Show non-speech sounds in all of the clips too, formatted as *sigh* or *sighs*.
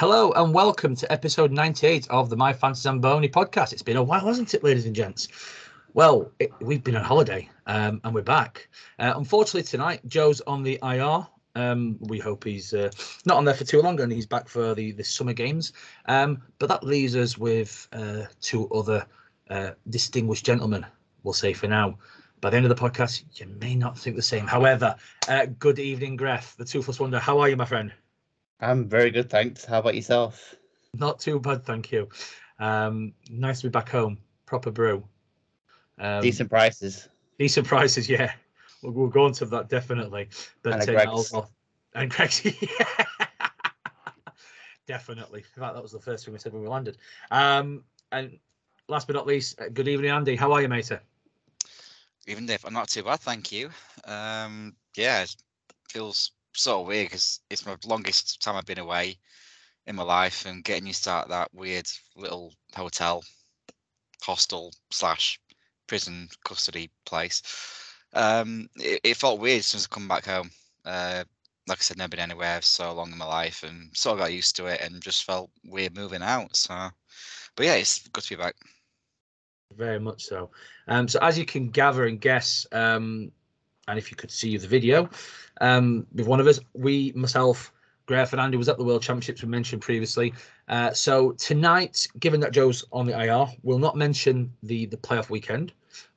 Hello and welcome to episode 98 of the My Fantasy Zamboni podcast. It's been a while, hasn't it, ladies and gents? Well, it, we've been on holiday um, and we're back. Uh, unfortunately, tonight, Joe's on the IR. Um, we hope he's uh, not on there for too long and he's back for the, the summer games. Um, but that leaves us with uh, two other uh, distinguished gentlemen, we'll say for now. By the end of the podcast, you may not think the same. However, uh, good evening, Gref, the Toothless Wonder. How are you, my friend? I'm very good, thanks. How about yourself? Not too bad, thank you. Um, nice to be back home. Proper brew. Um, decent prices. Decent prices, yeah. We'll, we'll go on to that definitely. But and, uh, Greggs. and Greggs, *laughs* yeah. definitely. In fact, that was the first thing we said when we landed. Um, and last but not least, uh, good evening, Andy. How are you, mate? Even if I'm not too bad, thank you. Um, yeah, feels sort of weird because it's my longest time I've been away in my life, and getting used to that weird little hotel, hostel slash prison custody place. Um, it, it, felt weird since I come back home. Uh, like I said, never been anywhere so long in my life, and sort of got used to it, and just felt weird moving out. So, but yeah, it's good to be back. Very much so. Um, so as you can gather and guess, um, and if you could see the video um, with one of us, we, myself, Graf and Andy was at the World Championships we mentioned previously. Uh, so tonight, given that Joe's on the IR, we'll not mention the the playoff weekend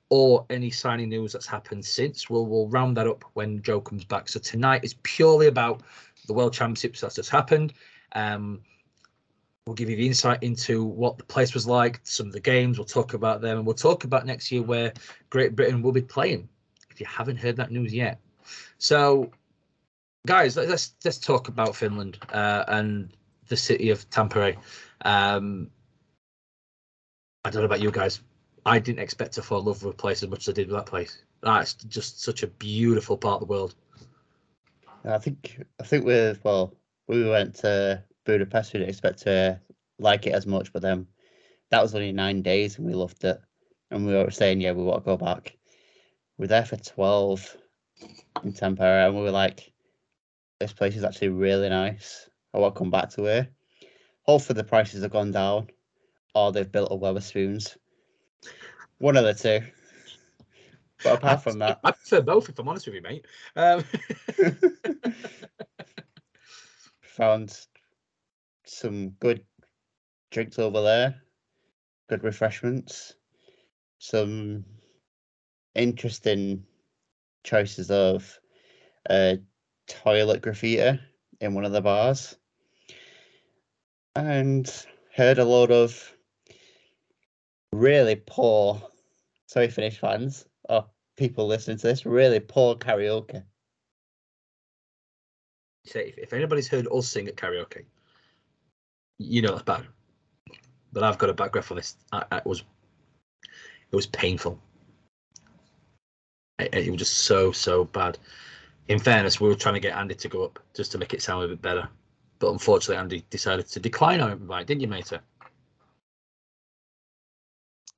or any signing news that's happened since. We'll we'll round that up when Joe comes back. So tonight is purely about the World Championships that's just happened. Um, we'll give you the insight into what the place was like, some of the games. We'll talk about them, and we'll talk about next year where Great Britain will be playing if you haven't heard that news yet. So, guys, let's let's talk about Finland uh, and the city of Tampere. Um, I don't know about you guys. I didn't expect to fall in love with a place as much as I did with that place. That's just such a beautiful part of the world. I think I think with well, we went to Budapest. We didn't expect to like it as much, but then that was only nine days, and we loved it. And we were saying, yeah, we want to go back we are there for 12 in Tampere and we were like, this place is actually really nice. I want to come back to it. Hopefully the prices have gone down or they've built a Wetherspoons. One of the two. But apart from that, *laughs* I prefer both. If I'm honest with you, mate. Um... *laughs* Found some good drinks over there, good refreshments, some interesting choices of a toilet graffiti in one of the bars. And heard a lot of really poor sorry Finnish fans or people listening to this really poor karaoke. Say if anybody's heard us sing at karaoke you know that's bad but i've got a background for this. I, I, was it was painful it, it was just so so bad. In fairness, we were trying to get Andy to go up just to make it sound a bit better, but unfortunately, Andy decided to decline our invite, didn't you, mate?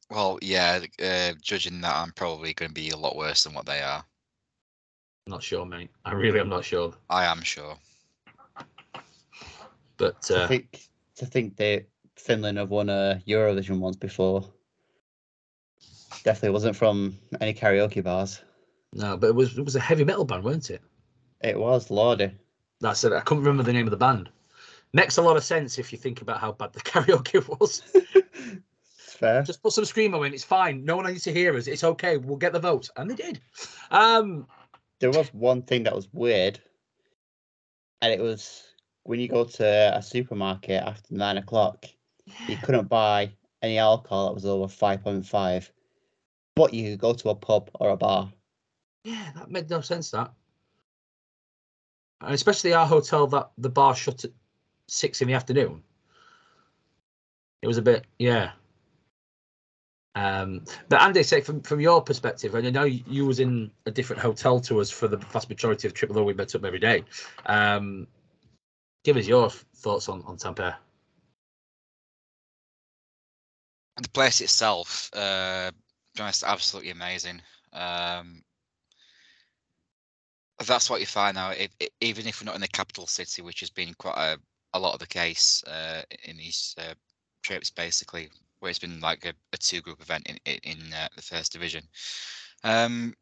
Well, yeah. Uh, judging that, I'm probably going to be a lot worse than what they are. I'm not sure, mate. I really am not sure. I am sure. But uh, to think to think that Finland have won a Eurovision once before. Definitely wasn't from any karaoke bars. No, but it was it was a heavy metal band, weren't it? It was Lordi. That's it. I couldn't remember the name of the band. Makes a lot of sense if you think about how bad the *laughs* karaoke was. *laughs* fair. Just put some screamo in. It's fine. No one needs to hear us. It's okay. We'll get the vote, and they did. Um, there was one thing that was weird, and it was when you go to a supermarket after nine o'clock, you couldn't buy any alcohol that was over five point five. What you go to a pub or a bar? Yeah, that made no sense. That, and especially our hotel that the bar shut at six in the afternoon. It was a bit, yeah. Um, but Andy, say from from your perspective, and I know you was in a different hotel to us for the vast majority of the trip, although we met up every day. Um, give us your thoughts on on Tampere. The place itself, uh, honest, absolutely amazing. Um, that's what you find now. If, even if we're not in the capital city, which has been quite a, a lot of the case uh, in these uh, trips, basically, where it's been like a, a two group event in in, in uh, the first division. Um,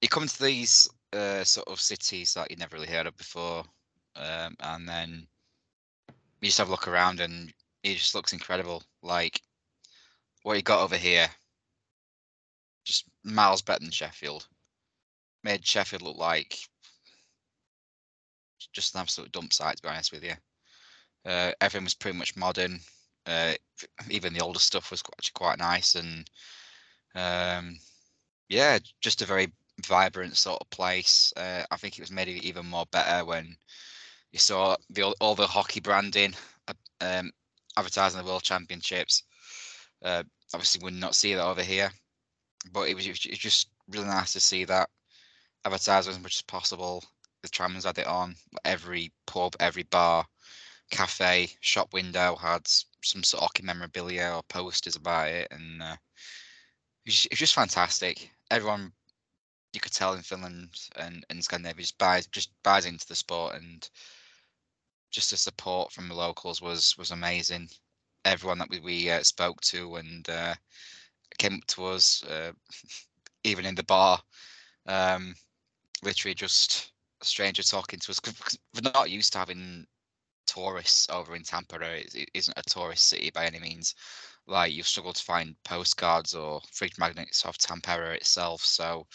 you come to these uh, sort of cities that you never really heard of before, um, and then you just have a look around, and it just looks incredible. Like what you got over here, just miles better than Sheffield. Made Sheffield look like just an absolute dump site, to be honest with you. Uh, everything was pretty much modern. Uh, even the older stuff was actually quite nice, and um, yeah, just a very vibrant sort of place. Uh, I think it was made even more better when you saw the all the hockey branding uh, um, advertising the World Championships. Uh, obviously, would not see that over here, but it was, it was just really nice to see that advertising as much as possible. The trams had it on every pub, every bar, cafe, shop window had some sort of hockey memorabilia or posters about it, and uh, it, was, it was just fantastic. Everyone you could tell in Finland and, and Scandinavia just buys just buys into the sport and just the support from the locals was was amazing. Everyone that we, we uh, spoke to and uh, came up to us, uh, *laughs* even in the bar, um, literally just a stranger talking to us. Cause we're not used to having tourists over in Tampa. It isn't a tourist city by any means. Like you've struggled to find postcards or fridge magnets of Tampere itself. So,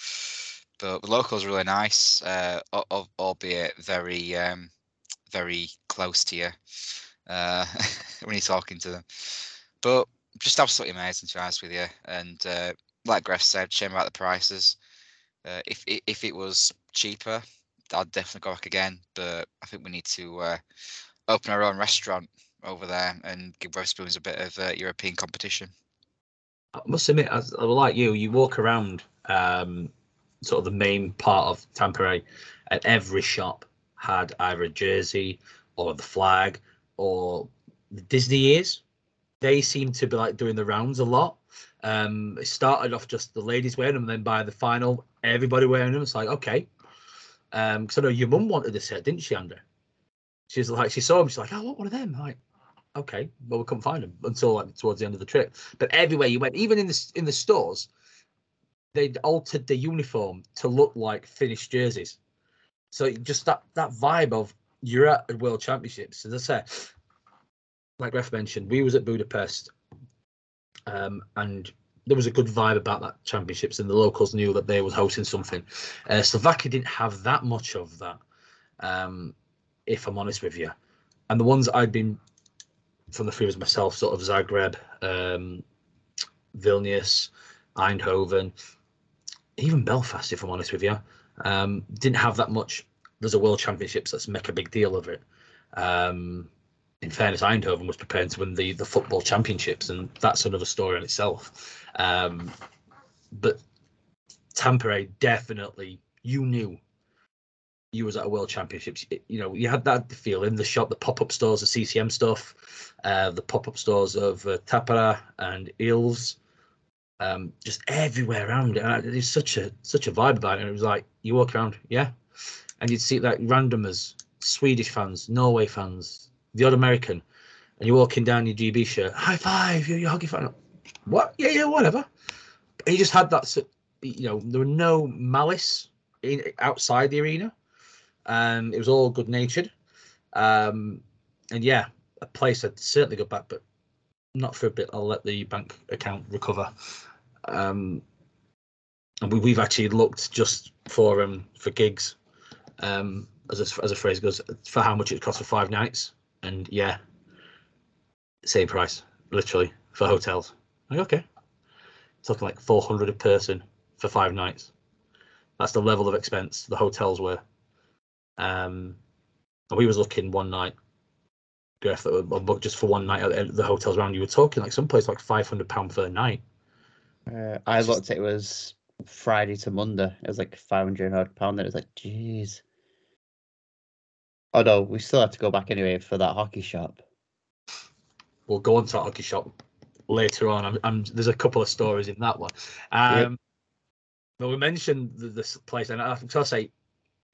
but the locals really nice, uh, albeit very, um, very close to you uh, *laughs* when you're talking to them. But just absolutely amazing to be honest with you. And uh, like Gref said, shame about the prices. Uh, if if it was cheaper, I'd definitely go back again. But I think we need to uh, open our own restaurant over there and give Wetherspoons a bit of uh, European competition. I must admit, as like you, you walk around um, sort of the main part of Tampere, and every shop had either a jersey or the flag or the Disney ears. They seem to be like doing the rounds a lot. Um, it started off just the ladies wearing them, and then by the final, everybody wearing them. It's like okay, um, because I know your mum wanted a set, didn't she, Andrew? She's like, she saw them, she's like, oh, I want one of them. I'm like, okay, well, we couldn't find them until like towards the end of the trip. But everywhere you went, even in the in the stores, they'd altered the uniform to look like finished jerseys. So just that that vibe of you're at World Championships. As I say, like Ref mentioned, we was at Budapest, um, and there was a good vibe about that championships, and the locals knew that they was hosting something. Uh, Slovakia didn't have that much of that, um, if I'm honest with you. And the ones I'd been from the previous myself, sort of Zagreb, um, Vilnius, Eindhoven, even Belfast, if I'm honest with you, um, didn't have that much. There's a World Championships. Let's make a big deal of it. Um, in fairness, Eindhoven was prepared to win the the football championships, and that's another story in itself. Um, but Tampere definitely, you knew you was at a World Championships. You know, you had that feel in the shop, the pop up stores, the CCM stuff, uh, the pop up stores of uh, Tappara and Ilves, um, just everywhere around it. And there's such a such a vibe about it. And it was like you walk around, yeah, and you'd see like randomers, Swedish fans, Norway fans, the odd American, and you're walking down your GB shirt, high five, you're, a hockey fan. What? Yeah, yeah, whatever. He just had that, you know, there were no malice in, outside the arena. Um, it was all good natured. Um, and yeah, a place I'd certainly go back, but not for a bit. I'll let the bank account recover. Um, and we, we've actually looked just for um for gigs, um, as a, as a phrase goes, for how much it costs for five nights and yeah, same price, literally for hotels. Like okay, talking like four hundred a person for five nights. That's the level of expense the hotels were. Um, and we was looking one night, Griff, that were booked just for one night at the hotels around. You were talking like some place like five hundred pound per night. Uh, I looked. It was Friday to Monday. It was like five hundred pound. It was like, jeez. Oh no, we still have to go back anyway for that hockey shop. We'll go on to hockey shop later on. I'm, I'm, there's a couple of stories in that one. Um, yep. But we mentioned the, this place, and I have to say,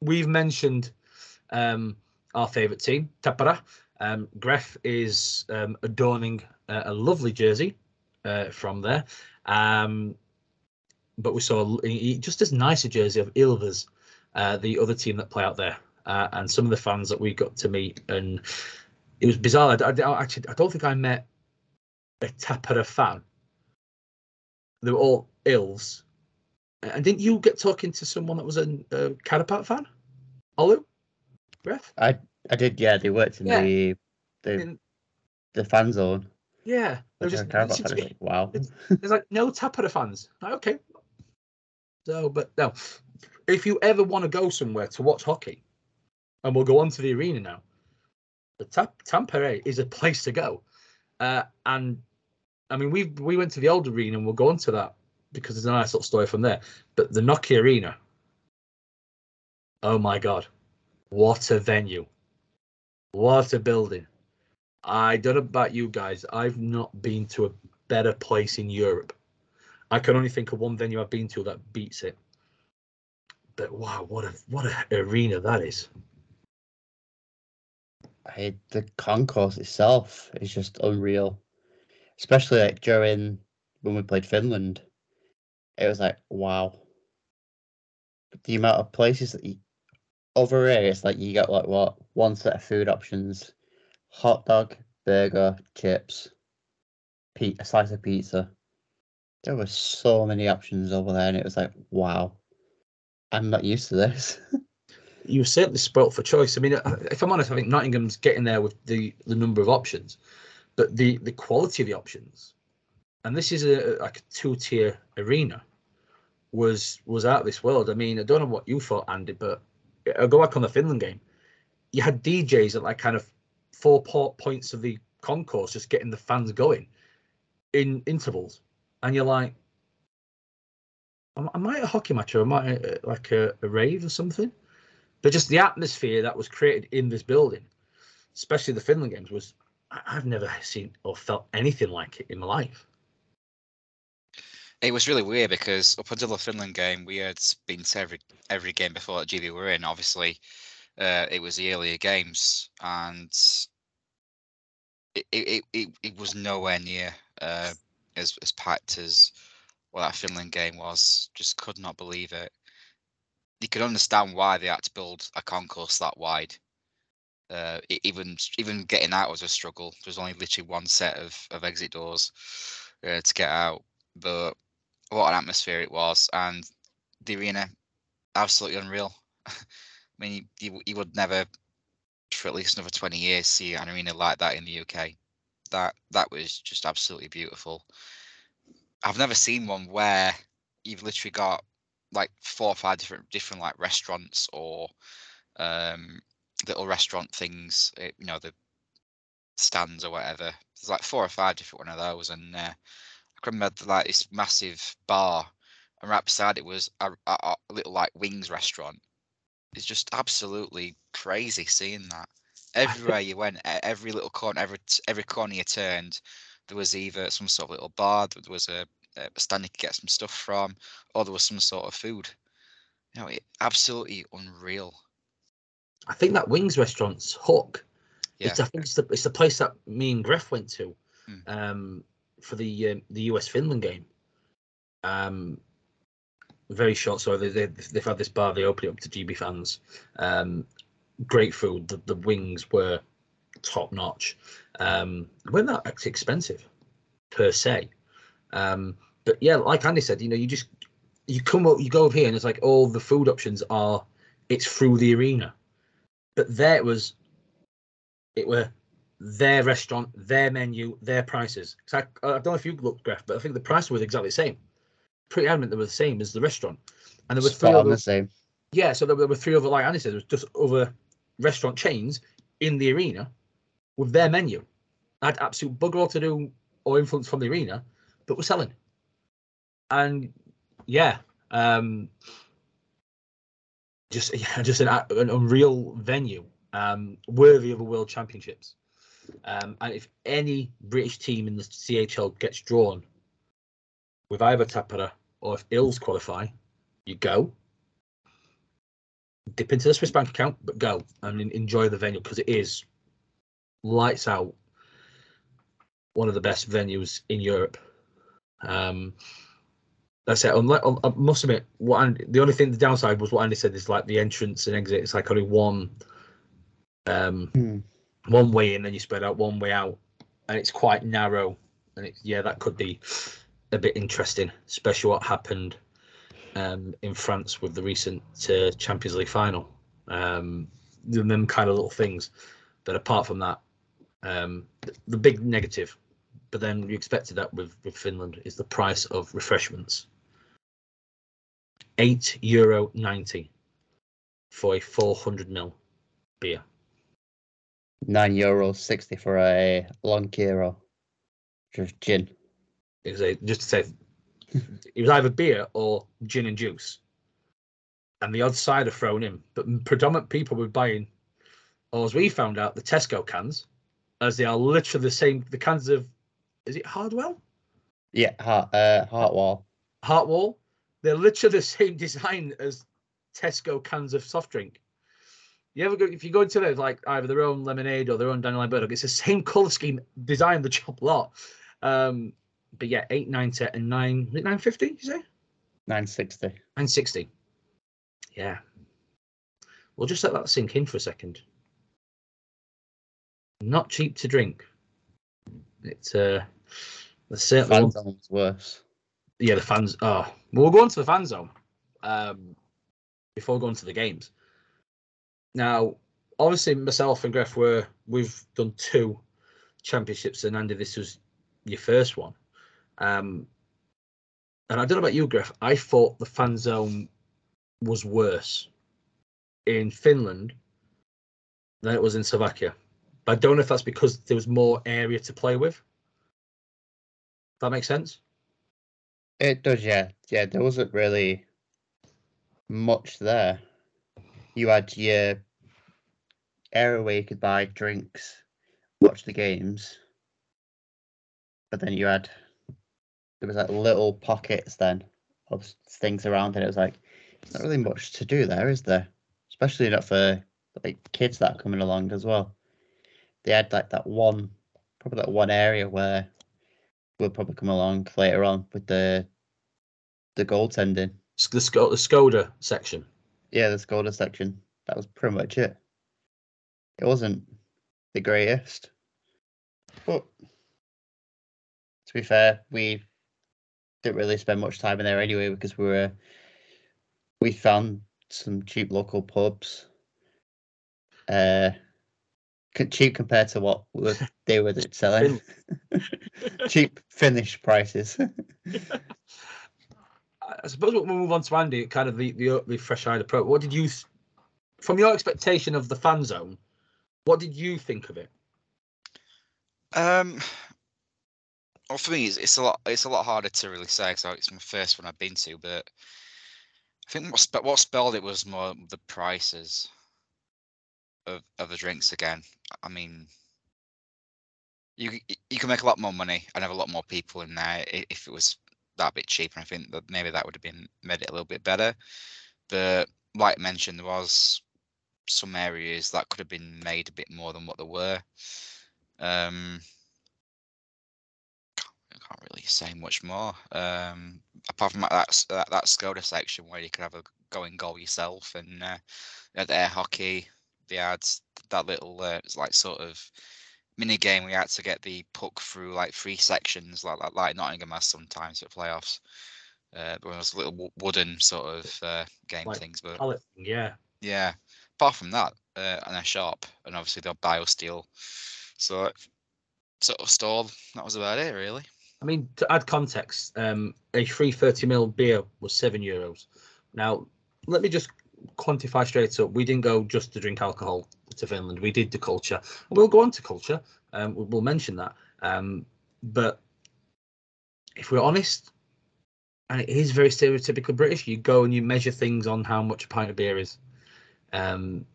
we've mentioned um, our favourite team, Tappara, Um, Gref is um, adorning uh, a lovely jersey uh, from there. Um, but we saw a- a- just as nice a jersey of Ilves, uh, the other team that play out there, uh, and some of the fans that we got to meet. And it was bizarre. I, I- actually, I don't think I met a Tappara fan. They were all Ilves. And didn't you get talking to someone that was a, a Kärpät fan? Oulu? Gref? I I did. Yeah, they worked in Yeah. the the In- the fan zone. Yeah. They were just, care it about seemed to that. be- Like, wow. There's like no Tappara fans. Like, okay. So, but no, if you ever want to go somewhere to watch hockey, and we'll go on to the arena now, the Tampere is a place to go. Uh, and I mean, we we went to the old arena, and we'll go on to that because there's a nice little story from there. But the Nokia Arena, oh my God, what a venue! What a building! I don't know about you guys. I've not been to a better place in Europe. I can only think of one venue I've been to that beats it. But wow, what a what a arena that is. I, the concourse itself is just unreal, especially like during when we played Finland. It was like wow. The amount of places that you over here, it's like you got like what one set of food options: hot dog, burger, chips, pe- a slice of pizza. There were so many options over there, and it was like wow. I'm not used to this. *laughs* You certainly spoilt for choice. I mean, uh, if I'm honest, I think Nottingham's getting there with the the number of options, but the the quality of the options, and this is a like a two tier arena, was was out of this world. I mean, I don't know what you thought, Andy, but I'll go back on the Finland game. You had DJs at like kind of four po- points of the concourse, just getting the fans going in intervals, and you're like, am, I at a hockey match or am I at, like a, a rave or something? But just the atmosphere that was created in this building, especially the Finland games, was I've never seen or felt anything like it in my life. It was really weird because up until the Finland game, we had been to every every game before that GB were in. Obviously, uh, it was the earlier games, and it it, it, it, it was nowhere near uh, as as packed as what that Finland game was. Just could not believe it. You could understand why they had to build a concourse that wide. Uh, even even getting out was a struggle. There was only literally one set of, of exit doors uh, to get out, but what an atmosphere it was, and the arena absolutely unreal. *laughs* I mean, you, you, you would never, for at least another twenty years, see an arena like that in the UK. That that was just absolutely beautiful. I've never seen one where you've literally got like four or five different different like restaurants or um, little restaurant things. eh, You know the stands or whatever. There's like four or five different one of those, and uh, I can remember like this massive bar, and right beside it was a, a, a little like wings restaurant. It's just absolutely crazy seeing that. Everywhere you went, every little corner, every every corner you turned, there was either some sort of little bar, there was a, stand you could get some stuff from, or there was some sort of food. You know, it, absolutely unreal. I think that Wings restaurant's Hook. Yeah. It's, I think it's the it's the place that me and Gref went to Mm. um, for the um, the US Finland game. Um, very short. So they, they they've had this bar. They opened it up to GB fans. Um, great food. The, the wings were top notch. Um, weren't that expensive per se. Um, but yeah, like Andy said, you know, you just you come up, you go up here, and it's like all the food options are it's through the arena. But there it was, it were their restaurant, their menu, their prices. I, I don't know if you looked, Graf, but I think the price was exactly the same. Pretty adamant they were the same as the restaurant. And there were three Spot other, the same. yeah, so there, were- there were three other, like Andy said, there was just other restaurant chains in the arena with their menu. I Had absolute bugger all to do or influence from the arena, but were selling. And yeah, um, just *laughs* yeah, just an, an unreal venue, um, worthy of a world championships. Um, and if any British team in the CHL gets drawn with either Tappara or if Ilves qualify, you go. Dip into the Swiss bank account, but go and enjoy the venue because it is lights out. One of the best venues in Europe. Um, that's it. Unless, I must admit, what Andy, the only thing the downside was what Andy said is like the entrance and exit. It's like only one, um, Hmm. one way in, and you spread out one way out, and it's quite narrow. And it's yeah, that could be a bit interesting, especially what happened um, in France with the recent uh, Champions League final. Um, them kind of little things, but apart from that, um, th- the big negative. But then you expected that with with Finland is the price of refreshments. Eight euro ninety for a four hundred mil beer. Nine euros sixty for a lonkero. Just gin. It was a, just to say, it was either beer or gin and juice, and the odd cider thrown in. But predominant people were buying, or as we found out, the Tesco cans, as they are literally the same. The cans of, is it Hartwall, Yeah, heart uh Heartwall. Hartwall? They're literally the *laughs* same design as Tesco cans of soft drink. You ever go if you go into those like either their own lemonade or their own Daniel Burdock, it's the same colour scheme, design, the *laughs* chop lot. Um, but yeah, eight ninety and nine nine fifty. You say? Nine sixty. 960. Yeah. We'll just let that sink in for a second. Not cheap to drink. It's uh the certainly Fan one- zone's worse. yeah, the fans oh well, go on to the fan zone um before going to the games. Now, obviously myself and Gref were we've done two championships and Andy, this was your first one. Um and I don't know about you, Griff. I thought the fan zone was worse in Finland than it was in Slovakia. But I don't know if that's because there was more area to play with. That makes sense. It does, yeah. Yeah, there wasn't really much there. You had your area where you could buy drinks, watch the games, but then you had there was like little pockets then of things around it. It was like not really much to do there, is there? Especially not for like kids that are coming along as well. They had like that one, probably that one area where will probably come along later on with the the goaltending. The, Sco- the Skoda section. Yeah, the Skoda section. That was pretty much it. It wasn't the greatest, but to be fair, we didn't really spend much time in there anyway because we were we found some cheap local pubs. Uh, cheap compared to what *laughs* they were selling. *laughs* *laughs* cheap Finnish prices. I *laughs* I suppose we'll move on to Andy, kind of the the, the fresh-eyed approach. What did you, th- from your expectation of the fan zone, what did you think of it? Um, well, for me, it's, it's a lot. It's a lot harder to really say because it's my first one I've been to. But I think what spe- what spelled it was more the prices of of the drinks again. I mean, you you can make a lot more money and have a lot more people in there if it was that bit cheaper. I think that maybe that would have been made it a little bit better. But like mentioned, there was some areas that could have been made a bit more than what there were. Um, I can't really say much more. Um, apart from that, that that Skoda section where you could have a going goal yourself, and uh, they had air hockey. They had that little uh, it's like sort of mini game we had to get the puck through like three sections, like like, like Nottingham has sometimes for playoffs. Uh, but it was little wo- wooden sort of uh, game Like things, but Pallet, yeah. yeah. Apart from that, uh, and a shop, and obviously the biosteel. So sort of stall. That was about it, really. I mean, to add context, um, a free 30 ml beer was seven euros. Now, let me just quantify straight up. We didn't go just to drink alcohol to Finland. We did the culture. We'll go on to culture. Um, we'll, mention that. Um, but if we're honest, and it is very stereotypical British, you go and you measure things on how much a pint of beer is. Um,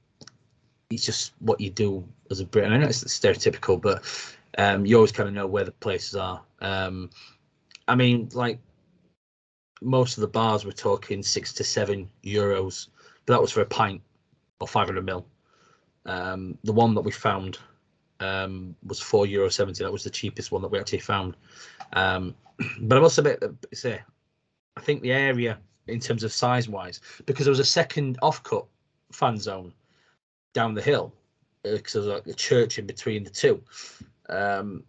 it's just what you do as a Brit. And I know it's stereotypical, but um, you always kind of know where the places are. Um, I mean, like most of the bars were talking six to seven euros, but that was for a pint or 500 mil. Um, the one that we found um, was four euro seventy. That was the cheapest one that we actually found. Um, *clears throat* but I must admit, that, say, I think the area in terms of size wise, because there was a second off cut fan zone down the hill, because there was like a church in between the two. Um,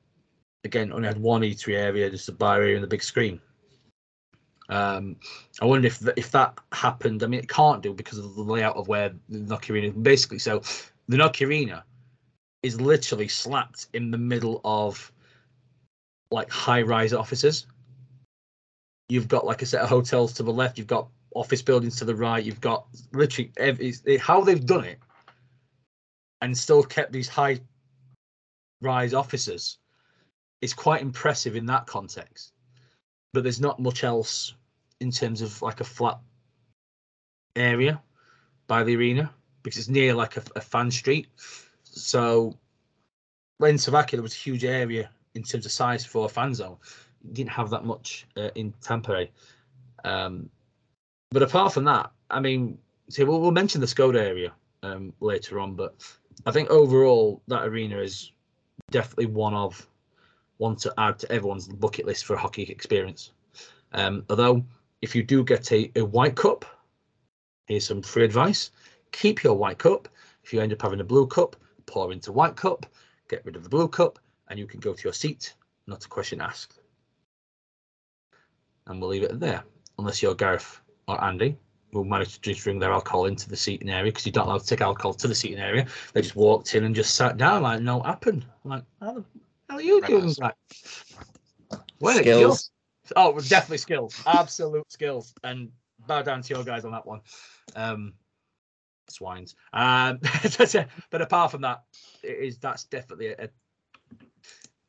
again, only had one eatery area, just a bar area and the big screen. Um, I wonder if if that happened. I mean, it can't do because of the layout of where the Nokia Arena. Basically, so the Nokia Arena is literally slapped in the middle of like high-rise offices. You've got like a set of hotels to the left. You've got office buildings to the right. You've got literally every, how they've done it, and still kept these high-rise offices. Is quite impressive in that context, but there's not much else in terms of like a flat area by the arena because it's near like a, a fan street. So when Slovakia there was a huge area in terms of size for a fan zone. You didn't have that much uh, in Tampere. Um, but apart from that, I mean, see, we'll, we'll mention the Skoda area um, later on, but I think overall that arena is definitely one of one to add to everyone's bucket list for a hockey experience. Um, although, if you do get a, a white cup, here's some free advice: keep your white cup. If you end up having a blue cup, pour into white cup, get rid of the blue cup, and you can go to your seat, not a question asked. And we'll leave it there, unless you're Gareth or Andy, who managed to just bring their alcohol into the seating area because you're not allowed to take alcohol to the seating area. They just walked in and just sat down like no happened. I'm like, how the hell are you Right, doing that? Where Skills. you? Oh, definitely skills, absolute skills, and bow down to your guys on that one. Um, swines. Um, *laughs* but apart from that, it is that's definitely a, a.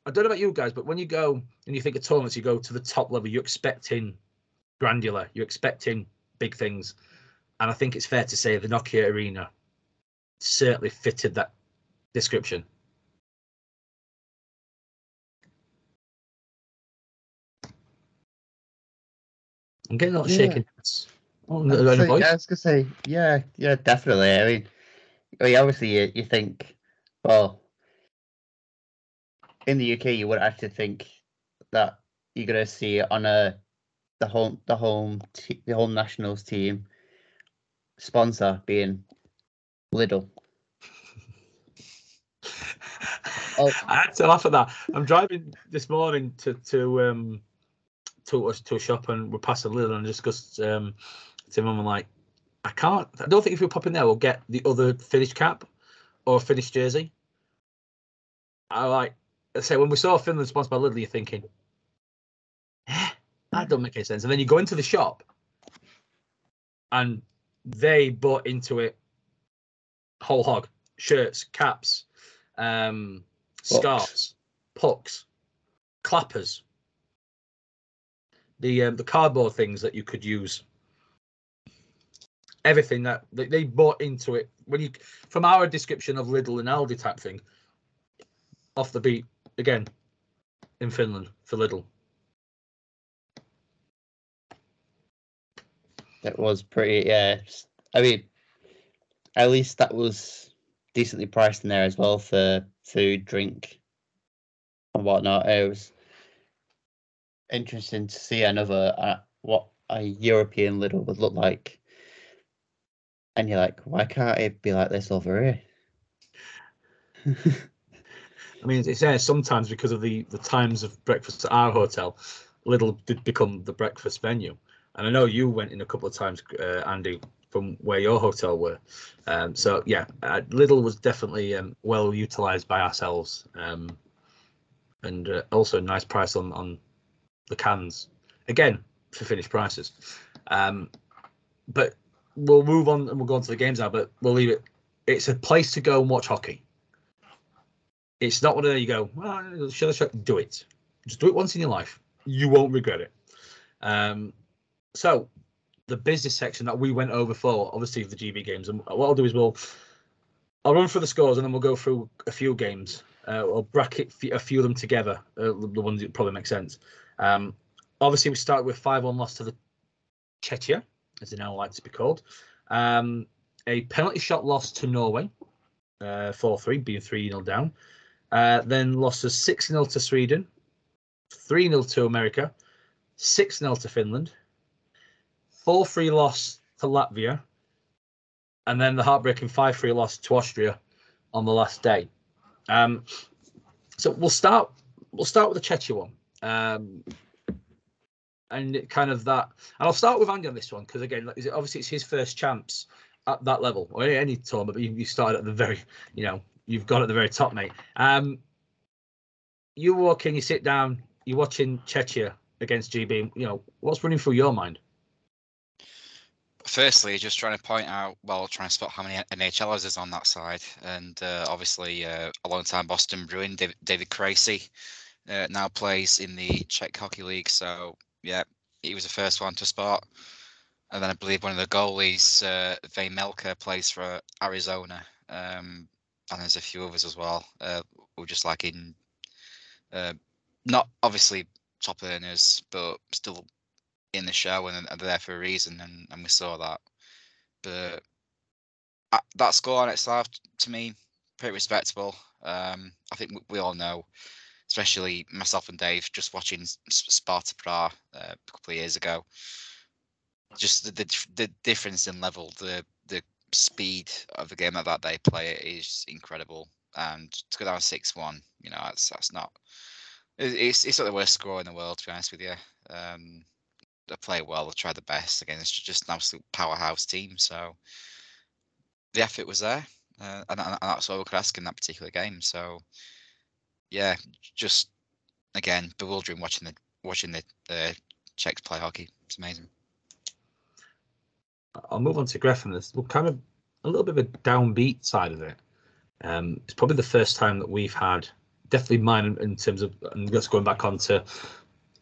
I don't know about you guys, but when you go and you think of tournaments, you go to the top level, you're expecting granular, you're expecting big things, and I think it's fair to say the Nokia Arena certainly fitted that description. I'm getting a lot of Yeah. shaking. heads. Oh, I'd no, no say- voice? yeah, I was gonna say, yeah, yeah, definitely. I mean, I mean, obviously, you, you think, well, in the UK, you would actually think that you're gonna see on a the home the home te- the home nationals team sponsor being Lidl. *laughs* Oh. I had to laugh at that. I'm driving this morning to to um to us to a shop and we're passing Lidl and discussed um to mum and like I can't I don't think if we pop in there we'll get the other finished cap or finished jersey. I like I say when we saw Finland sponsored by Lidl, you're thinking, eh, that don't make any sense. And then you go into the shop and they bought into it whole hog, shirts, caps, um, scarves, pucks, clappers, the um, the cardboard things that you could use. Everything that they, bought into it when you from our description of Lidl and Aldi type thing, off the beat again in Finland for Lidl. That was pretty, yeah. I mean, at least that was decently priced in there as well for food, drink, and whatnot. It was interesting to see another uh, what a European Lidl would look like. And you're like, why can't it be like this over here? *laughs* I mean, it's there sometimes because of the the times of breakfast at our hotel. Lidl did become the breakfast venue, and I know you went in a couple of times, uh, Andy, from where your hotel were. Um, so yeah, uh, Lidl was definitely um, well utilised by ourselves, um, and uh, also a nice price on on the cans. Again, for finished prices. Um, but we'll move on and we'll go on to the games now. But we'll leave it. It's a place to go and watch hockey. It's not one of you go, well, should I, should do it? Just do it once in your life. You won't regret it. Um, so the business section that we went over for, obviously the GB games, and what I'll do is we'll I'll run through the scores and then we'll go through a few games. Uh, we'll bracket a few of them together, uh, the ones that probably make sense. Um, obviously, we start with 5 1 loss to the Czechia, as they now like to be called. Um, a penalty shot loss to Norway, uh, 4 3, being 3 0 down. Uh, then losses 6 0 to Sweden, 3 0 to America, 6 0 to Finland, 4 3 loss to Latvia, and then the heartbreaking 5 3 loss to Austria on the last day. Um, so we'll start we'll start with the Czechia one. Um, and kind of that, and I'll start with Andy on this one because again, obviously it's his first champs at that level or any, tournament, but you, started at the very, you know, you've got at the very top, mate. Um, you walk in, you sit down, you're watching Czechia against GB. You know, what's running through your mind? Firstly, just trying to point out, well, trying to spot how many NHLers is on that side, and uh, obviously uh, a long-time Boston Bruin, David, David Krejci, uh, now plays in the Czech Hockey League. So yeah, he was the first one to spot, and then I believe one of the goalies, uh, Melker, plays for Arizona, um, and there's a few others as well. Uh, who just like in, uh, not obviously top earners, but still in the show and they're there for a reason, and, and we saw that. But uh, that score on itself, to me, pretty respectable. Um, I think we all know, especially myself and Dave, just watching Sparta Prague uh, a couple of years ago, just the, the the difference in level, the the speed of the game that that they play is incredible. And to go down six one, you know, that's that's not. It's it's not the worst score in the world, to be honest with you. Um, they play well, they try the best against just an absolute powerhouse team. So the effort was there, uh, and and that's all we could ask in that particular game. So yeah, just again bewildering watching the watching the Czechs play hockey. It's amazing. I'll move on to Griffin. This well, kind of a little bit of a downbeat side of it. Um, it's probably the first time that we've had, definitely mine in, terms of, and just going back onto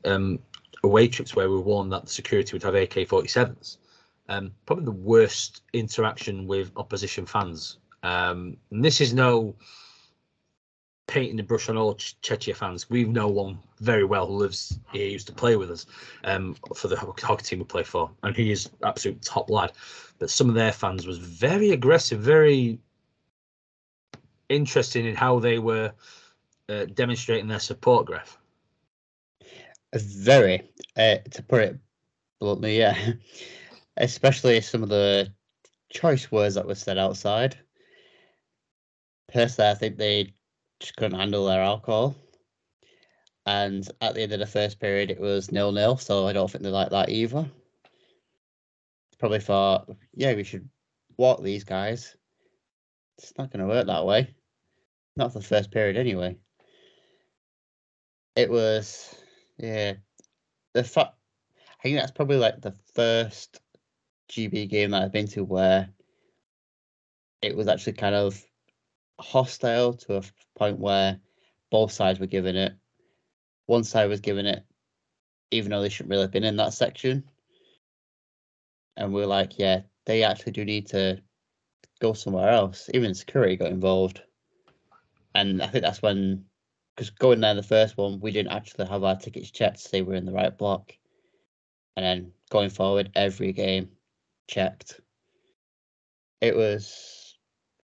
um, away trips where we were warned that the security would have AK-47s. Um, probably the worst interaction with opposition fans. Um, and this is no painting the brush on all Ch- Czechia fans. We know one very well who lives here, used to play with us um, for the hockey team we play for, and he is absolute top lad. But some of their fans was very aggressive, very interesting in how they were uh, demonstrating their support, Gref. Very, uh, to put it bluntly, yeah. *laughs* Especially some of the choice words that were said outside. Personally, I think they just couldn't handle their alcohol. And at the end of the first period, it was nil nil, so I don't think they like that either. Probably thought, yeah, we should walk these guys. It's not going to work that way. Not the first period, anyway. It was yeah. The fact I think that's probably like the first GB game that I've been to where it was actually kind of hostile to a point where both sides were giving it. One side was giving it, even though they shouldn't really have been in that section. And we're like, yeah, they actually do need to go somewhere else. Even security got involved. And I think that's when because going there the first one, we didn't actually have our tickets checked to say we're in the right block. And then going forward, every game checked. It was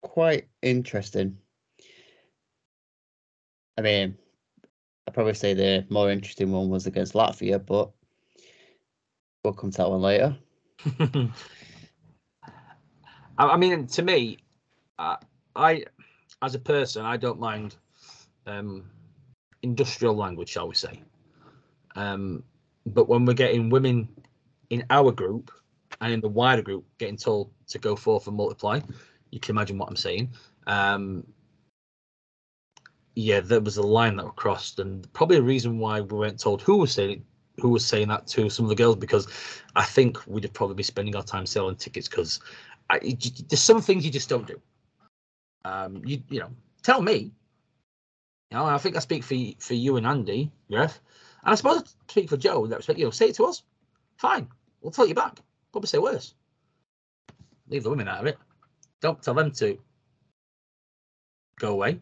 quite interesting. I mean, I'd probably say the more interesting one was against Latvia, but we'll come to that one later. *laughs* I, mean, to me, I, as a person, I don't mind um, industrial language, shall we say. Um, but when we're getting women in our group and in the wider group getting told to go forth and multiply, you can imagine what I'm saying. Um, yeah, there was a line that was crossed, and probably a reason why we weren't told who was saying it, who was saying that to some of the girls because I think we'd have probably be spending our time selling tickets because there's some things you just don't do. Um, you you know, tell me. You know, I think I speak for for you and Andy, Griff, and I suppose I speak for Joe. in That respect, you know, say it to us. Fine, we'll tell you back. Probably say worse. Leave the women out of it. Don't tell them to go away.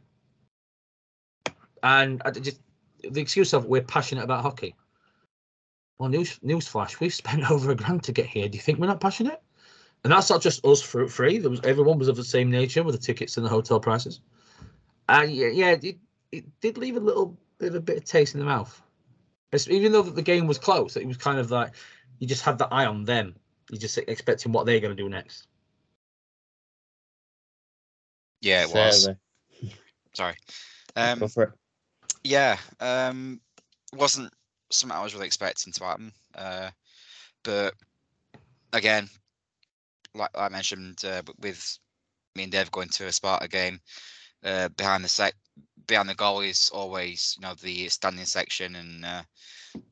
And I just the excuse of we're passionate about hockey. Well, news newsflash, we've spent *laughs* over a grand to get here. Do you think we're not passionate? And that's not just us for free. There was everyone was of the same nature with the tickets and the hotel prices. And yeah, yeah, it, it did leave a little bit of a bit of taste in the mouth. It's, even though the game was close, it was kind of like you just had the eye on them. You're just expecting what they're going to do next. Yeah, it was. Sorry. *laughs* Um, Go for it. yeah, um, wasn't something I was really expecting to happen. Uh, but again, like, I mentioned, uh, with me and Dave going to a Sparta game, uh, behind the sec, behind the goal is always you know the standing section, and uh,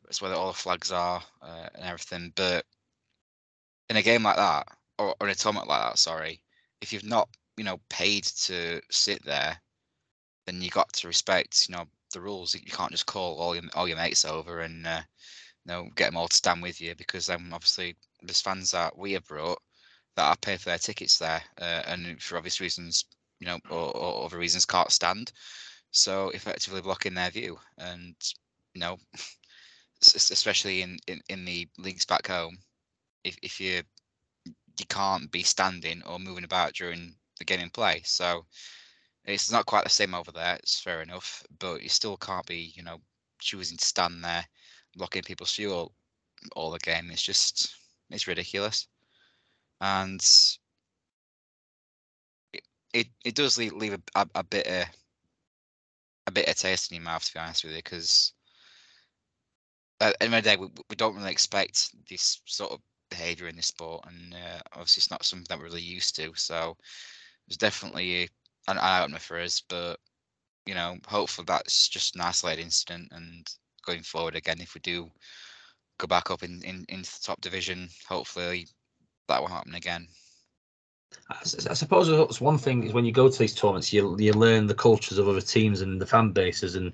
it's where all the flags are uh, and everything. But in a game like that, or, or in a tournament like that, sorry, if you've not you know paid to sit there, then you got to respect you know the rules. You can't just call all your all your mates over and uh, you know get them all to stand with you because then obviously there's fans that we have brought that are paying for their tickets there uh, and for obvious reasons you know or, or other reasons can't stand. So effectively blocking their view and you know *laughs* especially in, in, in the leagues back home if, if you you can't be standing or moving about during the game in play. So it's not quite the same over there. It's fair enough, but you still can't be, you know, choosing to stand there, blocking people's view all, all the game. It's just, it's ridiculous, and it it, it does leave, leave a, a, a bit of a bit of taste in your mouth, to be honest with you, because at the end of the day, we, we don't really expect this sort of behaviour in this sport, and uh, obviously it's not something that we're really used to. So it's definitely an eye opener for us, but you know, hopefully that's just an isolated incident, and going forward again, if we do go back up in in into the top division, hopefully that will happen again. I suppose one thing is when you go to these tournaments, you you learn the cultures of other teams and the fan bases, and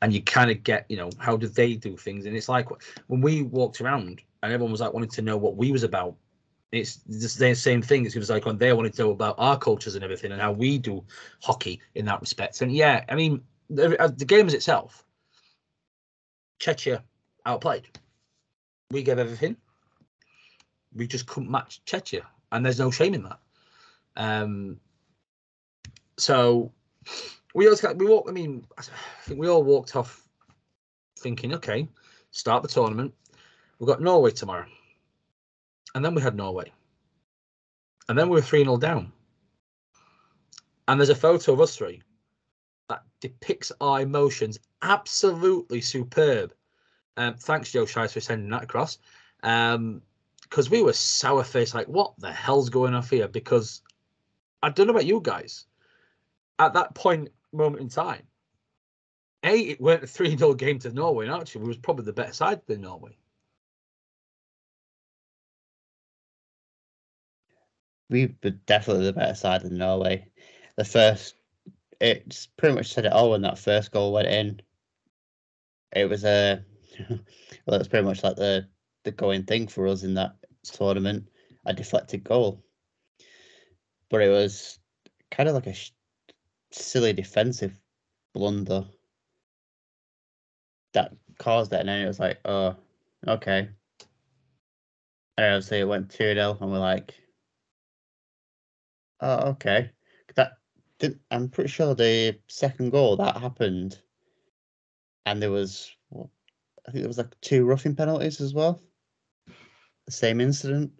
and you kind of get you know how do they do things, and it's like when we walked around and everyone was like wanting to know what we was about. It's the same thing. It was like when they wanted to know about our cultures and everything and how we do hockey in that respect. And yeah, I mean the, uh, the games itself, Czechia outplayed. We gave everything. We just couldn't match Czechia, and there's no shame in that. Um, so we got, we walk. I mean, I think we all walked off thinking, okay, start the tournament. We've got Norway tomorrow, and then we had Norway, and then we were three 0 down. And there's a photo of us three that depicts our emotions absolutely superb. Um, thanks, Joe Shice, for sending that across. Um, because we were sour faced, like, what the hell's going on here? Because I don't know about you guys. At that point, moment in time, A, it weren't a 3 0 *laughs* game to Norway, and actually, we was probably the better side than Norway. We were definitely the better side than Norway. The first, it's pretty much said it all when that first goal went in. It was a, *laughs* well, it's pretty much like the the going thing for us in that tournament, a deflected goal. But it was kind of like a sh- silly defensive blunder that caused it, and then it was like, oh, okay. And obviously it went 2 0, and we're like, Oh, okay. That did, I'm pretty sure the second goal that happened, and there was, I think there was like two roughing penalties as well. The same incident.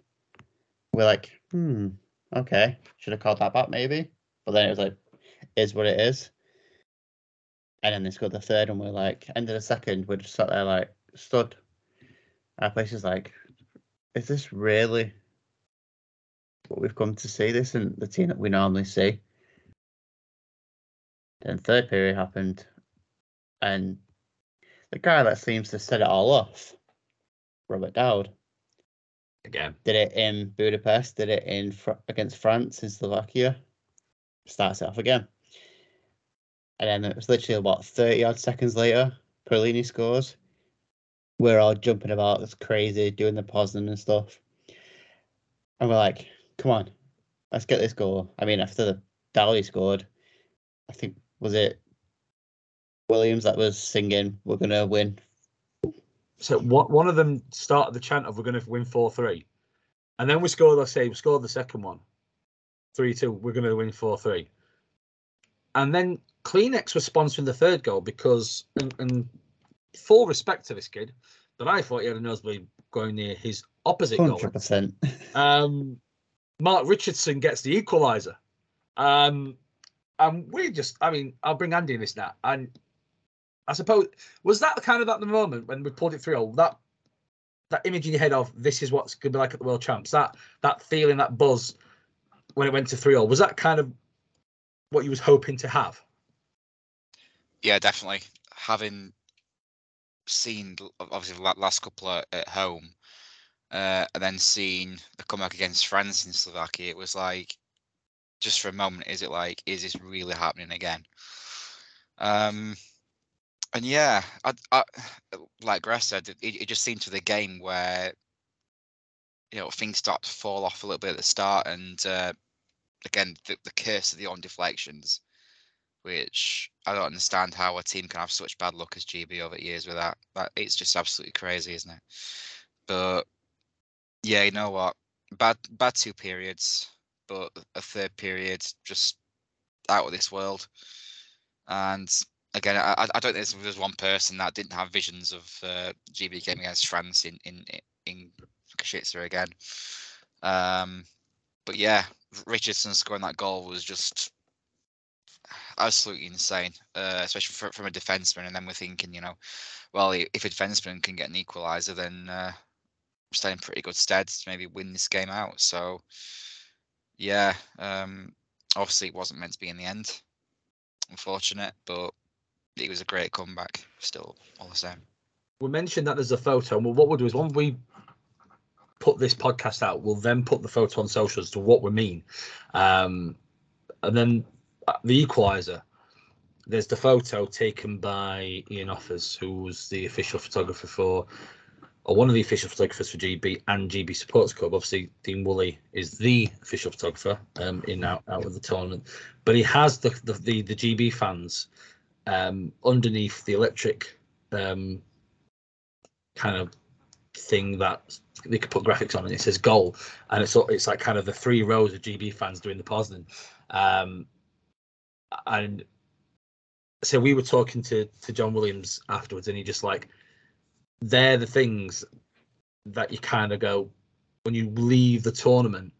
We're like, hmm, okay, should have called that back maybe. But then it was like, is what it is. And then they scored the third, and we're like, end of the second, we're just sat there like stood. Our place is like, is this really what we've come to see. This isn't the team that we normally see. Then third period happened, and the guy that seems to set it all off, Robert Dowd, Again, did it in Budapest, did it in against France in Slovakia, starts it off again. And then it was literally about 30 odd seconds later, Perlini scores. We're all jumping about, it's crazy, doing the Poznan and stuff. And we're like, come on, let's get this goal. I mean, after the Dowdy scored, I think, was it Williams that was singing, we're going to win? so one, one of them started the chant of we're going to win 4 3. And then we scored, let's say, we scored the second one 3 2. We're going to win 4 3. and then Kleenex was sponsoring the third goal because, and, and full respect to this kid, but I thought he had a nosebleed going near his opposite goal. Hundred percent. Um, Mark Richardson gets the equaliser. Um, and we just, I mean, I'll bring Andy in this now. And I suppose, was that kind of at the moment when we pulled it through, all that that image in your head of this is what's going to be like at the World Champs, that that feeling, that buzz when it went to 3 0, was that kind of what you was hoping to have? Yeah, definitely. Having seen obviously the last couple at home, uh, and then seeing the comeback against France in Slovakia, it was like, just for a moment, is it like, is this really happening again? Um, and yeah, I, I, like Grass said, it, it just seemed to the game where you know things start to fall off a little bit at the start, and uh, again the, the curse of the on deflections, which I don't understand how a team can have such bad luck as GB over years with that. That it's just absolutely crazy, isn't it? But yeah, you know what? Bad bad two periods, but a third period just out of this world. And again, I, I don't think there was one person that didn't have visions of uh, GB game against France in in in Košice again. Um, but yeah, Richardson scoring that goal was just absolutely insane, uh, especially for, from a defenseman. And then we're thinking, you know, well, if a defenseman can get an equaliser, then uh, staying in pretty good stead to maybe win this game out. So, yeah, um, obviously it wasn't meant to be in the end. Unfortunate, but it was a great comeback. Still, all the same. We mentioned that there's a photo, and what we'll do is when we put this podcast out, we'll then put the photo on socials to what we mean. Um, and then the equalizer. There's the photo taken by Ian Offers, who was the official photographer for, or one of the official photographers for GB and GB Supporters Club. Obviously, Dean Woolley is the official photographer um, in out, out of the tournament, but he has the the, the, the GB fans um, underneath the electric um, kind of thing that they could put graphics on and it says goal. And it's it's like kind of the three rows of GB fans doing the positing um and so we were talking to to John Williams afterwards and he just like they're the things that you kind of go when you leave the tournament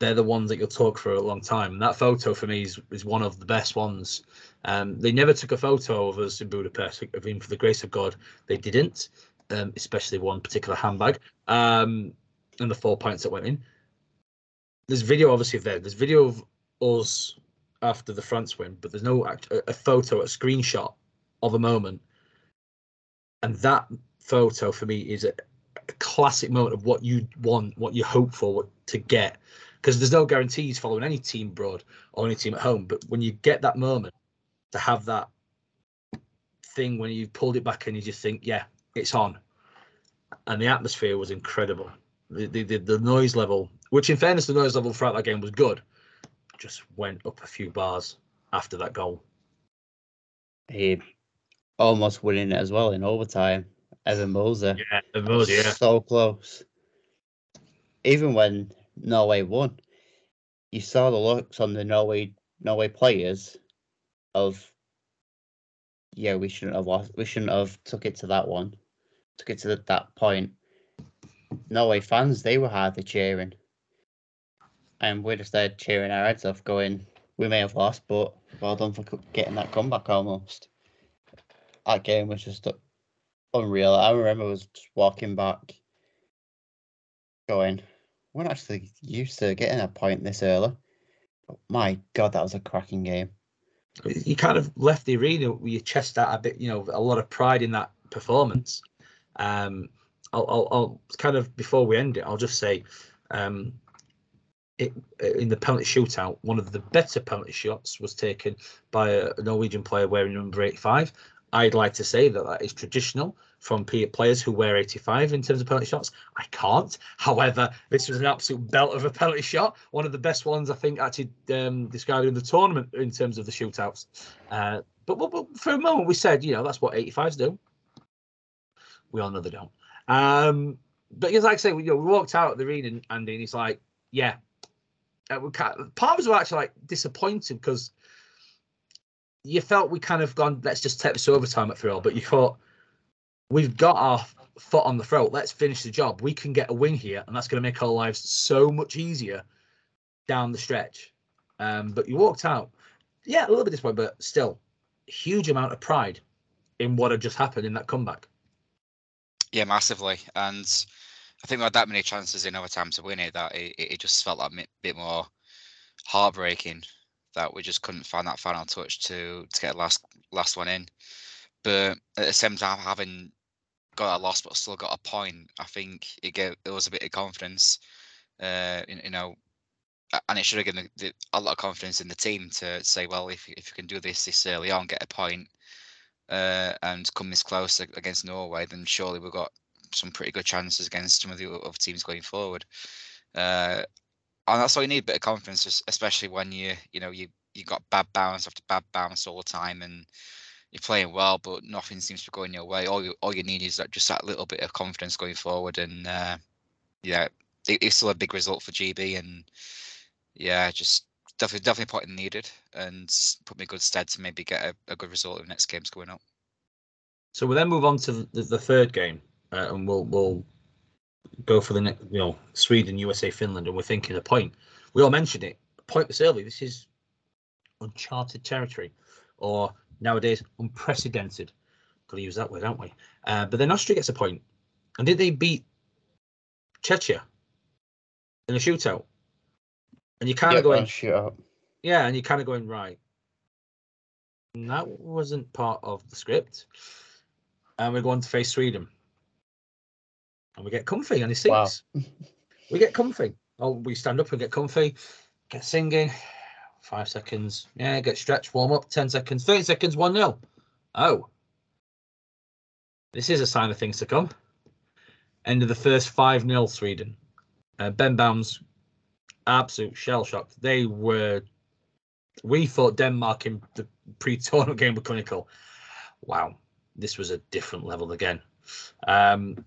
they're the ones that you'll talk for a long time and that photo for me is, is one of the best ones um they never took a photo of us in Budapest I mean for the grace of God they didn't um, especially one particular handbag, um, and the four points that went in. There's video obviously of there. There's video of us after the France win, but there's no act- a, a photo, a screenshot of a moment, and that photo for me is a, a classic moment of what you want, what you hope for, what to get, because there's no guarantees following any team abroad or any team at home. But when you get that moment, to have that thing when you pulled it back and you just think, yeah, it's on. And the atmosphere was incredible. The, the, the, the noise level, which in fairness, the noise level throughout that game was good, just went up a few bars after that goal. He almost winning it as well in overtime. Evan Moser. Yeah, it was, yeah. So close. Even when Norway won, you saw the looks on the Norway Norway players of yeah, we shouldn't have lost we shouldn't have took it to that one. Took it to the, that point. Norway fans, they were hardly cheering. And we're just there cheering our heads off, going, We may have lost, but well done for getting that comeback almost. That game was just unreal. I remember I was just walking back, going, "We're not actually used to getting a point this early." But my God, that was a cracking game. You kind of left the arena with your chest out a bit, you know, a lot of pride in that performance. Um, I'll, I'll, I'll kind of before we end it, I'll just say, um, it in the penalty shootout, one of the better penalty shots was taken by a Norwegian player wearing number 85. I'd like to say that that is traditional from players who wear 85 in terms of penalty shots. I can't. However, this was an absolute belt of a penalty shot. One of the best ones I think actually um, described in the tournament in terms of the shootouts. Uh, but, but, but for a moment we said, you know, that's what 85s do. We all know they don't. Um, but as like I say, we, you know, we walked out of the arena, and and he's like, yeah. Uh, we part of us were actually like disappointed because you felt we kind of gone, let's just take this overtime at three but you thought we've got our foot on the throat. Let's finish the job. We can get a win here, and that's going to make our lives so much easier down the stretch. Um, but you walked out, yeah, a little bit disappointed, but still, huge amount of pride in what had just happened in that comeback. Yeah, massively. And I think we had that many chances in overtime to win it that it, it just felt like a bit more heartbreaking that we just couldn't find that final touch to to get the last last one in. But at the same time, having got a loss but still got a point, I think it gave it was a bit of confidence. Uh, you, you know, and it should have given the, the, a lot of confidence in the team to say, well, if if you can do this this early on, get a point, uh, and come this close against Norway, then surely we've got some pretty good chances against some of the other teams going forward. Uh, and that's all you need, a bit of confidence, especially when you you know you you got bad bounce after bad bounce all the time, and you're playing well, but nothing seems to be going your way. All you all you need is that just that little bit of confidence going forward, and uh, yeah, it, it's still a big result for GB, and yeah, just definitely definitely point needed, and put me good stead to maybe get a, a good result in the next games going up. So we'll then move on to the, the third game, uh, and we'll we'll go for the next, you know, Sweden, USA, Finland, and we're thinking a point. We all mentioned it. Point this early. This is uncharted territory, or nowadays unprecedented. Got to use that word, don't we? Uh, but then Austria gets a point, and did they beat Czechia in a shootout? And you kind of going shootout. Yeah, and you're kind of going right. And that wasn't part of the script. And we're going to face Sweden and we get comfy on his seats. Wow. we get comfy. Oh, we stand up and get comfy, get singing. Five seconds. Yeah, get stretched, warm up. 10 seconds, 30 seconds, 1 0. Oh. This is a sign of things to come. End of the first 5 0 Sweden. Uh, ben Bowns, absolute shell shocked. They were. We thought Denmark in the pre tournament *laughs* game were clinical. Wow. This was a different level again. Um,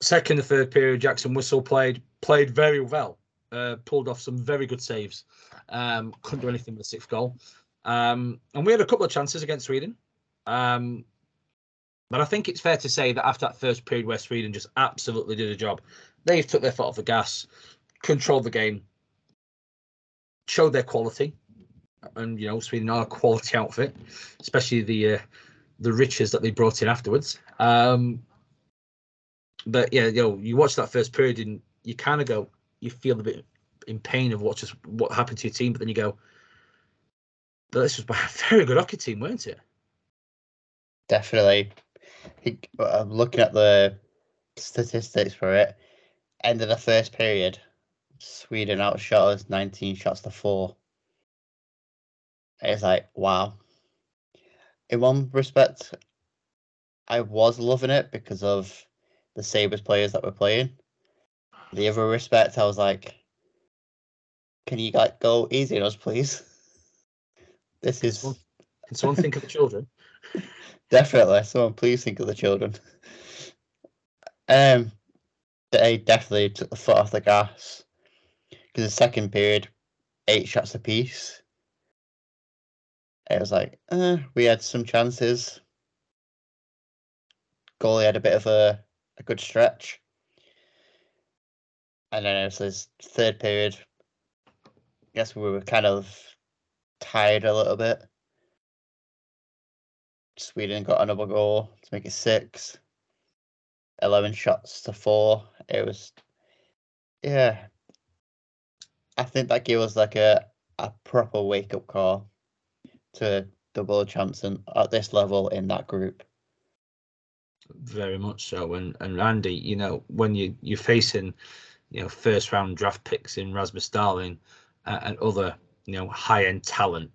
second and third period, Jackson Whistle played played very well. Uh, pulled off some very good saves. Um, couldn't do anything with the sixth goal. Um, and we had a couple of chances against Sweden. Um, but I think it's fair to say that after that first period where Sweden just absolutely did a job, they took their foot off the gas, controlled the game, showed their quality. And you know, Sweden are a quality outfit, especially the uh, the riches that they brought in afterwards. Um, but yeah, you know, you watch that first period and you kind of go, you feel a bit in pain of what just what happened to your team, but then you go, but this was by *laughs* a very good hockey team, weren't it? Definitely. I'm looking at the statistics for it. End of the first period, Sweden outshot us 19 shots to four. It's like, wow. In one respect, I was loving it because of the Sabres players that were playing. The other respect, I was like, can you like go easy on us, please? *laughs* This is. Can someone think of the *laughs* children? definitely, someone please think of the children. Um, they definitely took the foot off the gas because the second period, eight shots apiece. It was like, uh, we had some chances. Goalie had a bit of a a good stretch. And then it was third period. I guess we were kind of tired a little bit. Sweden got another goal to make it six. 11 shots to four. It was, yeah. I think that gave us like a, a proper wake up call to world champs at this level in that group. Very much so. And and Randy, you know, when you you're facing, you know, first round draft picks in Rasmus Dahlin uh, and other, you know, high end talent,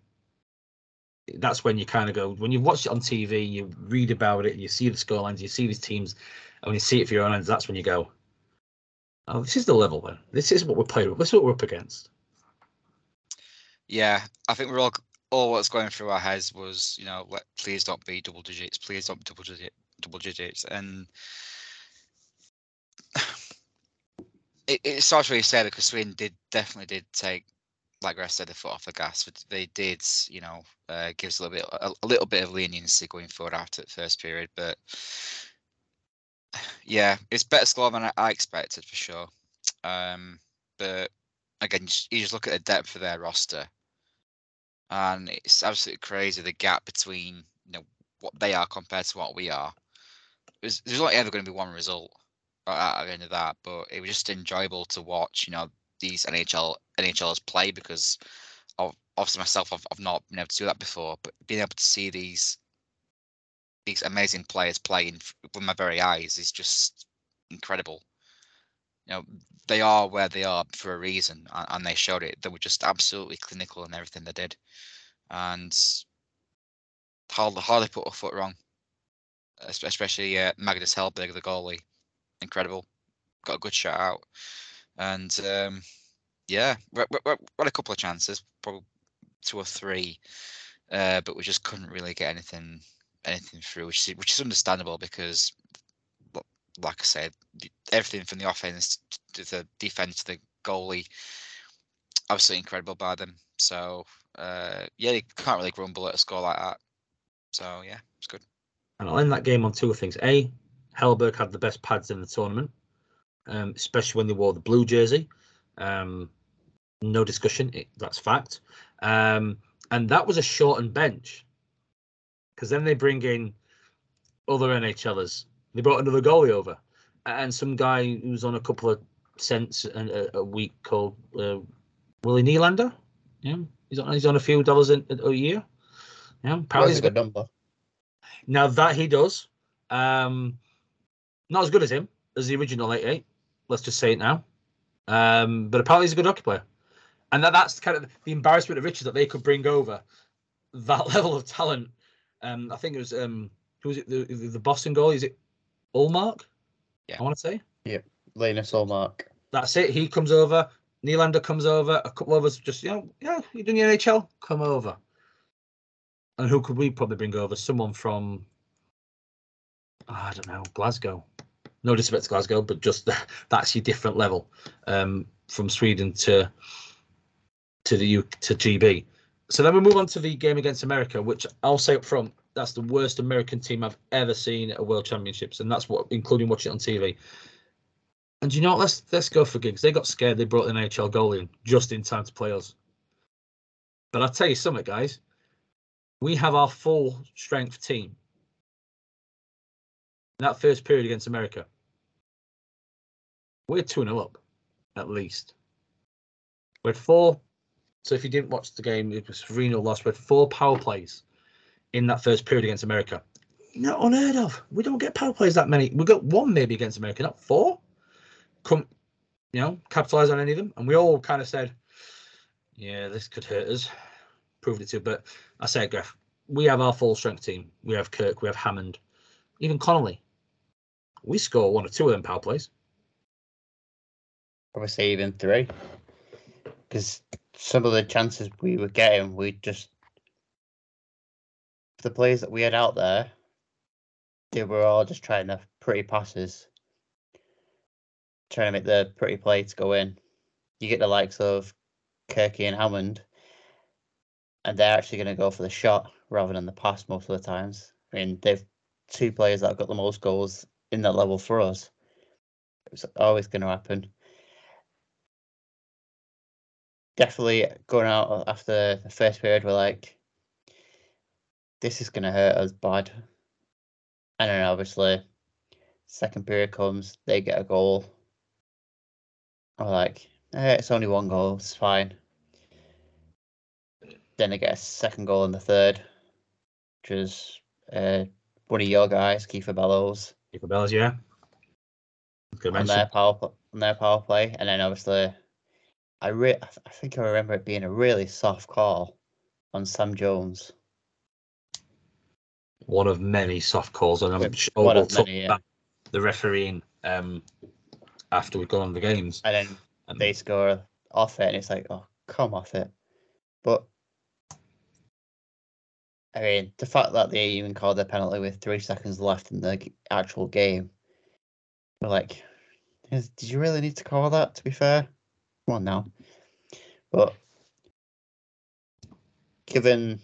that's when you kind of go when you watch it on TV, you read about it, you see the scorelines, you see these teams, and when you see it for your own eyes, that's when you go, "Oh, this is the level. Then this is what we're playing. With. This is what we're up against." Yeah, I think we're all all what's going through our heads was, you know, let please don't be double digits, please don't be double digit, double digits, and *sighs* it, it's to really say because Sweden did definitely did take like I said, the foot off the gas. but They did, you know, uh, gives a little bit a, a little bit of leniency going forward after the first period, but *sighs* yeah, it's better score than I, I expected for sure. Um, but again, you just, you just look at the depth of their roster, and it's absolutely crazy the gap between you know what they are compared to what we are. There's, there's only ever going to be one result at the end of that, but it was just enjoyable to watch. You know, these NHL NHLers play because of, obviously myself, I've, I've not been able to do that before, but being able to see these these amazing players playing with my very eyes is just incredible. You know, they are where they are for a reason, and, and they showed it. They were just absolutely clinical in everything they did, and hardly hardly put a foot wrong. Especially uh, Magnus Hellberg, the goalie, incredible. Got a good shot out, and um, yeah, we had a couple of chances, probably two or three, uh, but we just couldn't really get anything anything through, which is, which is understandable because, like I said, everything from the offense to the defense to the goalie, absolutely incredible by them. So uh, yeah, you can't really grumble at a score like that. So yeah, it's good. And I'll end that game on two things. A, Hellberg had the best pads in the tournament, um, especially when they wore the blue jersey. Um, no discussion, it, that's fact. Um, and that was a shortened bench because then they bring in other NHLers. They brought another goalie over and some guy who's on a couple of cents a, a week called uh, Willie Nylander. Yeah, he's on he's on a few dollars a, a year. Yeah, apparently he's a good number. Now that he does, um, not as good as him as the original 88. Let's just say it now. Um, but apparently he's a good hockey player, and that, that's kind of the embarrassment of riches that they could bring over that *laughs* level of talent. Um, I think it was um, who was it? The, the Boston goal is it Ullmark? Yeah, I want to say. Yep, Linus Ullmark. That's it. He comes over. Nylander comes over. A couple of us just, you know, yeah, you're doing the NHL, come over. And who could we probably bring over? Someone from, oh, I don't know, Glasgow. No disrespect to Glasgow, but just *laughs* that's your different level um, from Sweden to to the U to GB. So then we move on to the game against America, which I'll say up front, that's the worst American team I've ever seen at a World Championships, and that's what, including watching it on TV. And you know what? Let's let's go for gigs. They got scared. They brought an NHL goalie in just in time to play us. But I'll tell you something, guys. We have our full strength team. In that first period against America, we're 2 0 up, at least. We had four. So if you didn't watch the game, it was 3 0 loss. We had four power plays in that first period against America. Not unheard of. We don't get power plays that many. We got one maybe against America, not four come, you know, capitalize on any of them. And we all kind of said, yeah, this could hurt us. Proved it to. But I say, Graf, we have our full strength team. We have Kirk, we have Hammond, even Connolly. We score one or two of them power plays. Obviously, even three. Because some of the chances we were getting, we just the players that we had out there, they were all just trying to pretty passes trying to make the pretty play to go in. You get the likes of Kirky and Hammond, and they're actually going to go for the shot rather than the pass most of the times. I mean, they've two players that have got the most goals in that level for us. It's always going to happen. Definitely going out after the first period, we're like, this is going to hurt us bad. And then obviously, second period comes, they get a goal, I'm like, eh, it's only one goal, it's fine. Then they get a second goal in the third, which is uh, one of your guys, Kiefer Bellows. Kiefer Bellows, yeah. Good on their power on their power play, and then obviously, I re- I think I remember it being a really soft call on Sam Jones. One of many soft calls, and I'm sure we'll talk many, yeah. about the refereeing um, after we've gone on the games. And then they score off it, and it's like, oh, come off it. But I mean, the fact that they even called a penalty with three seconds left in the actual game, we're like, did you really need to call that? To be fair, on now. But given,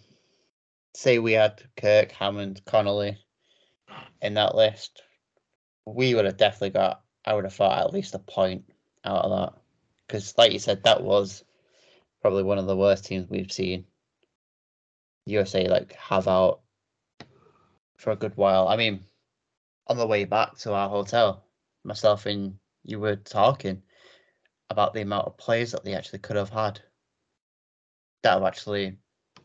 say, we had Kirk, Hammond, Connolly in that list, we would have definitely got. I would have thought at least a point out of that, because, like you said, that was probably one of the worst teams we've seen. USA like have out for a good while. I mean, on the way back to our hotel, myself and you were talking about the amount of players that they actually could have had that have actually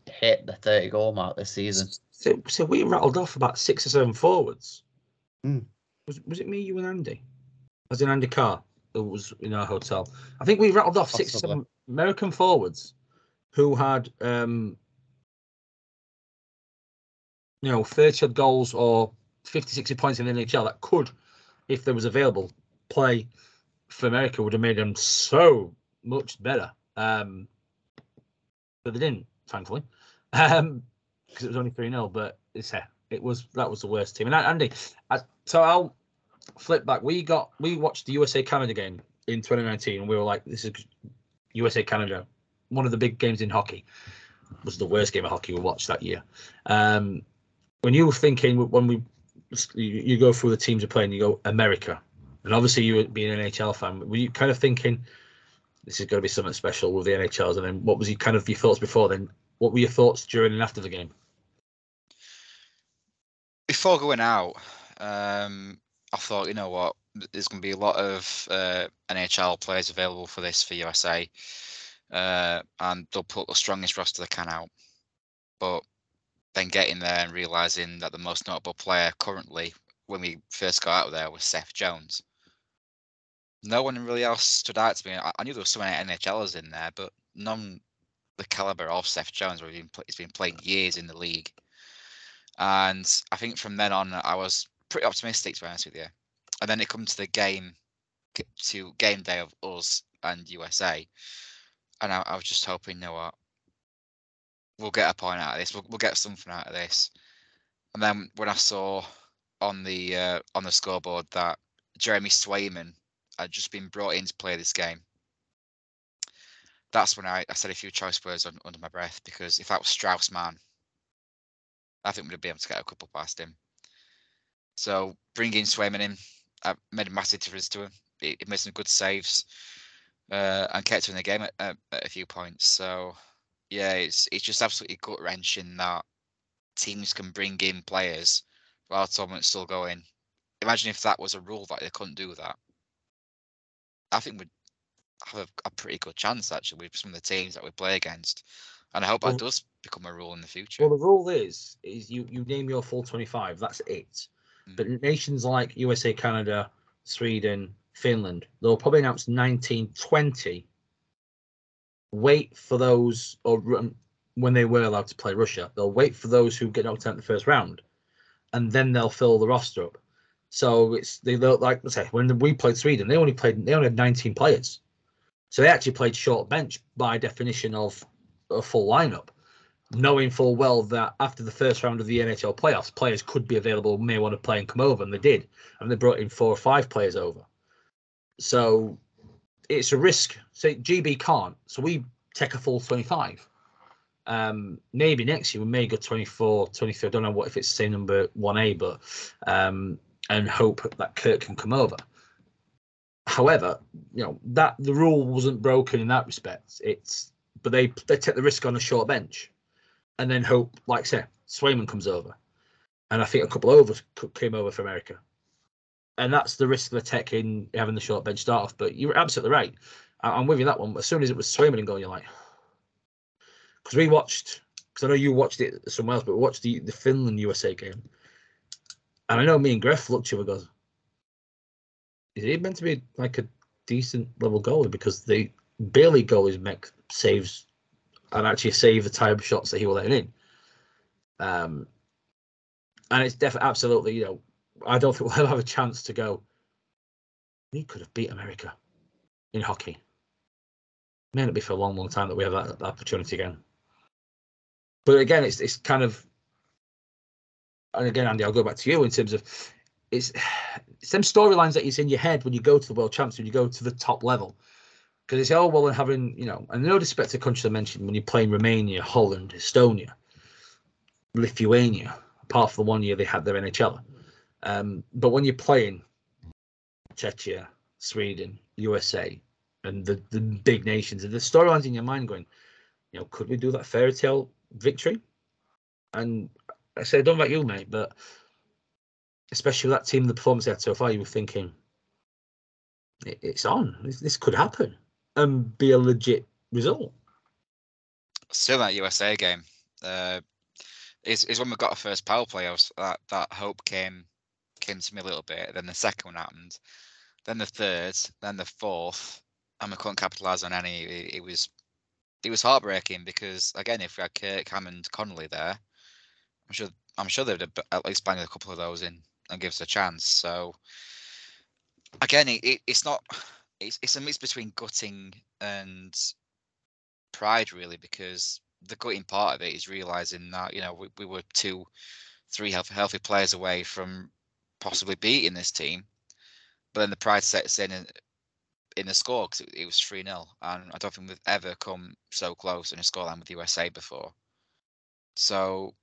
hit the 30 goal mark this season. So, so we rattled off about six or seven forwards. Hmm. Was was it me, you, and Andy? As in Andy Carr, that was in our hotel. I think we rattled off six or seven American forwards who had, um, you know, 30 odd goals or 50, 60 points in the NHL that could, if there was available, play for America would have made them so much better. Um, but they didn't, thankfully, *laughs* um, because it was only 3 0. But it's, uh, it was that was the worst team. And Andy, I, so I'll flip back. We got we watched the USA Canada game in 2019, and we were like, this is USA Canada, one of the big games in hockey. Was the worst game of hockey we watched that year. Um, when you were thinking when we you, go through the teams you're playing, you go America, and obviously you being an NHL fan, were you kind of thinking this is going to be something special with the NHLs? And then what was your kind of your thoughts before then? What were your thoughts during and after the game? before going out, um, I thought, you know what, there's going to be a lot of uh, NHL players available for this for USA, uh, and they'll put the strongest roster they can out. But then getting there and realizing that the most notable player currently, when we first got out there, was Seth Jones. No one really else stood out to me. I, I knew there was so many NHLers in there, but none the caliber of Seth Jones. Where he's been, playing years in the league. And I think from then on, I was pretty optimistic to be honest with you. And then it comes to the game, to game day of us and USA, and I, I was just hoping, you know what, we'll get a point out of this. We'll, we'll get something out of this. And then when I saw on the uh, on the scoreboard that Jeremy Swayman had just been brought in to play this game, that's when I, I said a few choice words un, under my breath because if that was Strauss Mann, I think we'd be able to get a couple past him. So bringing Swayman in uh, made a massive difference to him. He, he made some good saves uh, and kept him in the game at, at, at a few points. So yeah, it's it's just absolutely gut wrenching that teams can bring in players while the tournament's still going. Imagine if that was a rule that they couldn't do that. I think we'd have a, a pretty good chance actually with some of the teams that we play against. And I hope Well- that does become a rule in the future. Well, the rule is is you you name your full 25. That's it. Mm. But nations like USA, Canada, Sweden, Finland, they'll probably announce 19, 20. Wait for those, or run, when they were allowed to play Russia, they'll wait for those who get knocked out in the first round, and then they'll fill the roster up. So it's they look like let's say when we played Sweden, they only played they only had 19 players, so they actually played short bench by definition of a full lineup knowing full well that after the first round of the NHL playoffs, players could be available, may want to play and come over, and they did. And they brought in four or five players over. So it's a risk. So GB can't. So we take a full 25. Um, maybe next year we may go 24, 23. I don't know what if it's the same number 1A, but um, and hope that Kirk can come over. However, you know that the rule wasn't broken in that respect. It's but they they take the risk on a short bench and then hope, like I say, Swayman comes over, and I think a couple over c- came over for America, and that's the risk they're taking having the short bench start off. But you're absolutely right. I- I'm with you that one. As soon as it was Swayman and going, you're like, *sighs* because we watched, because I know you watched it somewhere else, but we watched the the Finland USA game, and I know me and Griff looked at you and goes, is he meant to be like a decent level goalie because the Bailey goalies make saves and actually save the type of shots that he will let in. Um, and it's definitely absolutely, you know, I don't think *laughs* we'll have a chance to go. We could have beat America in hockey. May not be for a long, long time that we have that, that opportunity again. But again, it's it's kind of, and again, Andy, I'll go back to you in terms of it's *sighs* it's them storylines that is in your head when you go to the world champs, when you go to the top level. because it's all well and having you know, and no disrespect to countries I mentioned when you're playing Romania, Holland, Estonia, Lithuania. Apart from the one year they had their NHL, um, but when you're playing Czechia, Sweden, USA, and the the big nations, and the storylines in your mind going, you know, could we do that fairy tale victory? And I say, I don't know about you, mate, but especially that team, the performance they had so far, you were thinking, it, it's on. This, this could happen and be a legit result. Still that USA game. Uh, is is when we got our first power play. I was that that hope came came to me a little bit. Then the second one happened. Then the third. Then the fourth. And we couldn't capitalise on any. It, it was it was heartbreaking because again, if we had Kirk Hammond Connolly there, I'm sure I'm sure they'd at least banged a couple of those in and give us a chance. So again, it, it, it's not it's it's a mix between gutting and pride really because the gutting part of it is realizing that you know we, we were two three healthy, healthy players away from possibly beating this team but then the pride sets in in, the score because it, it, was 3 0 and i don't think we've ever come so close in a scoreline with usa before so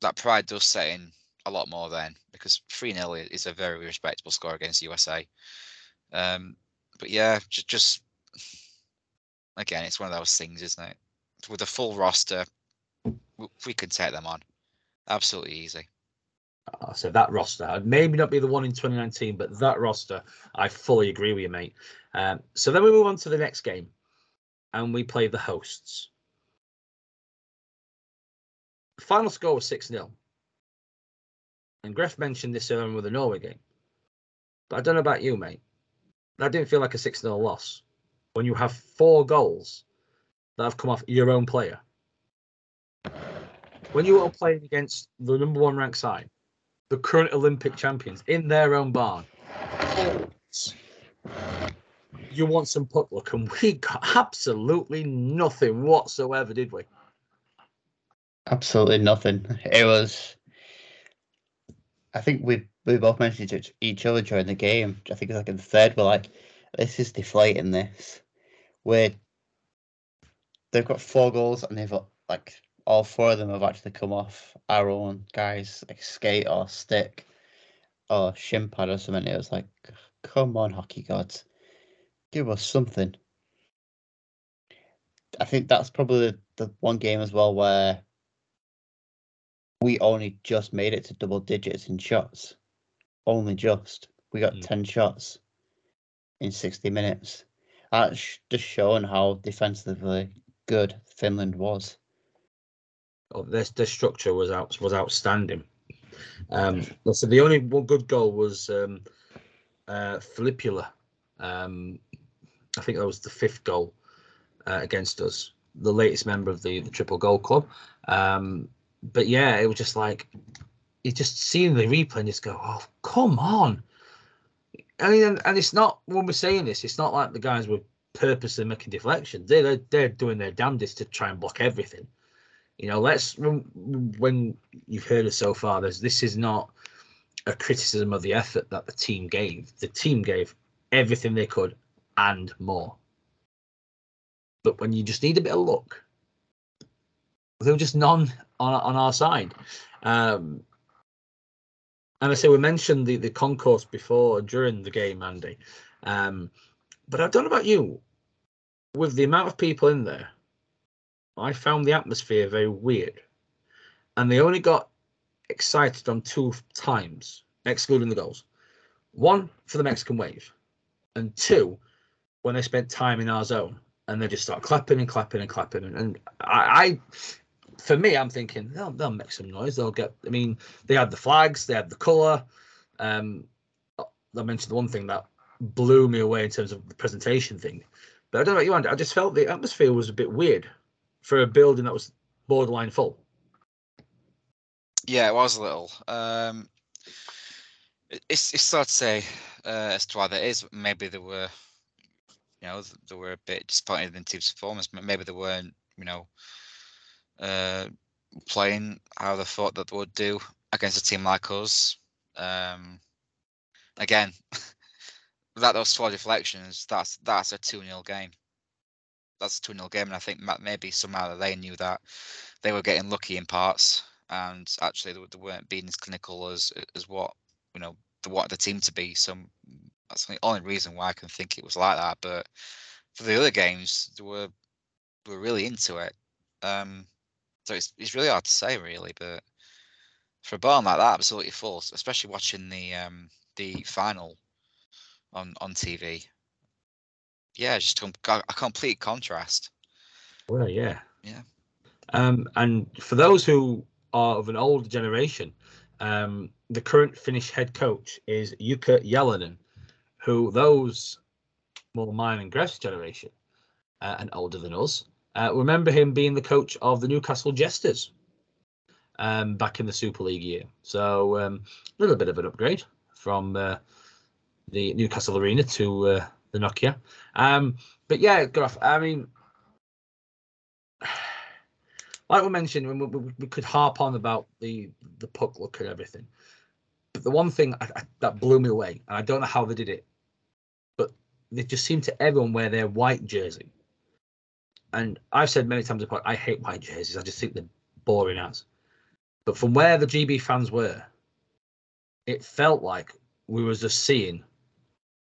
that pride does set in a lot more then because 3 0 is a very respectable score against usa um, but yeah just, just again it's one of those things isn't it with a full roster, we could take them on. Absolutely easy. Uh, so that roster, maybe not be the one in 2019, but that roster, I fully agree with you, mate. Um, so then we move on to the next game, and we play the hosts. Final score was 6 0. And Gref mentioned this earlier with the Norway game. But I don't know about you, mate. That didn't feel like a 6 0 loss. When you have four goals that have come off your own player. When you are playing against the number one ranked side, the current Olympic champions in their own barn, you want some puck luck, and we got absolutely nothing whatsoever, did we? Absolutely nothing. It was. I think we we both mentioned it to each other during the game. I think it was like in the third, we're like, this is deflating. This we're they've got four goals and they've got like all four of them have actually come off our own guys like skate or stick or shin pad or something. It was like, come on, hockey gods, give us something. I think that's probably the, the one game as well where we only just made it to double digits in shots. Only just. We got mm. 10 shots in 60 minutes. That's just showing how defensively good Finland was. Oh, their structure was out was outstanding. Um, so the only one good goal was um, uh. Um, I think that was the fifth goal uh, against us, the latest member of the, the triple goal club. Um, but yeah, it was just like you just seeing the replay and just go, oh come on. I mean, and, and it's not when we're saying this, it's not like the guys were purposely making deflections. They're, they're doing their damnedest to try and block everything. You know, let's when, you've heard it so far, there's this is not a criticism of the effort that the team gave. The team gave everything they could and more. But when you just need a bit of luck, there were just none on on our side. Um, and I say we mentioned the the concourse before during the game, Andy. Um, but I don't know about you with the amount of people in there, I found the atmosphere very weird. And they only got excited on two times, excluding the goals. One for the Mexican wave, and two when they spent time in our zone and they just start clapping and clapping and clapping. And, and I, I, for me, I'm thinking they'll, they'll make some noise. They'll get. I mean, they had the flags, they had the color. Um, I mentioned the one thing that blew me away in terms of the presentation thing. But I don't know what you, Andy. I just felt the atmosphere was a bit weird for a building that was borderline full. Yeah, it was a little. Um, it's it's hard to say uh, as to why that is. Maybe there were, you know, they were a bit disappointed in team's performance. Maybe they weren't, you know, uh, playing how they thought that they would do against a team like us. Um, again, *laughs* without those four deflections, that's that's a 2 0 game. That's a 2 0 game. And I think maybe somehow they knew that they were getting lucky in parts and actually they, weren't being as clinical as as what, you know, they wanted the team to be. So mm, that's the only reason why I can think it was like that. But for the other games, they were they were really into it. Um, so it's it's really hard to say, really. But for a barn like that, absolutely false, especially watching the um the final on on TV. Yeah, just a complete contrast. Well, yeah. Yeah. Um, and for those who are of an older generation, um, the current Finnish head coach is Jukka Jalonen, who those more mine and Gref's generation uh, and older than us uh, remember him being the coach of the Newcastle Jesters um, back in the Super League year. So um, a little bit of an upgrade from uh, the Newcastle Arena to uh, the Nokia. Um, but yeah, Graf, I mean, like we mentioned, we, we, we could harp on about the the puck look and everything. But the one thing I, I, that blew me away, and I don't know how they did it, but they just seemed to everyone wear their white jersey. And I've said many times before, I hate white jerseys. I just think they're boring as. But from where the GB fans were, it felt like we were just seeing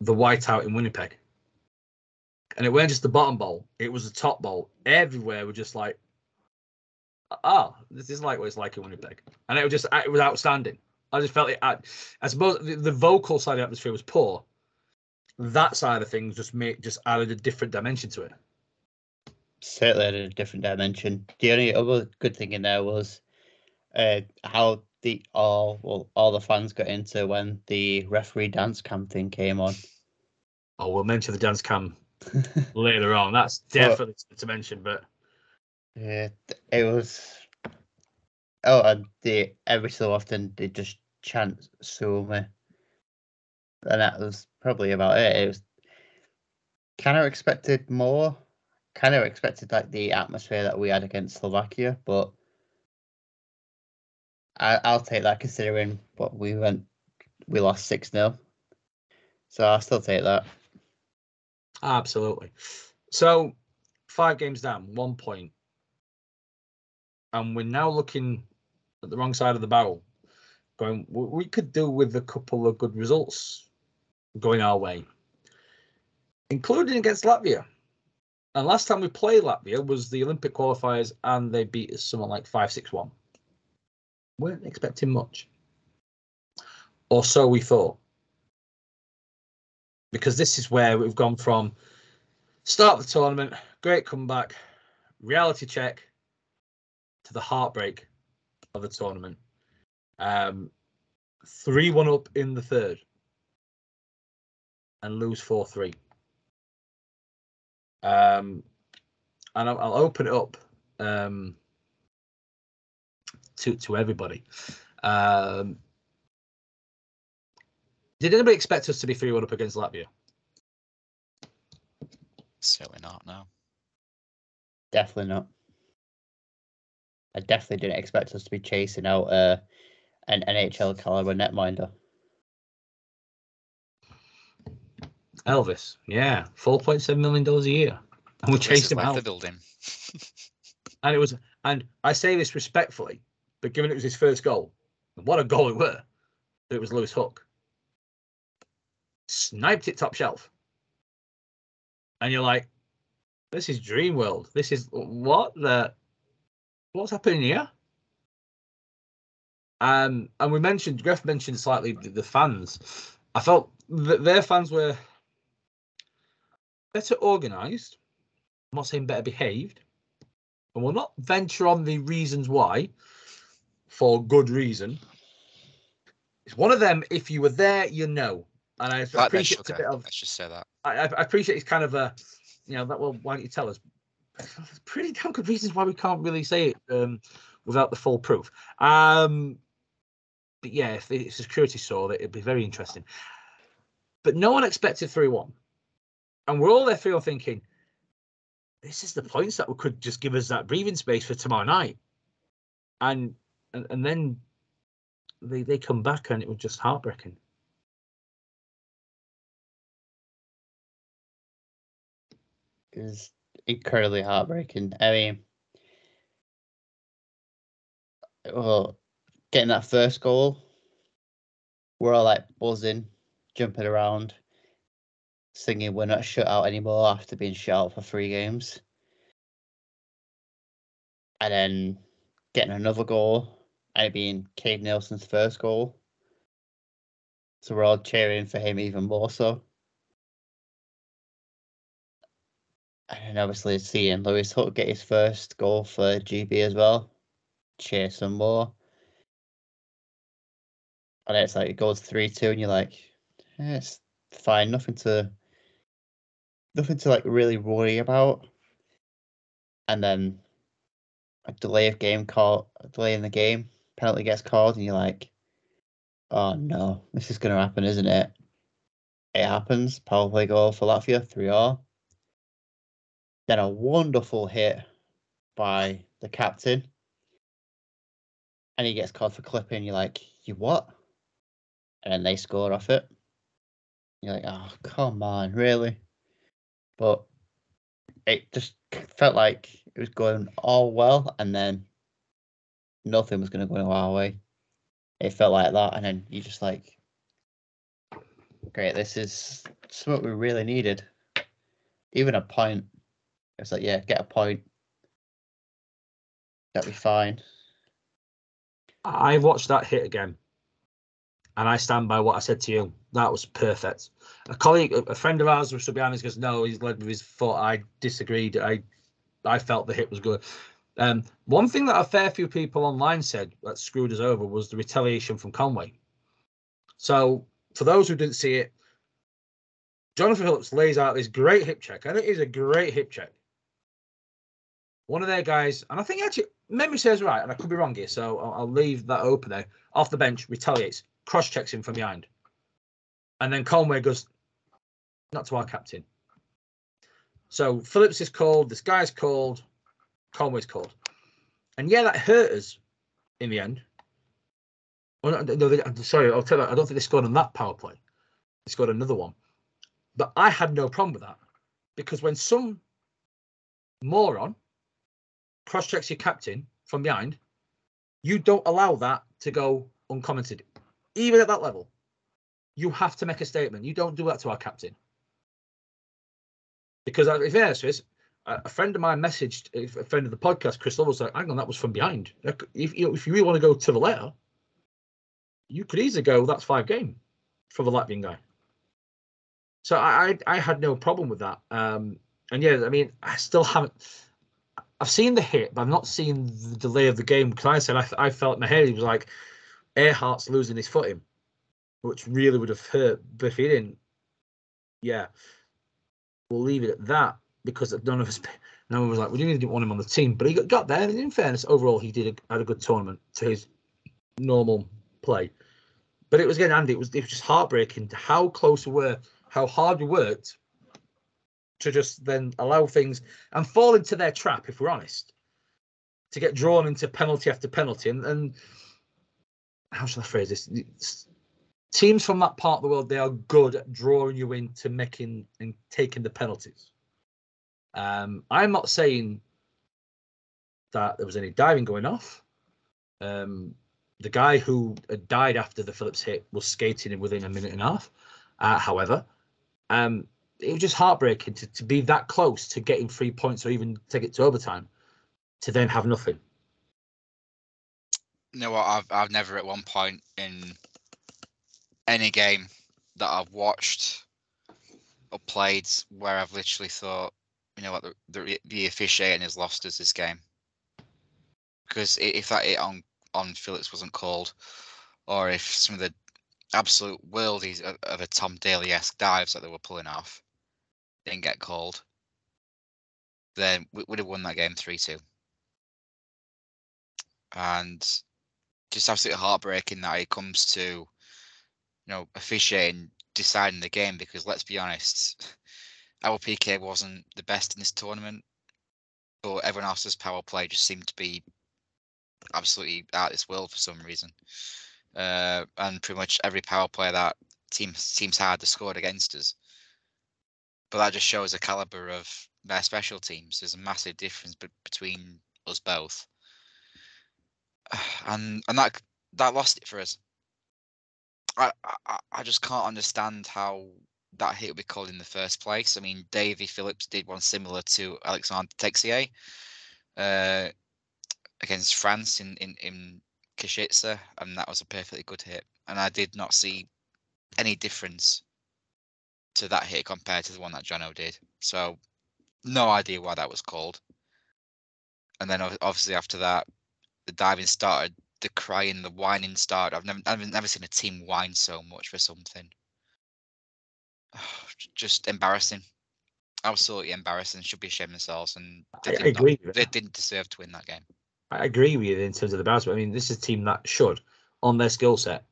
the whiteout in Winnipeg. And it weren't just the bottom bowl, it was the top bowl. Everywhere were just like, oh, this is like what it's like in Winnipeg. And it was just, it was outstanding. I just felt it. I, I suppose the, the vocal side of the atmosphere was poor. That side of things just made just added a different dimension to it. certainly added a different dimension. The only other good thing in there was uh, how the all well all the fans got into when the referee dance cam thing came on. Oh, we'll mention the dance cam *laughs* later on. That's definitely to mention, but Yeah, it was. Oh, and they every so often they just chant "Suomi," and that was probably about it. It was kind of expected more. Kind of expected like the atmosphere that we had against Slovakia, but I, I'll take that considering what we went. We lost six 0 so I'll still take that. Absolutely. So five games down, one point. And we're now looking at the wrong side of the barrel. Going, we could do with a couple of good results going our way, including against Latvia. And last time we played Latvia was the Olympic qualifiers, and they beat us something like 5 6 1. Weren't expecting much. Or so we thought. Because this is where we've gone from start of the tournament, great comeback, reality check to the heartbreak of the tournament. Um, 3 1 up in the third and lose 4 3. Um, and I'll, I'll open it up um, to, to everybody. Um, did anybody expect us to be 3 1 up against Latvia? Certainly not. No. Definitely not. I definitely didn't expect us to be chasing out uh, an NHL caliber netminder. Elvis, yeah, four point seven million dollars a year, and we This chased him left out. the building. *laughs* And it was, and I say this respectfully, but given it was his first goal, what a goal it were! It was Lewis Hook, sniped it top shelf, and you're like, this is dream world. This is what the, what's happening here? Um, and we mentioned, Gref mentioned slightly the, the fans. I felt that their fans were better organised. I'm not saying better behaved, and we'll not venture on the reasons why, for good reason. It's one of them. If you were there, you know. And I that appreciate it's a bit of. Let's just say that. I, I appreciate it's kind of a, you know, that. Well, why don't you tell us? Pretty damn good reasons why we can't really say it um, without the full proof. Um, but yeah, if the security saw that, it'd be very interesting. But no one expected three one, and we're all there feel thinking, this is the points that could just give us that breathing space for tomorrow night, and and, and then they they come back and it was just heartbreaking. It was incredibly heartbreaking. I mean, well, getting that first goal, we're all like buzzing, jumping around, singing "We're not shut out anymore" after being shut out for three games, and then getting another goal, it being Cade Neilson's first goal. So we're all cheering for him even more so. And obviously seeing Lewis Hook get his first goal for GB as well. Cheer some more. And it's like it goes three two and you're like, yeah, it's fine, nothing to nothing to like really worry about. And then a delay of game call a delay in the game, penalty gets called and you're like, Oh no, this is gonna happen, isn't it? It happens, power play goal for Latvia, three all. Then a wonderful hit by the captain. And he gets called for clipping. You're like, you what? And then they score off it. You're like, oh, come on, really? But it just felt like it was going all well, and then nothing was going to go our way. It felt like that, and then you just like, great, this is something we really needed. Even a point it's like, yeah, get a point. That'd be fine. I watched that hit again, and I stand by what I said to you. That was perfect. A colleague, a friend of ours, was behind us, goes, "No, he's led with his foot." I disagreed. I, I felt the hit was good. Um, one thing that a fair few people online said that screwed us over was the retaliation from Conway. So, for those who didn't see it, Jonathan Phillips lays out this great hip check, and it is a great hip check one of their guys, and I think actually memory says right, and I could be wrong here, so I'll, I'll leave that open there. Off the bench, retaliates, cross checks him from behind, and then Conway goes, not to our captain. So Phillips is called, this guy's called, Conway's called, and yeah, that hurt us in the end. Well, no, they, sorry, I'll tell you, I don't think they scored on that power play. They scored another one, but I had no problem with that because when some moron cross checks your captain from behind, you don't allow that to go uncommented, even at that level. You have to make a statement. You don't do that to our captain. Because if fairness is, a friend of mine messaged a friend of the podcast, Chris Lovell, like, hang on, that was from behind. If you, if you really want to go to the letter, you could easily go, that's five game for the Latvian guy. So I, I, I had no problem with that. Um, and yeah, I mean, I still haven't I've seen the hit, but I've not seen the delay of the game. Because I said I, I felt my head he was like Earhart's losing his footing, which really would have hurt. But if he didn't, yeah, we'll leave it at that because none of us, no one was like, we didn't want him on the team, but he got, got there. And in fairness, overall, he did a, had a good tournament to his normal play. But it was again, Andy. It was it was just heartbreaking how close we were, how hard we worked, to just then allow things and fall into their trap, if we're honest, to get drawn into penalty after penalty. And, and how shall I phrase this? It's, teams from that part of the world, they are good at drawing you into making and taking the penalties. Um, I'm not saying that there was any diving going off. Um, the guy who died after the Phillips hit was skating in within a minute and a half. Uh, however, um, it was just heartbreaking to, to be that close to getting three points or even take it to overtime to then have nothing. You know what? I've I've never at one point in any game that I've watched or played where I've literally thought, you know what, the the, the officiating has lost us this game. Because if that hit on on Phillips wasn't called, or if some of the absolute worldies of, of a Tom Daley esque dives that they were pulling off, didn't get called, then we would have won that game 3 2. And just absolutely heartbreaking that it comes to, you know, officiating deciding the game because let's be honest, our PK wasn't the best in this tournament, but everyone else's power play just seemed to be absolutely out of this world for some reason. Uh, and pretty much every power play that teams teams had, they scored against us but that just shows the caliber of their special teams. There's a massive difference be- between us both, *sighs* and and that that lost it for us. I, I I just can't understand how that hit would be called in the first place. I mean, Davy Phillips did one similar to Alexandre Texier uh, against France in in in Košice, and that was a perfectly good hit. And I did not see any difference to that hit compared to the one that Jono did. So no idea why that was called. And then obviously after that, the diving started, the crying, the whining started. I've never, I've never seen a team whine so much for something. *sighs* Just embarrassing. Absolutely embarrassing. Should be ashamed themselves, and they, I, did I not- agree. with they didn't deserve to win that game. I agree with you in terms of the embarrassment. I mean, this is a team that should, on their skill set,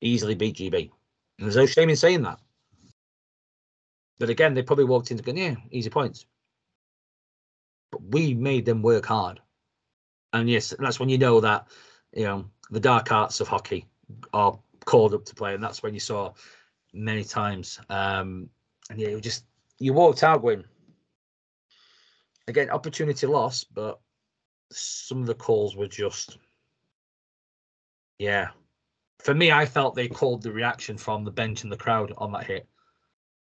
easily beat GB. And there's no shame in saying that. But again, they probably walked into going, yeah, easy points. But we made them work hard. And yes, that's when you know that, you know, the dark arts of hockey are called up to play. And that's when you saw many times. Um, and yeah, you just, you walked out going, again, opportunity lost, but some of the calls were just yeah. For me i felt they called the reaction from the bench and the crowd on that hit.